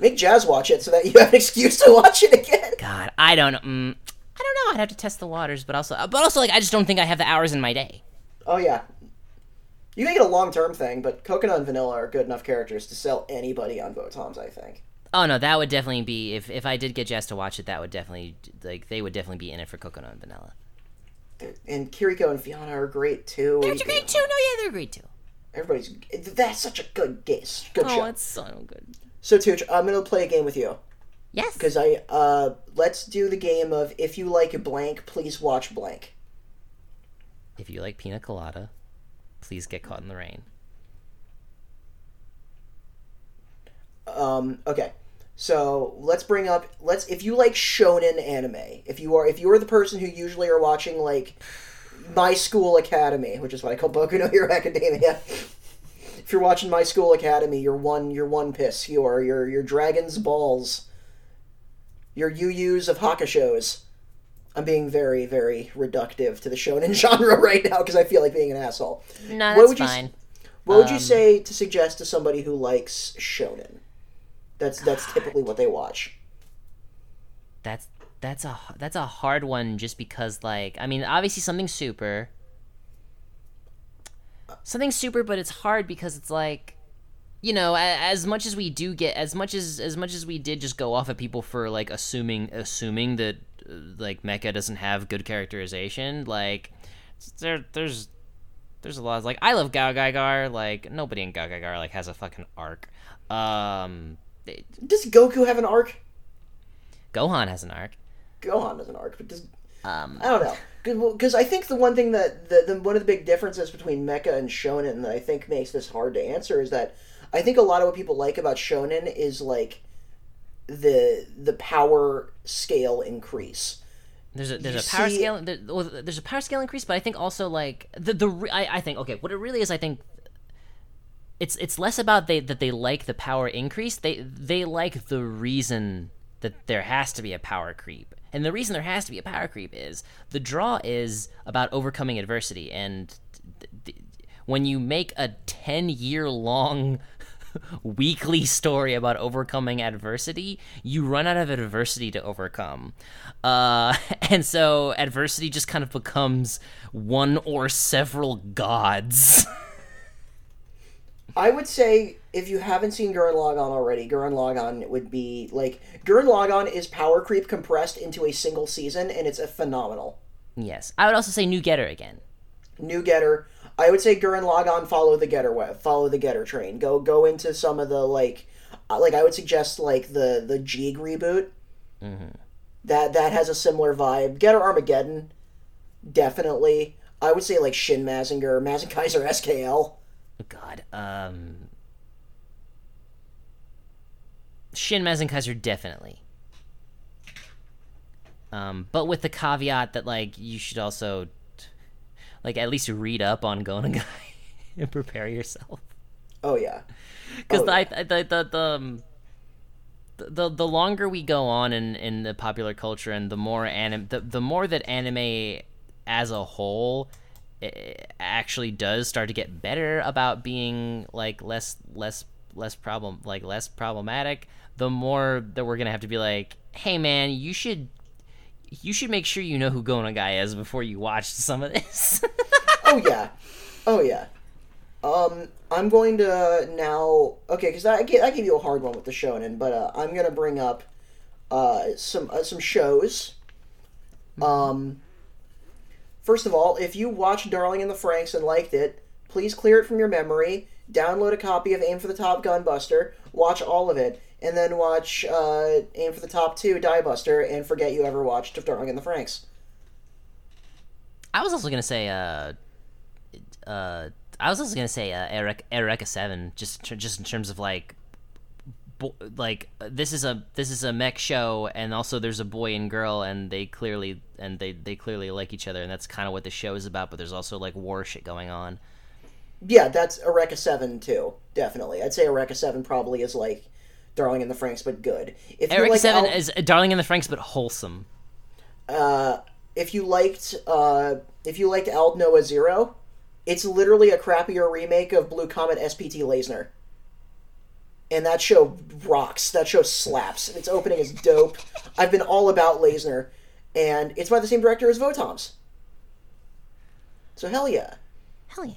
Speaker 2: Make Jazz watch it so that you have an excuse to watch it again.
Speaker 1: God, I don't. Mm, I don't know. I'd have to test the waters, but also, but also, like, I just don't think I have the hours in my day.
Speaker 2: Oh yeah. You can get a long term thing, but Coconna and Vanilla are good enough characters to sell anybody on Votoms, I think.
Speaker 1: Oh no, that would definitely be if if I did get Jess to watch it. That would definitely like they would definitely be in it for Coconna and vanilla.
Speaker 2: And Kiriko and Fiona are great too.
Speaker 1: They're great too. No, yeah, they're great too.
Speaker 2: Everybody's that's such a good guess. Good
Speaker 1: Oh,
Speaker 2: show.
Speaker 1: it's so good.
Speaker 2: So Tooch, I'm gonna play a game with you
Speaker 1: Yes.
Speaker 2: because I uh let's do the game of if you like blank, please watch blank.
Speaker 1: If you like pina colada, please get caught in the rain.
Speaker 2: Um, okay. So let's bring up let's if you like shonen anime, if you are if you are the person who usually are watching like My School Academy, which is what I call Boku no Hero Academia. if you're watching My School Academy, you're one you're one piss. You are your your dragons balls. Your Yu Yu's of Hakushos. I'm being very, very reductive to the shonen genre right now because I feel like being an asshole.
Speaker 1: No,
Speaker 2: What
Speaker 1: that's
Speaker 2: would you
Speaker 1: fine.
Speaker 2: What would you
Speaker 1: Um,
Speaker 2: say to suggest to somebody who likes shonen? That's that's typically what they watch.
Speaker 1: That's that's a that's a hard one just because like I mean obviously something super something super but it's hard because it's like you know as much as we do get as much as as much as we did just go off at people for like assuming assuming that like mecha doesn't have good characterization like there there's there's a lot of, like I love GaoGaiGar like nobody in GaoGaiGar like has a fucking arc um it-
Speaker 2: Does Goku have an arc?
Speaker 1: Gohan has an arc
Speaker 2: Gohan has an arc, but does
Speaker 1: um
Speaker 2: I don't know. Because I think the one thing that the, the one of the big differences between mecha and shonen that I think makes this hard to answer is that I think a lot of what people like about shonen is like the the power scale increase.
Speaker 1: There's a there's
Speaker 2: You
Speaker 1: a power
Speaker 2: see-
Speaker 1: scale there, well, there's a power scale increase, but I think also like the the re- I, I think okay, what it really is, I think it's it's less about they that they like the power increase. They they like the reason that there has to be a power creep, and the reason there has to be a power creep is the draw is about overcoming adversity, and th- th- when you make a ten year long weekly story about overcoming adversity, you run out of adversity to overcome. Uh, and so adversity just kind of becomes one or several gods.
Speaker 2: I would say if you haven't seen Gurren Lagann already, Gurren Lagann would be like Gurren Lagann is power creep compressed into a single season, and it's a phenomenal.
Speaker 1: yes. I would also say New Getter again.
Speaker 2: New Getter. I would say Gurren Lagann follow the Getter web, follow the Getter train. Go go into some of the like, uh, like I would suggest like the the Jeeg reboot. That that has a similar vibe. Getter Armageddon, definitely. I would say like Shin Mazinger, Mazinkaiser SKL.
Speaker 1: Oh, God. Um. Shin Mazinkaiser definitely. Um, but with the caveat that like you should also, like at least read up on Go Nagai and prepare yourself.
Speaker 2: Oh yeah.
Speaker 1: because
Speaker 2: Oh,
Speaker 1: I, I the the the, um, the the the longer we go on in in the popular culture and the more anime the, the more that anime as a whole eh, actually does start to get better about being like less less less problem like less problematic the more that we're gonna have to be like hey man you should you should make sure you know who Go Nagai is before you watch some of this
Speaker 2: Oh yeah. Oh yeah. Um, I'm going to now. Okay, because I gave, I gave you a hard one with the shonen, but uh, I'm gonna bring up uh, some uh, some shows. Um, first of all, if you watched Darling in the Franxx and liked it, please clear it from your memory. Download a copy of Aim for the Top Gunbuster. Watch all of it, and then watch uh, Aim for the Top Two Diebuster, and forget you ever watched Darling in the Franxx.
Speaker 1: I was also gonna say, uh, uh, I was also gonna say, uh, Eric, Eureka Seven, just just in terms of like, bo- like uh, this is a this is a mech show, and also there's a boy and girl, and they clearly and they they clearly like each other, and that's kind of what the show is about. But there's also like war shit going on.
Speaker 2: Yeah, that's Eureka 7 too, definitely. I'd say Eureka 7 probably is like Darling in the Franxx, but good. If you
Speaker 1: Eureka
Speaker 2: like
Speaker 1: Seven
Speaker 2: Al-
Speaker 1: is Darling in the Franxx, but wholesome.
Speaker 2: uh, if you liked uh, if you liked Aldnoah.Zero, it's literally a crappier remake of Blue Comet SPT Layzner. And that show rocks. That show slaps. Its opening is dope. I've been all about Layzner, and it's by the same director as Votoms. So hell yeah.
Speaker 1: Hell yeah.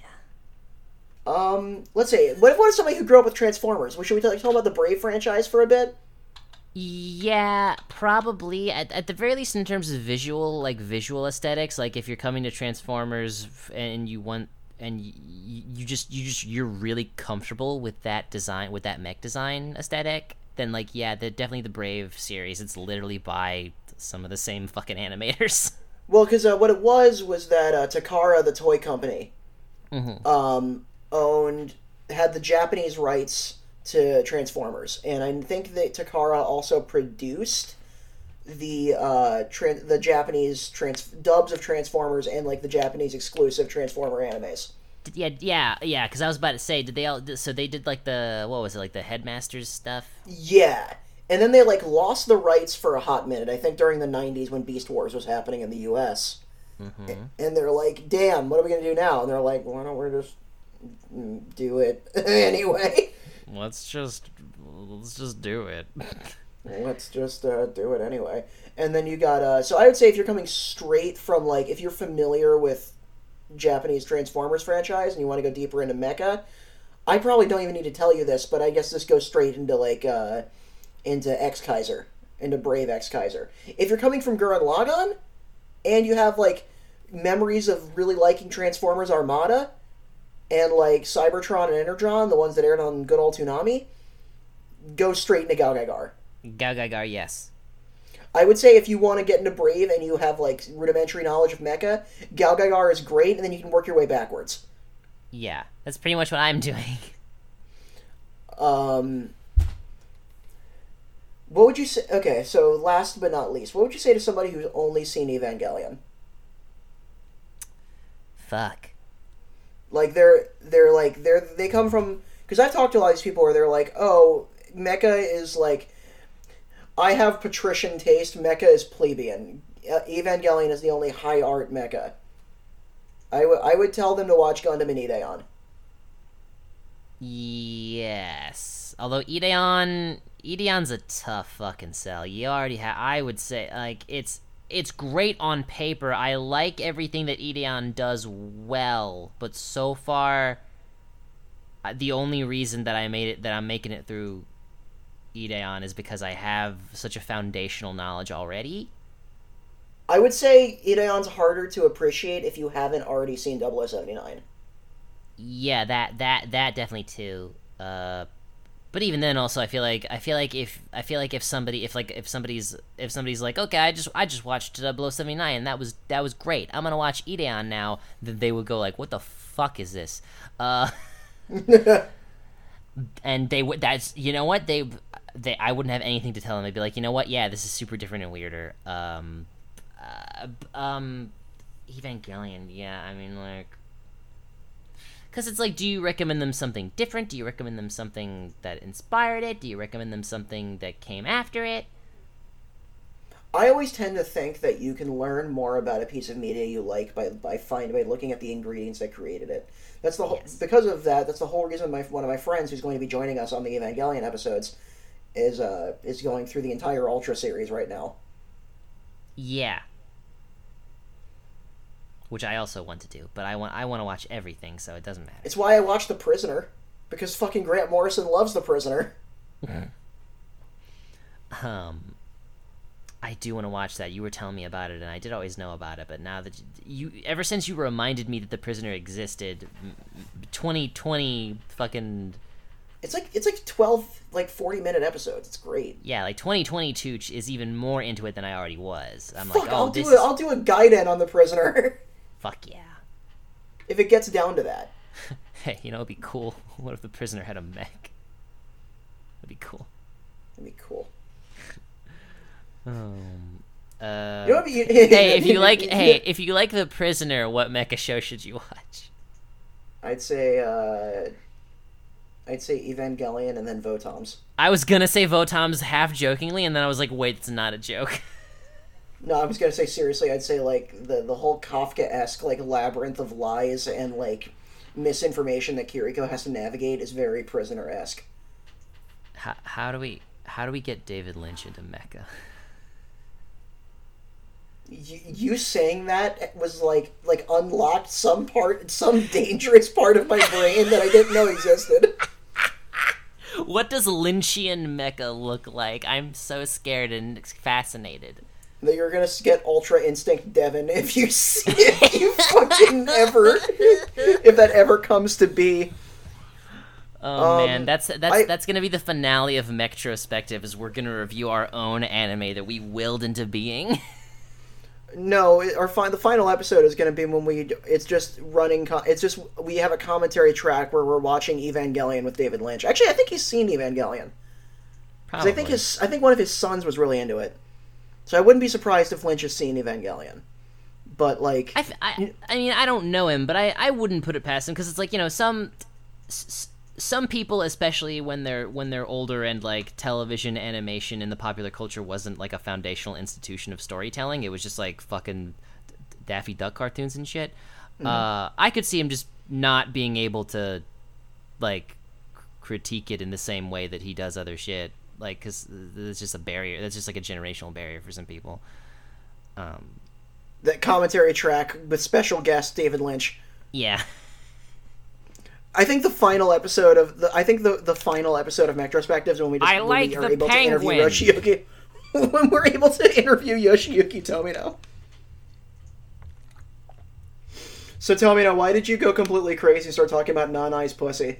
Speaker 2: Um, let's see. What if what if somebody who grew up with Transformers? Should we talk, talk about the Brave franchise for a bit?
Speaker 1: Yeah, probably at, at the very least in terms of visual, like visual aesthetics. Like if you're coming to Transformers and you want and you, you just you just you're really comfortable with that design with that mech design aesthetic, then like yeah, the definitely the Brave series. It's literally by some of the same fucking animators.
Speaker 2: Well, because uh, what it was was that uh, Takara, the toy company,
Speaker 1: Mhm.
Speaker 2: um, owned had the Japanese rights to Transformers, and I think that Takara also produced the uh tran- the Japanese trans- dubs of Transformers and like the Japanese exclusive Transformer animes.
Speaker 1: Yeah, yeah, yeah. Because I was about to say, did they all? So they did like the what was it, like the headmasters stuff?
Speaker 2: Yeah. And then they like lost the rights for a hot minute. I think during the '90s when Beast Wars was happening in the U.S. And they're like, "Damn, what are we gonna do now?" And they're like, "Why don't we just do it anyway?
Speaker 1: Let's just let's just do it.
Speaker 2: Let's just uh, do it anyway." And then you got uh, so I would say if you're coming straight from like if you're familiar with Japanese Transformers franchise and you want to go deeper into mecha, I probably don't even need to tell you this, but I guess this goes straight into like uh, into Exkaiser, into Brave Exkaiser. If you're coming from Gurren Lagann, and you have like memories of really liking Transformers Armada, and like Cybertron and Energon, the ones that aired on good old Toonami, go straight into Gal Gagar.
Speaker 1: GaoGaiGar, yes.
Speaker 2: I would say if you want to get into Brave and you have like rudimentary knowledge of mecha, GaoGaiGar is great, and then you can work your way backwards.
Speaker 1: Yeah, that's pretty much what I'm doing.
Speaker 2: Um, what would you say? Okay, so last but not least, what would you say to somebody who's only seen Evangelion?
Speaker 1: Fuck.
Speaker 2: Like they're they're like they're they come from because I've talked to a lot of these people where they're like, oh, Mecha is like I have patrician taste. Mecha is plebeian. Evangelion is the only high art Mecha. I would I would tell them to watch Gundam and Ideon.
Speaker 1: Yes. Although Ideon, Ideon's a tough fucking sell. You already have. I would say like it's it's great on paper. I like everything that Ideon does well, but so far, uh, the only reason that I made it that I'm making it through Ideon is because I have such a foundational knowledge already.
Speaker 2: I would say Ideon's harder to appreciate if you haven't already seen 0079.
Speaker 1: Yeah, that that that definitely too. Uh, but even then, also, I feel like I feel like if I feel like if somebody if like if somebody's if somebody's like, okay, I just I just watched 0079 and that was that was great. I'm gonna watch Ideon now. Then they would go like, what the fuck is this? Uh, and they would that's you know what they they I wouldn't have anything to tell them. They'd be like, you know what? Yeah, this is super different and weirder. Um, uh, um, Evangelion. Yeah, I mean like. Because it's like, do you recommend them something different? Do you recommend them something that inspired it? Do you recommend them something that came after it?
Speaker 2: I always tend to think that you can learn more about a piece of media you like by by find by looking at the ingredients that created it. That's the whole
Speaker 1: Yes.
Speaker 2: because of that. That's the whole reason my one of my friends who's going to be joining us on the Evangelion episodes is uh is going through the entire Ultra series right now.
Speaker 1: Yeah. Which I also want to do, but I want I want to watch everything, so it doesn't matter.
Speaker 2: It's why I watch The Prisoner because fucking Grant Morrison loves The Prisoner.
Speaker 1: Um, I do want to watch that. You were telling me about it, and I did always know about it, but now that you, ever since you reminded me that the prisoner existed, twenty twenty fucking
Speaker 2: It's like it's like twelve like forty minute episodes. It's great.
Speaker 1: yeah, like twenty twenty two is even more into it than I already was. I'm
Speaker 2: Fuck,
Speaker 1: like, oh,
Speaker 2: I'll do
Speaker 1: is
Speaker 2: a, I'll do a guide in on The Prisoner
Speaker 1: fuck yeah.
Speaker 2: if it gets down to that.
Speaker 1: Hey, you know, it'd be cool. What if the prisoner had a mech? That'd be cool.
Speaker 2: That'd be cool.
Speaker 1: Um, uh,
Speaker 2: You know I mean?
Speaker 1: hey, if you like, hey, if you like the prisoner, what mecha show should you watch?
Speaker 2: I'd say uh, I'd say Evangelion and then Votoms.
Speaker 1: I was gonna say Votoms half jokingly, and then I was like, wait, it's not a joke.
Speaker 2: No, I was gonna say seriously. I'd say like the the whole Kafka esque like labyrinth of lies and like misinformation that Kiriko has to navigate is very prisoner esque.
Speaker 1: how, how do we how do we get David Lynch into Mecha?
Speaker 2: You, you saying that was like like unlocked some part, some dangerous part of my brain that I didn't know existed.
Speaker 1: What does Lynchian Mecha look like? I'm so scared and fascinated.
Speaker 2: That you're gonna get Ultra Instinct Devon if you see if you fucking ever if that ever comes to be.
Speaker 1: Oh
Speaker 2: Um,
Speaker 1: man, that's that's
Speaker 2: I-
Speaker 1: that's gonna be the finale of Mechtrospective. Is we're gonna review our own anime that we willed into being.
Speaker 2: No, our fi- the final episode is going to be when we. It's just running. Co- it's just we have a commentary track where we're watching Evangelion with David Lynch. Actually, I think he's seen Evangelion.
Speaker 1: Probably.
Speaker 2: I think his. I think one of his sons was really into it. So I wouldn't be surprised if Lynch has seen Evangelion. But like,
Speaker 1: I—I mean, I don't know him, but I, I wouldn't put it past him because it's like you know some, some people, especially when they're when they're older and like television animation in the popular culture wasn't like a foundational institution of storytelling. It was just like fucking Daffy Duck cartoons and shit. Uh, I could see him just not being able to, like, critique it in the same way that he does other shit. Like, because there's just a barrier. That's just like a generational barrier for some people. Um,
Speaker 2: that commentary track with special guest David Lynch.
Speaker 1: yeah.
Speaker 2: I think the final episode of the I think the the final episode of Metrospectives when we just
Speaker 1: I
Speaker 2: when
Speaker 1: like
Speaker 2: we are
Speaker 1: the
Speaker 2: able to interview. Yoshiyuki when we're able to interview Yoshiyuki Tomino. So Tomino, why did you go completely crazy and start talking about non-eyes pussy?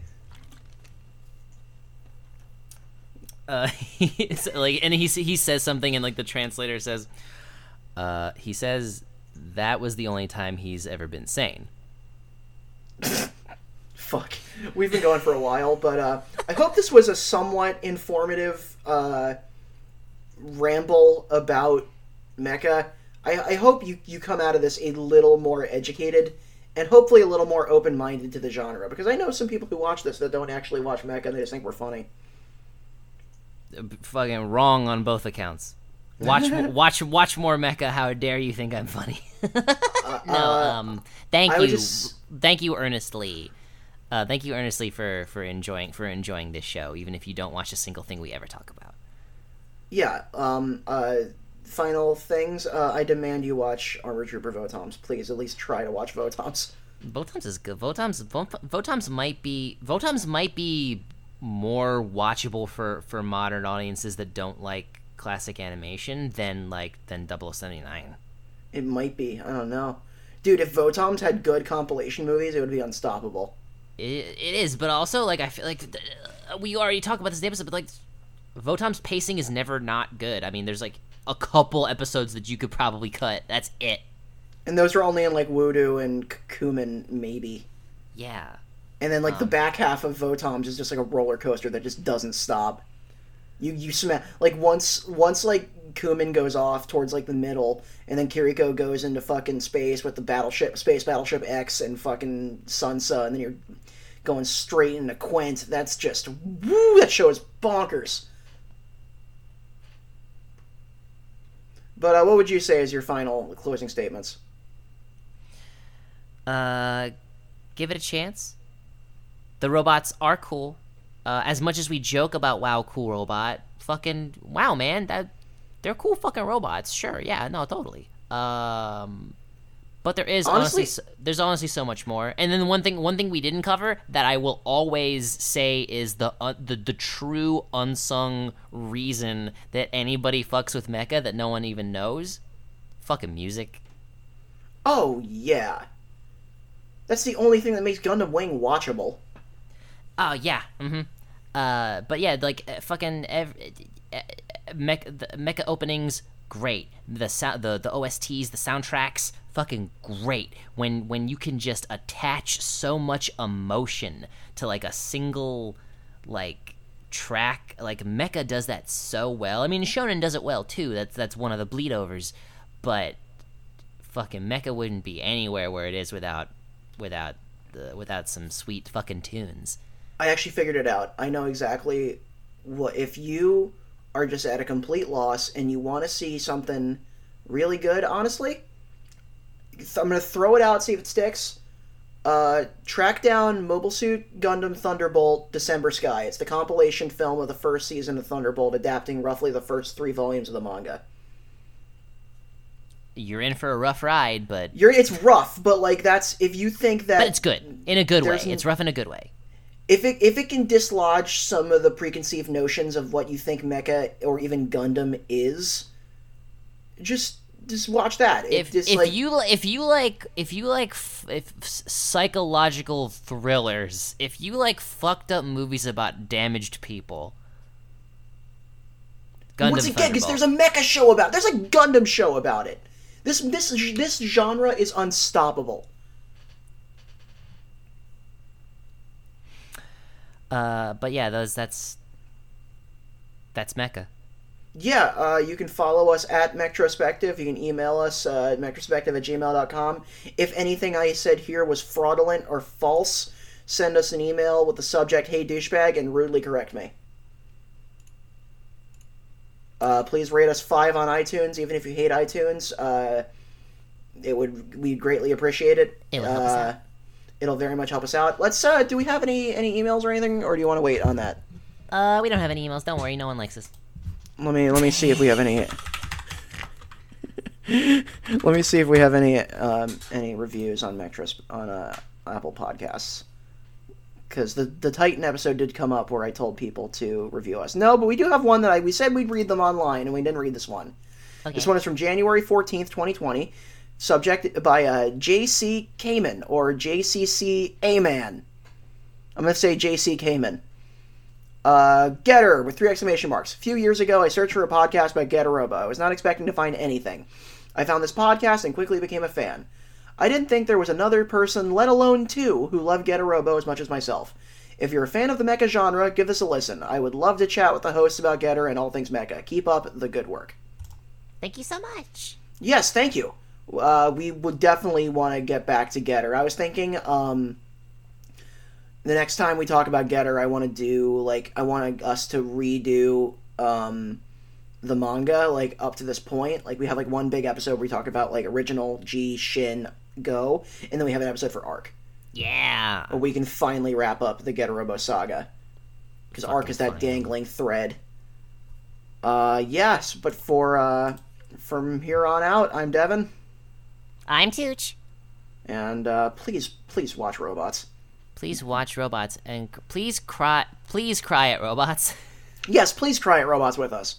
Speaker 1: Uh, it's like, and he he says something, and like the translator says, uh, he says that was the only time he's ever been sane.
Speaker 2: Fuck. We've been going for a while, but uh, I hope this was a somewhat informative uh, ramble about Mecha. I, I hope you, you come out of this a little more educated and hopefully a little more open minded to the genre because I know some people who watch this that don't actually watch Mecha and they just think we're funny.
Speaker 1: Uh, Fucking wrong on both accounts. Watch, watch, watch more Mecha. How dare you think I'm funny? no, um, thank
Speaker 2: I
Speaker 1: you,
Speaker 2: just-
Speaker 1: thank you earnestly. Uh, thank you earnestly for for enjoying for enjoying this show, even if you don't watch a single thing we ever talk about.
Speaker 2: Yeah, um, uh, final things. Uh, I demand you watch Armor Trooper Votoms. Please, at least try to watch Votoms.
Speaker 1: Votoms is good. Votoms, Votoms might be Votoms might be more watchable for for modern audiences that don't like classic animation than like than 0079.
Speaker 2: It might be. I don't know. Dude, if Votoms had good compilation movies, it would be unstoppable.
Speaker 1: It, it is, but also like I feel like th- uh, we already talked about this episode, but like Votom's pacing is never not good. I mean, there's like a couple episodes that you could probably cut. That's it.
Speaker 2: And those are only in like Voodoo and Kummen, maybe.
Speaker 1: Yeah.
Speaker 2: And then like the back half of Votoms is just like a roller coaster that just doesn't stop. You you smash like once once like Kummen goes off towards like the middle, and then Kiriko goes into fucking space with the battleship space battleship X and fucking Sunsa, and then you're going straight into Quent. That's just woo. That show is bonkers. But uh, what would you say as your final closing statements?
Speaker 1: Uh, give it a chance. The robots are cool. Uh, as much as we joke about wow, cool robot, fucking wow, man, that they're cool fucking robots. Sure, yeah, no, totally. Um, but there is honestly,
Speaker 2: Honestly-
Speaker 1: there's honestly so much more. And then one thing, one thing we didn't cover that I will always say is the uh, the the true unsung reason that anybody fucks with Mecha that no one even knows. Fucking music.
Speaker 2: Oh yeah, that's the only thing that makes Gundam Wing watchable.
Speaker 1: Oh yeah. Mm-hmm. Uh, but yeah, like uh, fucking ev- uh, uh, mecha, mecha openings, great. The sound, the the OSTs, the soundtracks, fucking great. When when you can just attach so much emotion to like a single like track, like Mecha does that so well. I mean, Shonen does it well too. That's that's one of the bleed overs, but fucking Mecha wouldn't be anywhere where it is without without the without some sweet fucking tunes.
Speaker 2: I actually figured it out. I know exactly what if you are just at a complete loss and you want to see something really good. Honestly, I'm gonna throw it out, see if it sticks. Uh, track down Mobile Suit Gundam Thunderbolt December Sky. It's the compilation film of the first season of Thunderbolt, adapting roughly the first three volumes of the manga.
Speaker 1: you're in for a rough ride, but
Speaker 2: You're it's rough, but like that's if you think that
Speaker 1: but it's good in a good way. It's rough in a good way.
Speaker 2: If it if it can dislodge some of the preconceived notions of what you think mecha or even Gundam is, just just watch that.
Speaker 1: If
Speaker 2: just,
Speaker 1: if
Speaker 2: like,
Speaker 1: you if you like if you like f- if psychological thrillers, if you like fucked up movies about damaged people, Gundam
Speaker 2: once again because there's a mecha show about there's a Gundam show about it. This this this genre is unstoppable.
Speaker 1: Uh, but yeah, those that's that's Mecha.
Speaker 2: Yeah, uh, you can follow us at Mectrospective. You can email us uh, at mectrospective at gmail.com. If anything I said here was fraudulent or false, send us an email with the subject "Hey douchebag" and rudely correct me. Uh, please rate us five on iTunes, even if you hate iTunes. Uh, it would we greatly appreciate it.
Speaker 1: It'll help us
Speaker 2: Uh,
Speaker 1: out.
Speaker 2: It'll very much help us out. Let's. Uh, do we have any any emails or anything, or do you want to wait on that?
Speaker 1: Uh, we don't have any emails. Don't worry, no one likes us.
Speaker 2: Let me let me see if we have any. let me see if we have any um, any reviews on Metros on uh, Apple Podcasts. Because the the Titan episode did come up where I told people to review us. No, but we do have one that I we said we'd read them online, and we didn't read this one.
Speaker 1: Okay.
Speaker 2: This one is from January fourteenth, twenty twenty. Subject by uh, J.C. Kamen or J.C.C. A-Man. I'm gonna say J.C. Kamen. Uh, Getter with three exclamation marks. A few years ago, I searched for a podcast by Getter Robo. I was not expecting to find anything. I found this podcast and quickly became a fan. I didn't think there was another person, let alone two, who loved Getter Robo as much as myself. If you're a fan of the mecha genre, give this a listen. I would love to chat with the hosts about Getter and all things mecha. Keep up the good work.
Speaker 1: Thank you so much.
Speaker 2: Yes, thank you. Uh, we would definitely want to get back to Getter. I was thinking, um, the next time we talk about Getter, I want to do like I want us to redo um, the manga like up to this point. Like we have like one big episode where we talk about like original G Shin Go, and then we have an episode for Arc
Speaker 1: Yeah.
Speaker 2: where we can finally wrap up the Getter Robo saga. Because Arc is that
Speaker 1: funny.
Speaker 2: dangling thread. Uh, yes, but for uh, from here on out, I'm Devin.
Speaker 1: I'm Tooch.
Speaker 2: and uh, please, please watch Robots.
Speaker 1: Please watch robots and please cry. Please cry at robots.
Speaker 2: Yes, please cry at Robots with us.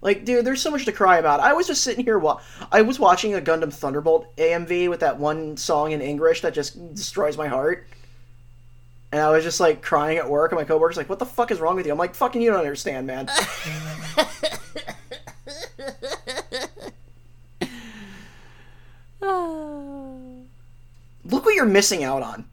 Speaker 2: Like, dude, there's so much to cry about. I was just sitting here. Wa- I was watching a Gundam Thunderbolt AMV with that one song in English that just destroys my heart. And I was just like crying at work, and my coworkers like, "What the fuck is wrong with you?" I'm like, "Fucking, you don't understand, man." Look what you're missing out on.